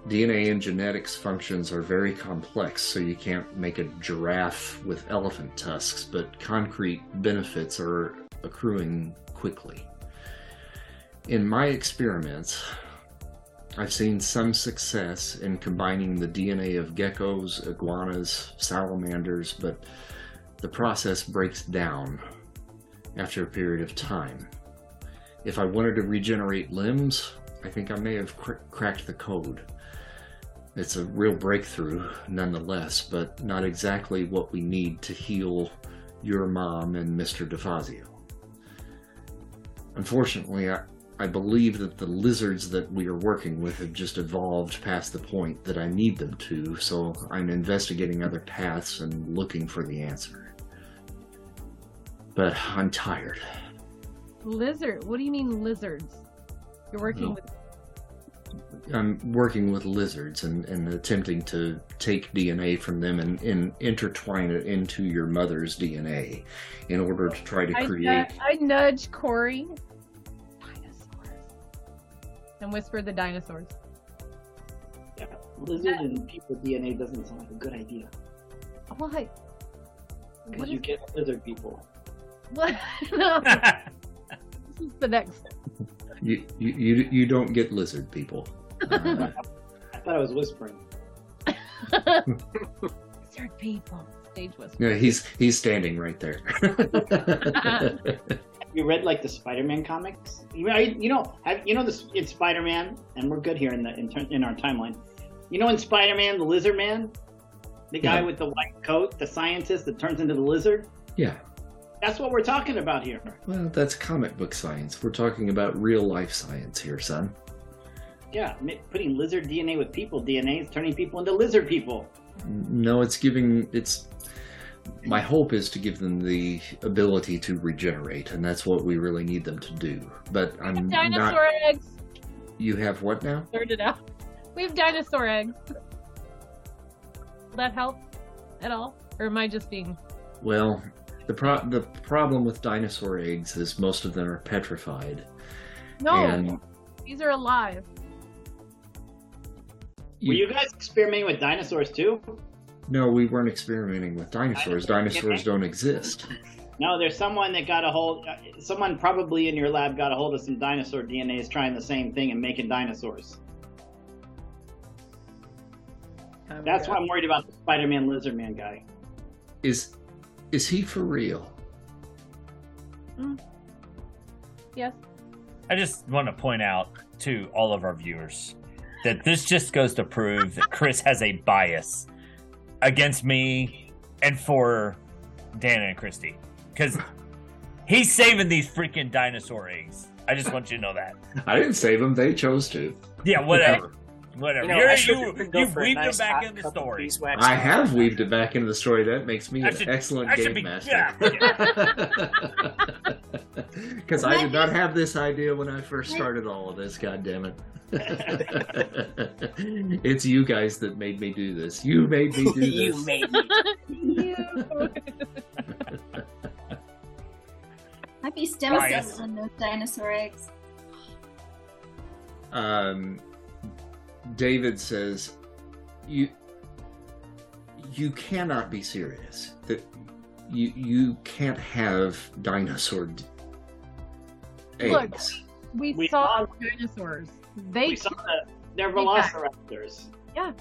DNA and genetics functions are very complex, so you can't make a giraffe with elephant tusks, but concrete benefits are accruing quickly. In my experiments, I've seen some success in combining the DNA of geckos, iguanas, salamanders, but the process breaks down after a period of time. If I wanted to regenerate limbs, I think I may have cr- cracked the code. It's a real breakthrough, nonetheless, but not exactly what we need to heal your mom and Mr. DeFazio. Unfortunately, I, I believe that the lizards that we are working with have just evolved past the point that I need them to, so I'm investigating other paths and looking for the answer. But I'm tired. Lizard? What do you mean lizards? You're working No. with I'm working with lizards and, and attempting to take DNA from them and, and intertwine it into your mother's DNA in order to try to I, create. nu- I nudge Corey. Dinosaurs. And whisper the dinosaurs. Yeah, lizard and people DNA doesn't sound like a good idea Why? What because is, you get lizard people. what? (laughs) no, this is the next. You, you, you, you don't get lizard people. Uh, (laughs) I thought I was whispering. (laughs) Lizard people. Stage whisper. no, he's he's standing right there. You read like the Spider-Man comics? You, I, you know, have, you know this in Spider-Man, and we're good here in the in, in our timeline. You know, in Spider-Man, the Lizard Man, the guy Yeah. with the white coat, the scientist that turns into the lizard. yeah. That's what we're talking about here. Well, that's comic book science. We're talking about real life science here, son. Yeah, putting lizard DNA with people DNA is turning people into lizard people. No, it's giving it's my hope is to give them the ability to regenerate, and that's what we really need them to do. But I'm Dinosaur not. eggs. You have what now? Figured it out. We have dinosaur eggs. Will that help at all? Or am I just being Well, the pro- the problem with dinosaur eggs is most of them are petrified, No, and these are alive. Were you guys experimenting with dinosaurs too? No, we weren't experimenting with dinosaurs. Dinosaurs don't exist. No, there's someone that got a hold. uh, Someone probably in your lab got a hold of some dinosaur DNA, is trying the same thing and making dinosaurs. Time That's ago. why I'm worried about the Spider-Man Lizard Man guy. Is is he for real? Yes. I just want to point out to all of our viewers that this just goes to prove that Chris has a bias against me and for Dana and Christy. Because he's saving these freaking dinosaur eggs. I just want you to know that. (laughs) I didn't save them; they chose to. Yeah, whatever. Whatever. You know, You're- I you, go you for weaved nice them back hot in the story. I have weaved it back into the story. That makes me I an excellent game be- master. yeah, (laughs) Because (laughs) I did not have this idea when I first started all of this. God damn it! (laughs) it's you guys that made me do this. You made me do this. you made me. You. Might be stem Bias. cells in those dinosaur eggs. um, David says, "You, you cannot be serious. That you you can't have dinosaur d- Look. eggs." we, We saw saw- dinosaurs. They we saw that they're They yeah,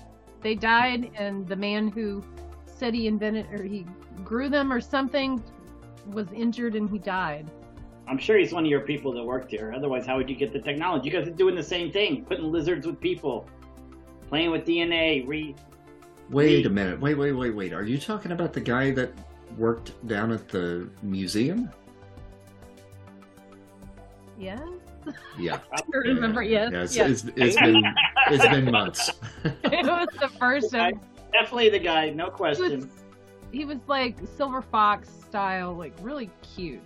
they died, and the man who said he invented or he grew them or something was injured and he died. I'm sure he's one of your people that worked here. Otherwise, how would you get the technology? You guys are doing the same thing, putting lizards with people, playing with DNA. Re Wait a minute. Wait, wait, wait, wait. Are you talking about the guy that worked down at the museum? Yeah, Yeah. (laughs) I remember. Yes, Yeah, it's, yes. it's, it's been it's been months. (laughs) it was the first of definitely the guy, no he was, question. he was like silver fox style, like really cute.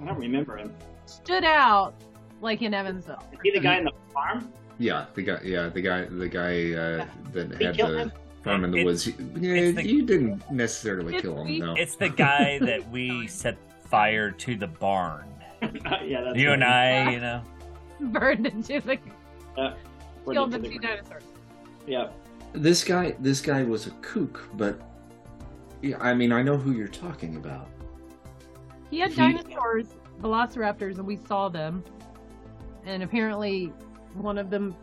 I don't remember him. Stood out like in Evansville. Is he the guy in the farm? Yeah, the guy. Yeah, the guy. The guy uh, that He had the him? farm in the It- woods. Yeah, the- you didn't necessarily kill him. No. It's the guy (laughs) that we set fire to the barn. (laughs) yeah, that's You and right. I, you know. (laughs) Burned into the We're killed the- the two dinosaurs. Yeah, This guy. This guy was a kook, but yeah, I mean, I know who you're talking about. He had He- dinosaurs, velociraptors, and we saw them. And apparently, one of them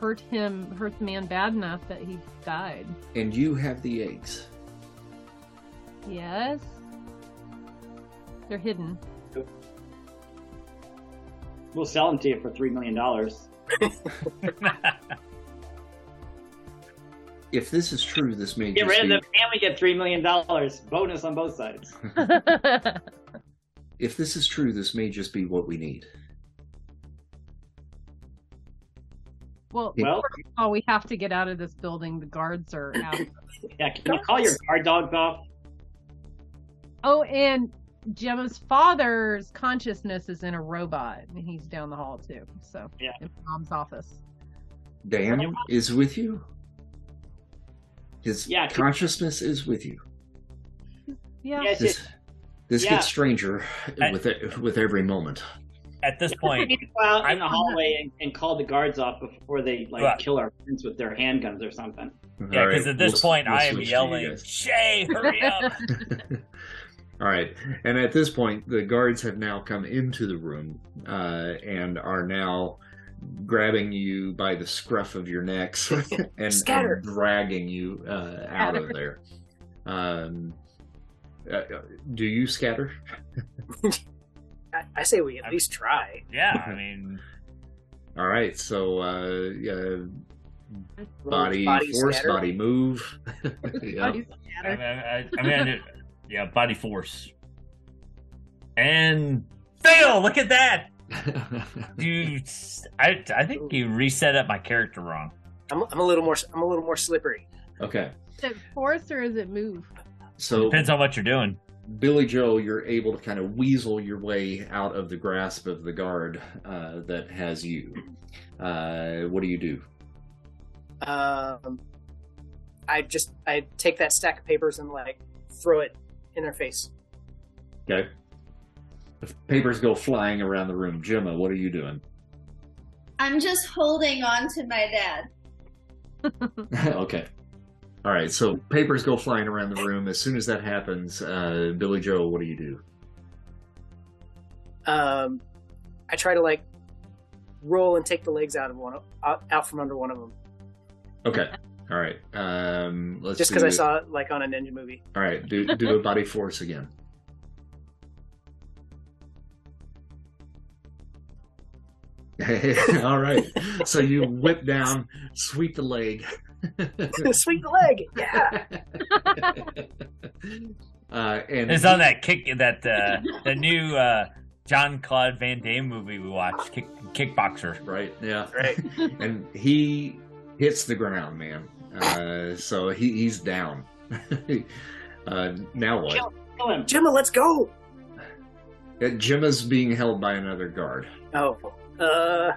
hurt him, hurt the man bad enough that he died. And you have the eggs. Yes. They're hidden. we'll sell them to you for three million dollars. (laughs) If this is true, this may Get rid of be, them, and we get three million dollars bonus on both sides. (laughs) if this is true, this may just be what we need. Well, Well, first of all, we have to get out of this building. The guards are out. (laughs) yeah, can you call your guard dogs off? oh, and Gemma's father's consciousness is in a robot, and he's down the hall too. So, Yeah. in mom's office. Dan is with you. His Yeah. consciousness is with you. Yeah. Yes, This, this Yeah. gets stranger I- with it, with every moment. At this point, need to go out in I'm- the hallway and, and call the guards off before they like Well- kill our friends with their handguns or something. yeah, because right, at this we'll- point, we'll I am switch to you yelling, guys. Shay, hurry up! (laughs) (laughs) All right, and at this point, the guards have now come into the room uh, and are now grabbing you by the scruff of your necks (laughs) and, and dragging you uh, out of there. Um, uh, do you scatter? I, I say we at I'm- least try. yeah, I (laughs) mean, All right, so uh, yeah, Roll body, force, scatter. (laughs) body move. yeah. Body I. I, I, I mean, I did- yeah, body force. And fail! look at that. (laughs) Dude, I, I think you reset up my character wrong. I'm, I'm a little more I'm a little more slippery. okay. Is it force or is it move? So Depends on what you're doing. Billy Joe, you're able to kind of weasel your way out of the grasp of the guard uh, that has you. Uh, what do you do? Um, I just I take that stack of papers and like throw it in their face. Okay. The papers go flying around the room. Gemma, what are you doing? I'm just holding on to my dad. (laughs) (laughs) okay. All right. So papers go flying around the room. As soon as that happens, uh, Billy Joe, what do you do? Um, I try to like roll and take the legs out of one out, out from under one of them, Okay. All right. Um, let's just because I saw it like on a ninja movie. All right. Do do a body force again. (laughs) All right. So you whip down, sweep the leg. Sweep (laughs) the leg, yeah. (laughs) uh, and It's on that kick that uh, the new uh, Jean-Claude Van Damme movie we watched, kick, Kickboxer. right, yeah, Right. (laughs) and he hits the ground, man. Uh, so he, he's down. uh, now what? Kill, kill him. Gemma, let's go. Uh, Gemma's being held by another guard, Oh, uh,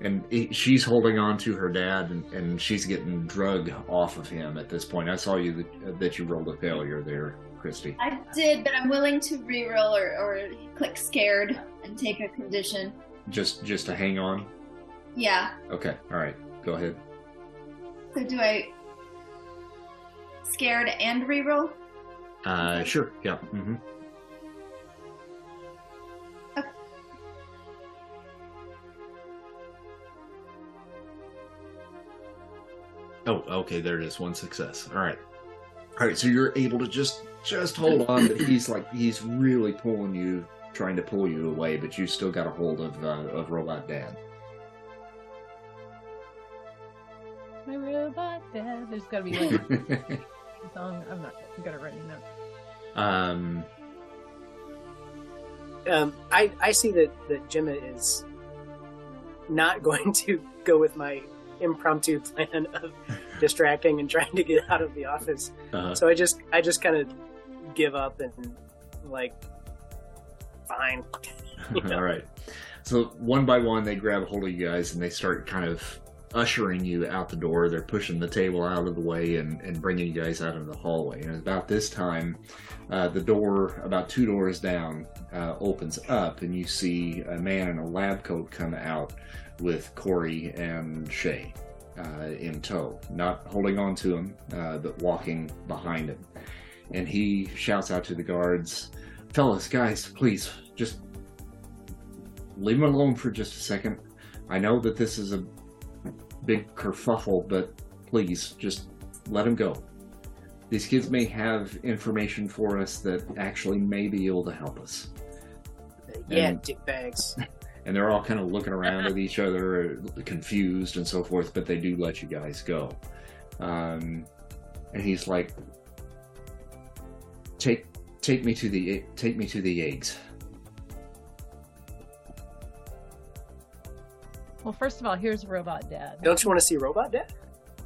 and he, she's holding on to her dad, and, and she's getting drug off of him at this point. I saw you that, that you rolled a failure there, Christy. I did, but I'm willing to reroll or, or click scared and take a condition. Just just to hang on. Yeah. Okay, all right, go ahead. So do I scared and reroll? Uh, sure, yeah. hmm Oh, okay, there it is. One success. All right. All right, so you're able to just just hold on, but he's like he's really pulling you, trying to pull you away, but you still got a hold of uh, of Robot Dad. My robot dad. There's got to be like (laughs) a song. I'm not good at writing that. um, um, I I see that that Gemma is not (laughs) going to go with my impromptu plan of (laughs) distracting and trying to get out of the office. uh, So I just I just kind of give up and like fine. (laughs) You know? All right. So one by one, they grab a hold of you guys and they start kind of ushering you out the door. They're pushing the table out of the way and, and bringing you guys out into the hallway. And about this time, uh, the door, about two doors down, uh, opens up and you see a man in a lab coat come out with Corey and Shay uh, in tow, not holding on to him, uh, but walking behind him. And he shouts out to the guards, fellas, guys, please, just leave him alone for just a second. I know that this is a big kerfuffle, but please just let him go. These kids may have information for us that actually may be able to help us. Yeah, And- dick bags. (laughs) And they're all kind of looking (laughs) around at each other, confused and so forth, but they do let you guys go. Um, and he's like, "Take, take me to the, take me to the eggs." Well, first of all, here's robot dad. Don't you want to see Robot Dad?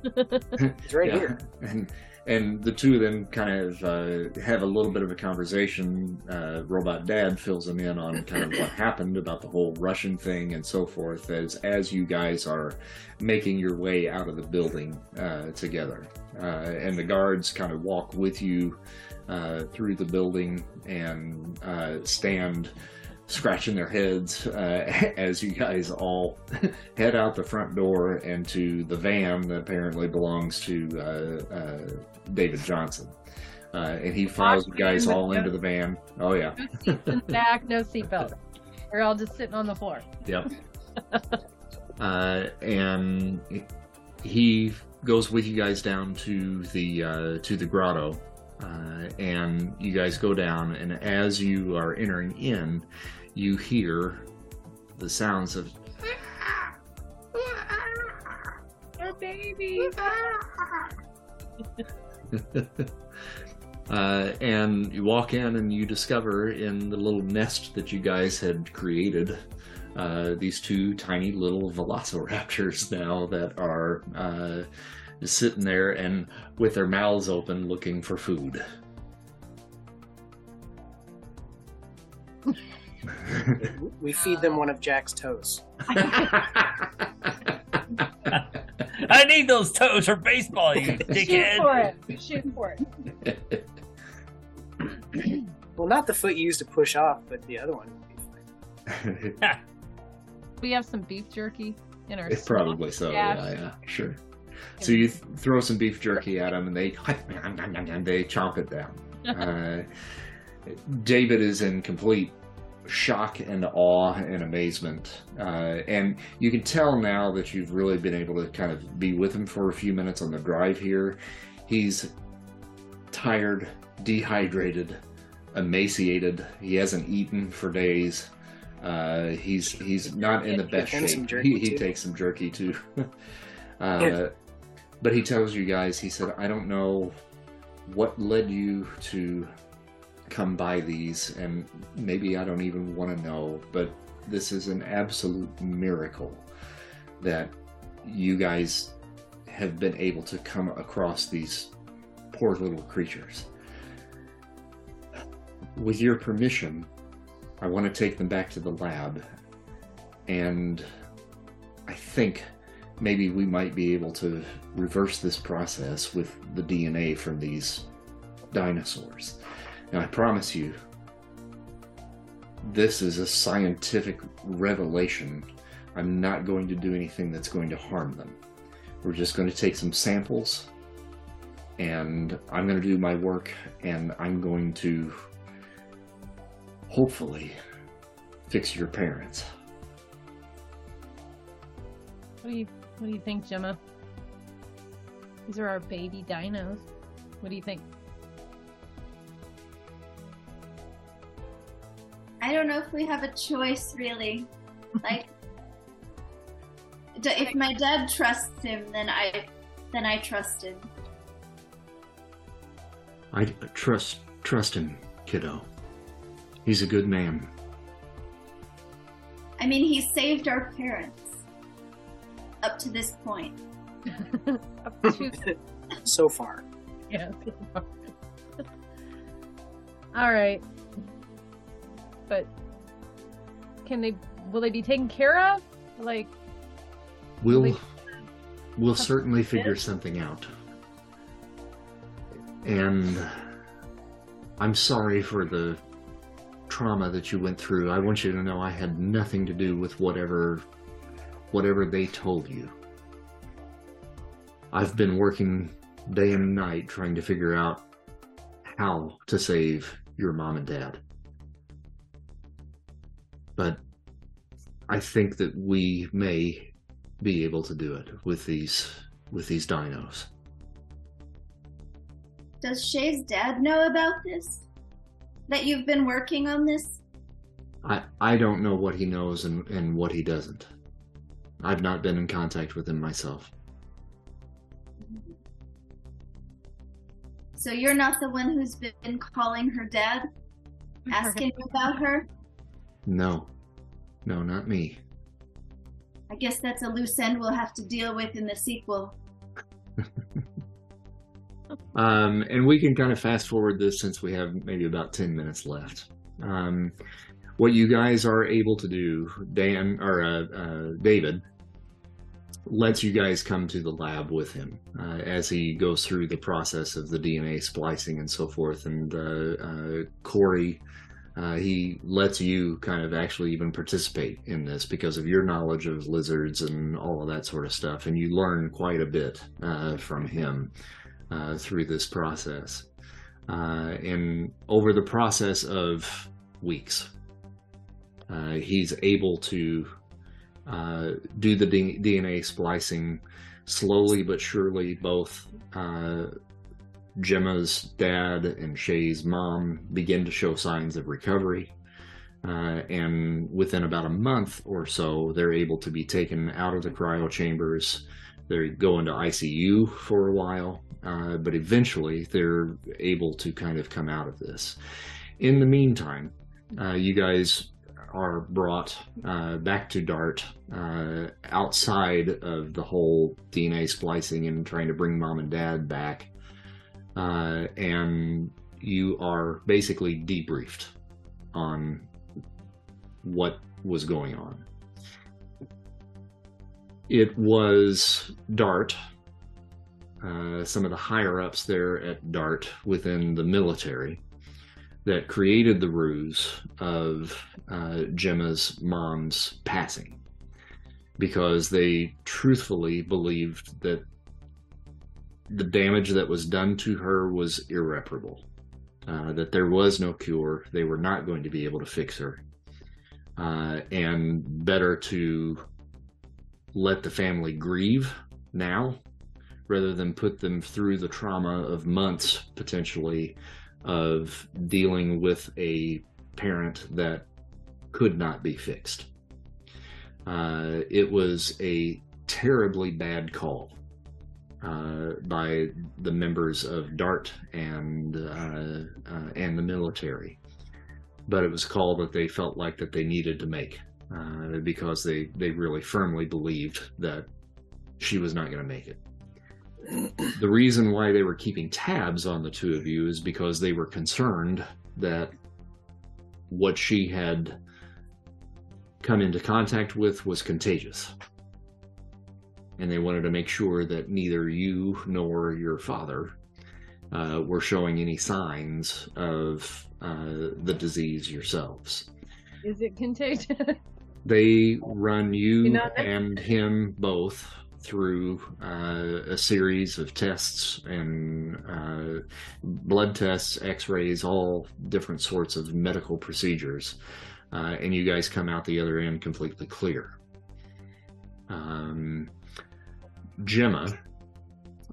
(laughs) He's right Yeah. here. (laughs) And and the two of them kind of uh, have a little bit of a conversation. Uh, Robot Dad fills them in on kind of what happened about the whole Russian thing and so forth. As as you guys are making your way out of the building uh, together, uh, and the guards kind of walk with you uh, through the building and uh, stand scratching their heads uh, (laughs) as you guys all (laughs) head out the front door and to the van that apparently belongs to uh, David Johnson. Uh, and he follows the guys all into the van. Oh, yeah. No seats in the back, no seatbelt. We're all just sitting on the floor. Yep. (laughs) uh, and he goes with you guys down to the uh, to the grotto, uh, and you guys go down. And as you are entering in, you hear the sounds of (laughs) Our babies. (laughs) (laughs) Uh, and you walk in and you discover in the little nest that you guys had created uh, these two tiny little velociraptors now that are uh, sitting there and with their mouths open looking for food. (laughs) We feed them one of Jack's toes. (laughs) (laughs) I need those toes for baseball, you (laughs) Shoot dickhead. for it. Shoot for it. (laughs) Well, not the foot you used to push off, but the other one would be fine. We have some beef jerky in our. It's probably so. Yeah. Yeah, yeah, sure. So you th- throw some beef jerky at them, and they and they chomp it down. Uh, David is in complete shock and awe and amazement, uh, and you can tell now that you've really been able to kind of be with him for a few minutes on the drive here. He's tired, dehydrated, emaciated. He hasn't eaten for days. Uh, he's he's not in the best shape. He, he takes some jerky too. (laughs) uh, But he tells you guys, he said, I don't know what led you to come by these, and maybe I don't even want to know, but this is an absolute miracle that you guys have been able to come across these poor little creatures. With your permission, I want to take them back to the lab, and I think maybe we might be able to reverse this process with the DNA from these dinosaurs. Now, I promise you, this is a scientific revelation. I'm not going to do anything that's going to harm them. We're just going to take some samples, and I'm going to do my work, and I'm going to hopefully fix your parents. What do you What do you think, Gemma? These are our baby dinos. What do you think? I don't know if we have a choice, really. Like, if my dad trusts him, then I, then I trust him. I trust trust him, kiddo. He's a good man. I mean, he saved our parents up to this point. (laughs) Up to (laughs) So far. yes. (laughs) All right. But can they? Will they be taken care of? Like, We'll Like- we'll certainly figure something out. And I'm sorry for the trauma that you went through. I want you to know I had nothing to do with whatever whatever they told you. I've been working day and night trying to figure out how to save your mom and dad. But I think that we may be able to do it with these with these dinos. Does Shay's dad know about this? That you've been working on this? I I don't know what he knows and, and what he doesn't. I've not been in contact with him myself. So you're not the one who's been calling her dad, asking about her? No. No, not me. I guess that's a loose end we'll have to deal with in the sequel. (laughs) Um, and we can kind of fast forward this since we have maybe about 10 minutes left. Um, what you guys are able to do, Dan or uh, uh, David, lets you guys come to the lab with him uh, as he goes through the process of the DNA splicing and so forth. And uh, uh, Corey, uh, he lets you kind of actually even participate in this because of your knowledge of lizards and all of that sort of stuff. And you learn quite a bit uh, from him uh, through this process. Uh, and over the process of weeks, uh, he's able to uh, do the D- DNA splicing slowly but surely. Both Gemma's dad and Shay's mom begin to show signs of recovery. Uh, and within about a month or so, they're able to be taken out of the cryo chambers They go into ICU for a while, uh, but eventually they're able to kind of come out of this. In the meantime, uh, you guys are brought uh, back to Dart uh, outside of the whole DNA splicing and trying to bring mom and dad back. Uh, and you are basically debriefed on what was going on. It was Dart, uh, some of the higher ups there at Dart within the military, that created the ruse of uh, Gemma's mom's passing because they truthfully believed that the damage that was done to her was irreparable, uh, that there was no cure, they were not going to be able to fix her, uh, and better to let the family grieve now rather than put them through the trauma of months potentially of dealing with a parent that could not be fixed. Uh, it was a terribly bad call uh, by the members of DART and uh, uh, and the military, but it was a call that they felt like that they needed to make uh, because they they really firmly believed that she was not going to make it the reason why they were keeping tabs on the two of you is because they were concerned that what she had come into contact with was contagious. And they wanted to make sure that neither you nor your father uh, were showing any signs of uh, the disease yourselves. Is it contagious? (laughs) They run you and him both through uh, a series of tests and uh, blood tests, x rays, all different sorts of medical procedures. Uh, and you guys come out the other end completely clear. Um, Gemma,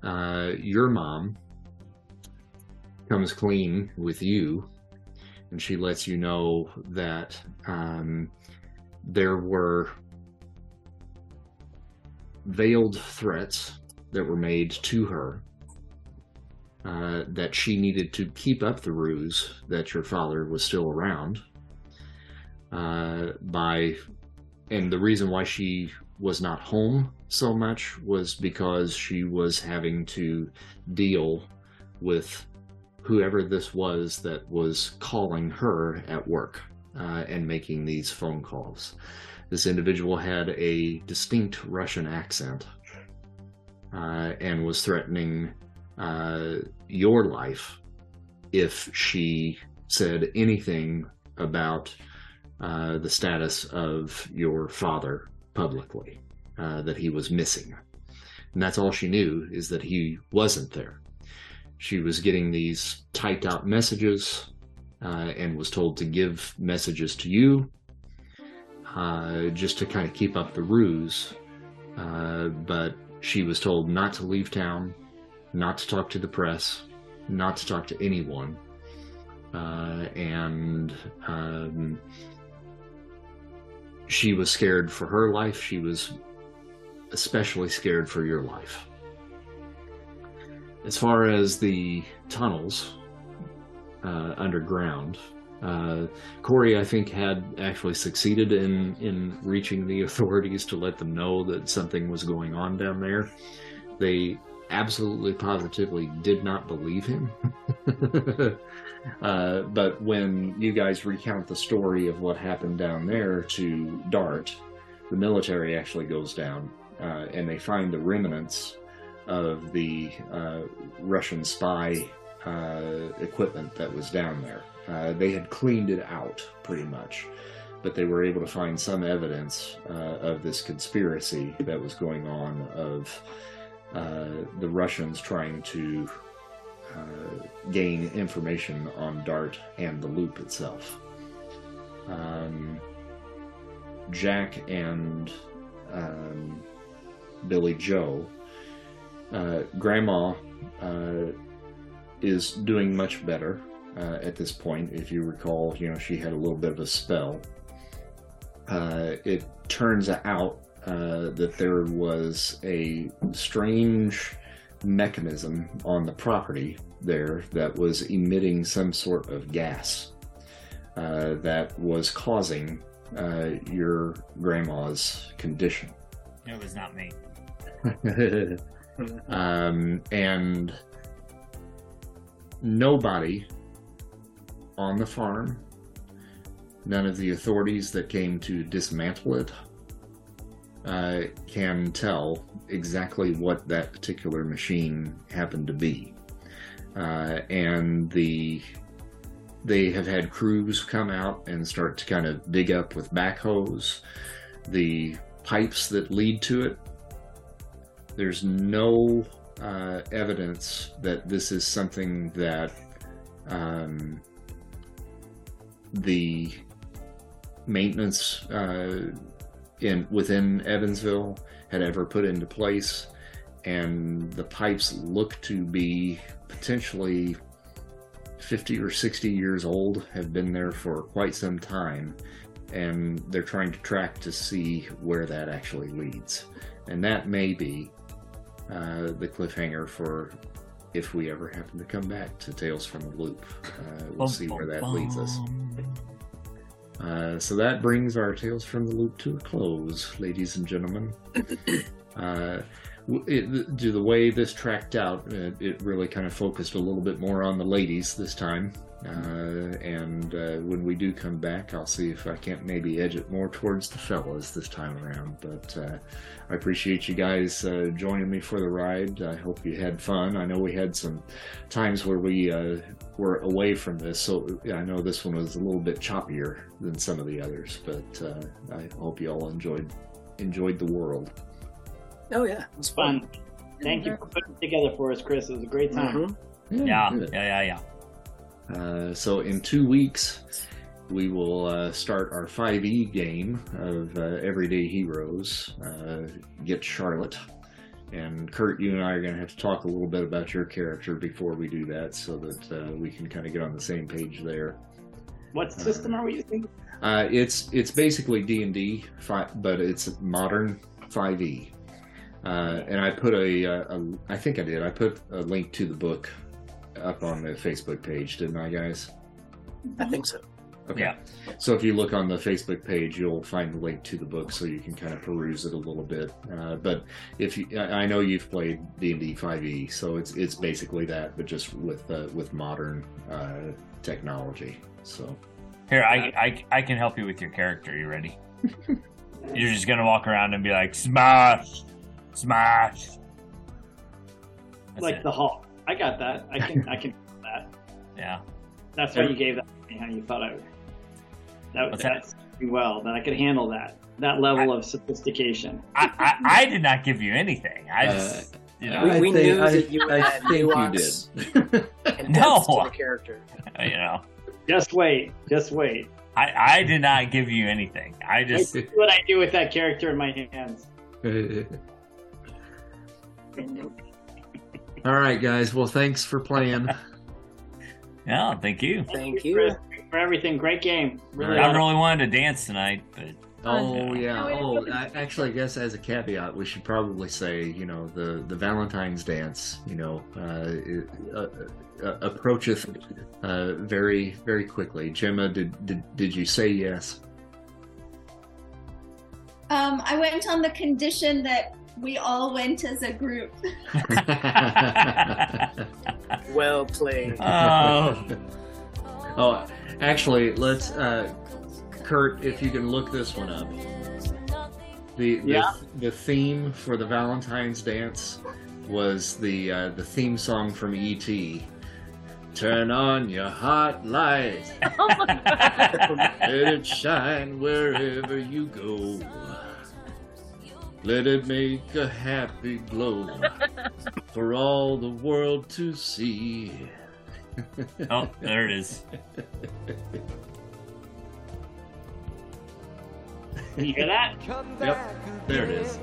uh, your mom comes clean with you, and she lets you know that um, there were veiled threats that were made to her uh, that she needed to keep up the ruse that your father was still around uh, by and the reason why she was not home so much was because she was having to deal with whoever this was that was calling her at work uh, and making these phone calls. This individual had a distinct Russian accent uh, and was threatening uh, your life if she said anything about uh, the status of your father publicly, uh, that he was missing. And that's all she knew is that he wasn't there. She was getting these typed out messages uh, and was told to give messages to you uh, just to kind of keep up the ruse. Uh, but she was told not to leave town, not to talk to the press, not to talk to anyone. Uh, and um, she was scared for her life. She was especially scared for your life. As far as the tunnels uh, underground, uh, Corey, I think, had actually succeeded in in reaching the (laughs) authorities to let them know that something was going on down there. They absolutely positively did not believe him. (laughs) uh, but when you guys recount the story of what happened down there to Dart, the military actually goes down uh, and they find the remnants of the uh, Russian spy uh, equipment that was down there. Uh, they had cleaned it out pretty much, but they were able to find some evidence uh, of this conspiracy that was going on of uh, the Russians trying to gain information on DART and the loop itself. Um, Jack and um, Billy Joe, uh, Grandma uh, is doing much better uh, at this point. If you recall, you know, she had a little bit of a spell. Uh, it turns out uh, that there was a strange mechanism on the property there that was emitting some sort of gas uh, that was causing your grandma's condition. It was not me. (laughs) um, and nobody on the farm, none of the authorities that came to dismantle it, uh, can tell exactly what that particular machine happened to be. Uh, and the they have had crews come out and start to kind of dig up with backhoes the pipes that lead to it. There's no uh, evidence that this is something that um, the maintenance uh, in within Evansville had ever put into place, and the pipes look to be potentially 50 or 60 years old, have been there for quite some time, and they're trying to track to see where that actually leads. And that may be uh, the cliffhanger for if we ever happen to come back to Tales from the Loop. Uh, we'll see where that leads us. Uh, so that brings our Tales from the Loop to a close, ladies and gentlemen. (coughs) uh, it, do the way this tracked out, it, it really kind of focused a little bit more on the ladies this time. Uh, and uh, when we do come back, I'll see if I can't maybe edge it more towards the fellas this time around. But uh, I appreciate you guys uh, joining me for the ride. I hope you had fun. I know we had some times where we uh, were away from this, so I know this one was a little bit choppier than some of the others. But uh, I hope you all enjoyed enjoyed the world. Oh yeah, it was fun. Fun. Thank you for putting it together for us, Chris. It was a great time. Mhm. Yeah, good. yeah, yeah, yeah. Uh, so in two weeks, we will uh, start our 5e game of uh, Everyday Heroes. Uh, get Charlotte. And Kurt, you and I are going to have to talk a little bit about your character before we do that, so that uh, we can kind of get on the same page there. What system are we using? Uh, it's it's basically D and D, but it's modern 5e. Uh, and I put a, a, a, I think I did. I put a link to the book up on the Facebook page, didn't I, guys? I think so. Okay. Yeah. So if you look on the Facebook page, you'll find the link to the book, so you can kind of peruse it a little bit. Uh, but if you, I I know you've played D and D 5e, so it's it's basically that, but just with uh, with modern uh, technology. So Here, I, I I can help you with your character. You ready? (laughs) You're just gonna walk around and be like, smash, smash. That's like it. the Hulk. I got that. I can. I can. do that. (laughs) yeah. That's why you gave that to me. How you thought I would. That What's that's well. That I could handle that. That level of sophistication. I, I I did not give you anything. I uh, just you know We- we think- knew that you I had think nuance. you did. (laughs) And No. to the character. (laughs) you know Just wait. Just wait. I I did not give you anything. I I just see what I do with that character in my hands. All right, guys. Well, thanks for playing. (laughs) yeah, thank you. Thank Chris, you. for everything. Great game. Really. I really wanted to dance tonight, but Oh Yeah. yeah. No, it Oh, I, actually, I guess as a caveat, we should probably say, you know, the the Valentine's dance, you know, uh, it, uh, uh, approacheth uh, very very quickly. Gemma, did did did you say yes? Um, I went on the condition that we all went as a group. (laughs) Well played. oh, oh, actually, let's. Uh, Kurt, if you can look this one up. The, the Yeah. the theme for the Valentine's dance was the uh, the theme song from E.T. Turn on your hot light, (laughs) Oh my god. let it shine wherever you go. Let it make a happy glow (laughs) for all the world to see. oh, there it is. (laughs) You hear that? Yep, there it is.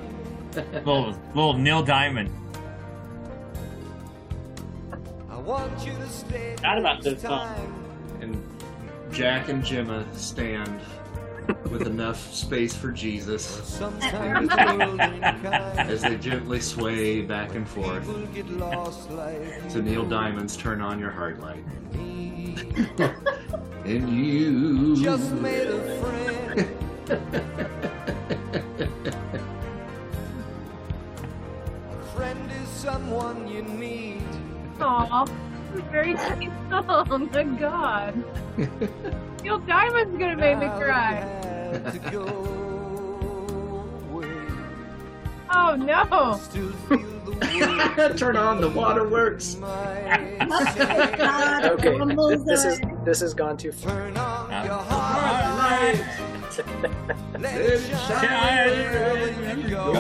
(laughs) Little little Neil Diamond. Forgot about this song. And Jack and Gemma stand with enough space for Jesus Sometimes the world ain't kind. as they gently sway back and forth People get lost like to Neil Diamond's "Turn On Your Heart Light." And you Just made a friend. A friend is someone you need. Aw, very sweet song. Good God. (laughs) Neil Diamond's gonna make me cry. you had to go away. Oh no. Still feel the weight (laughs) Turn on the waterworks. of my God, Okay, this is away. (laughs) this has gone too far. Turn on your heart light. Let it shine go.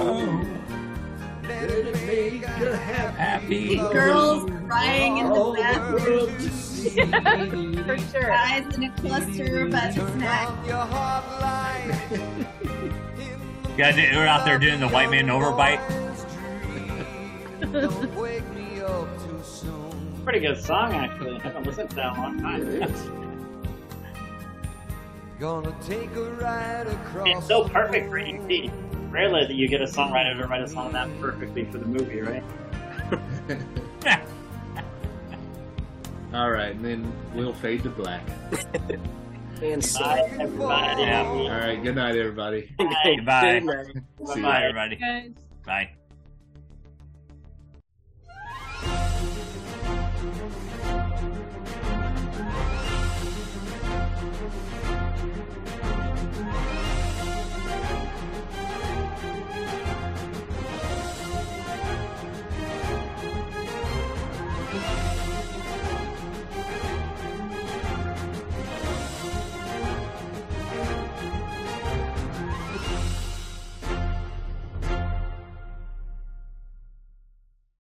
Let it make a Happy. Girls crying in the bathroom, world to see. (laughs) For sure. guys in a cluster by the Turn snack. on your heart light. (laughs) Guys, we're out there doing the white man overbite. Don't wake me up too soon. Pretty good song, actually. I haven't listened to that in a long time. Gonna take a ride across It's so perfect for moon. ET. Rarely that you get a songwriter to write a song that perfectly for the movie, right? (laughs) All right, and then we'll fade to black. (laughs) And so, Bye, everybody. Yeah. All right, good night, everybody. Bye. Goodbye. (laughs) Good night. See Bye, everybody. Bye.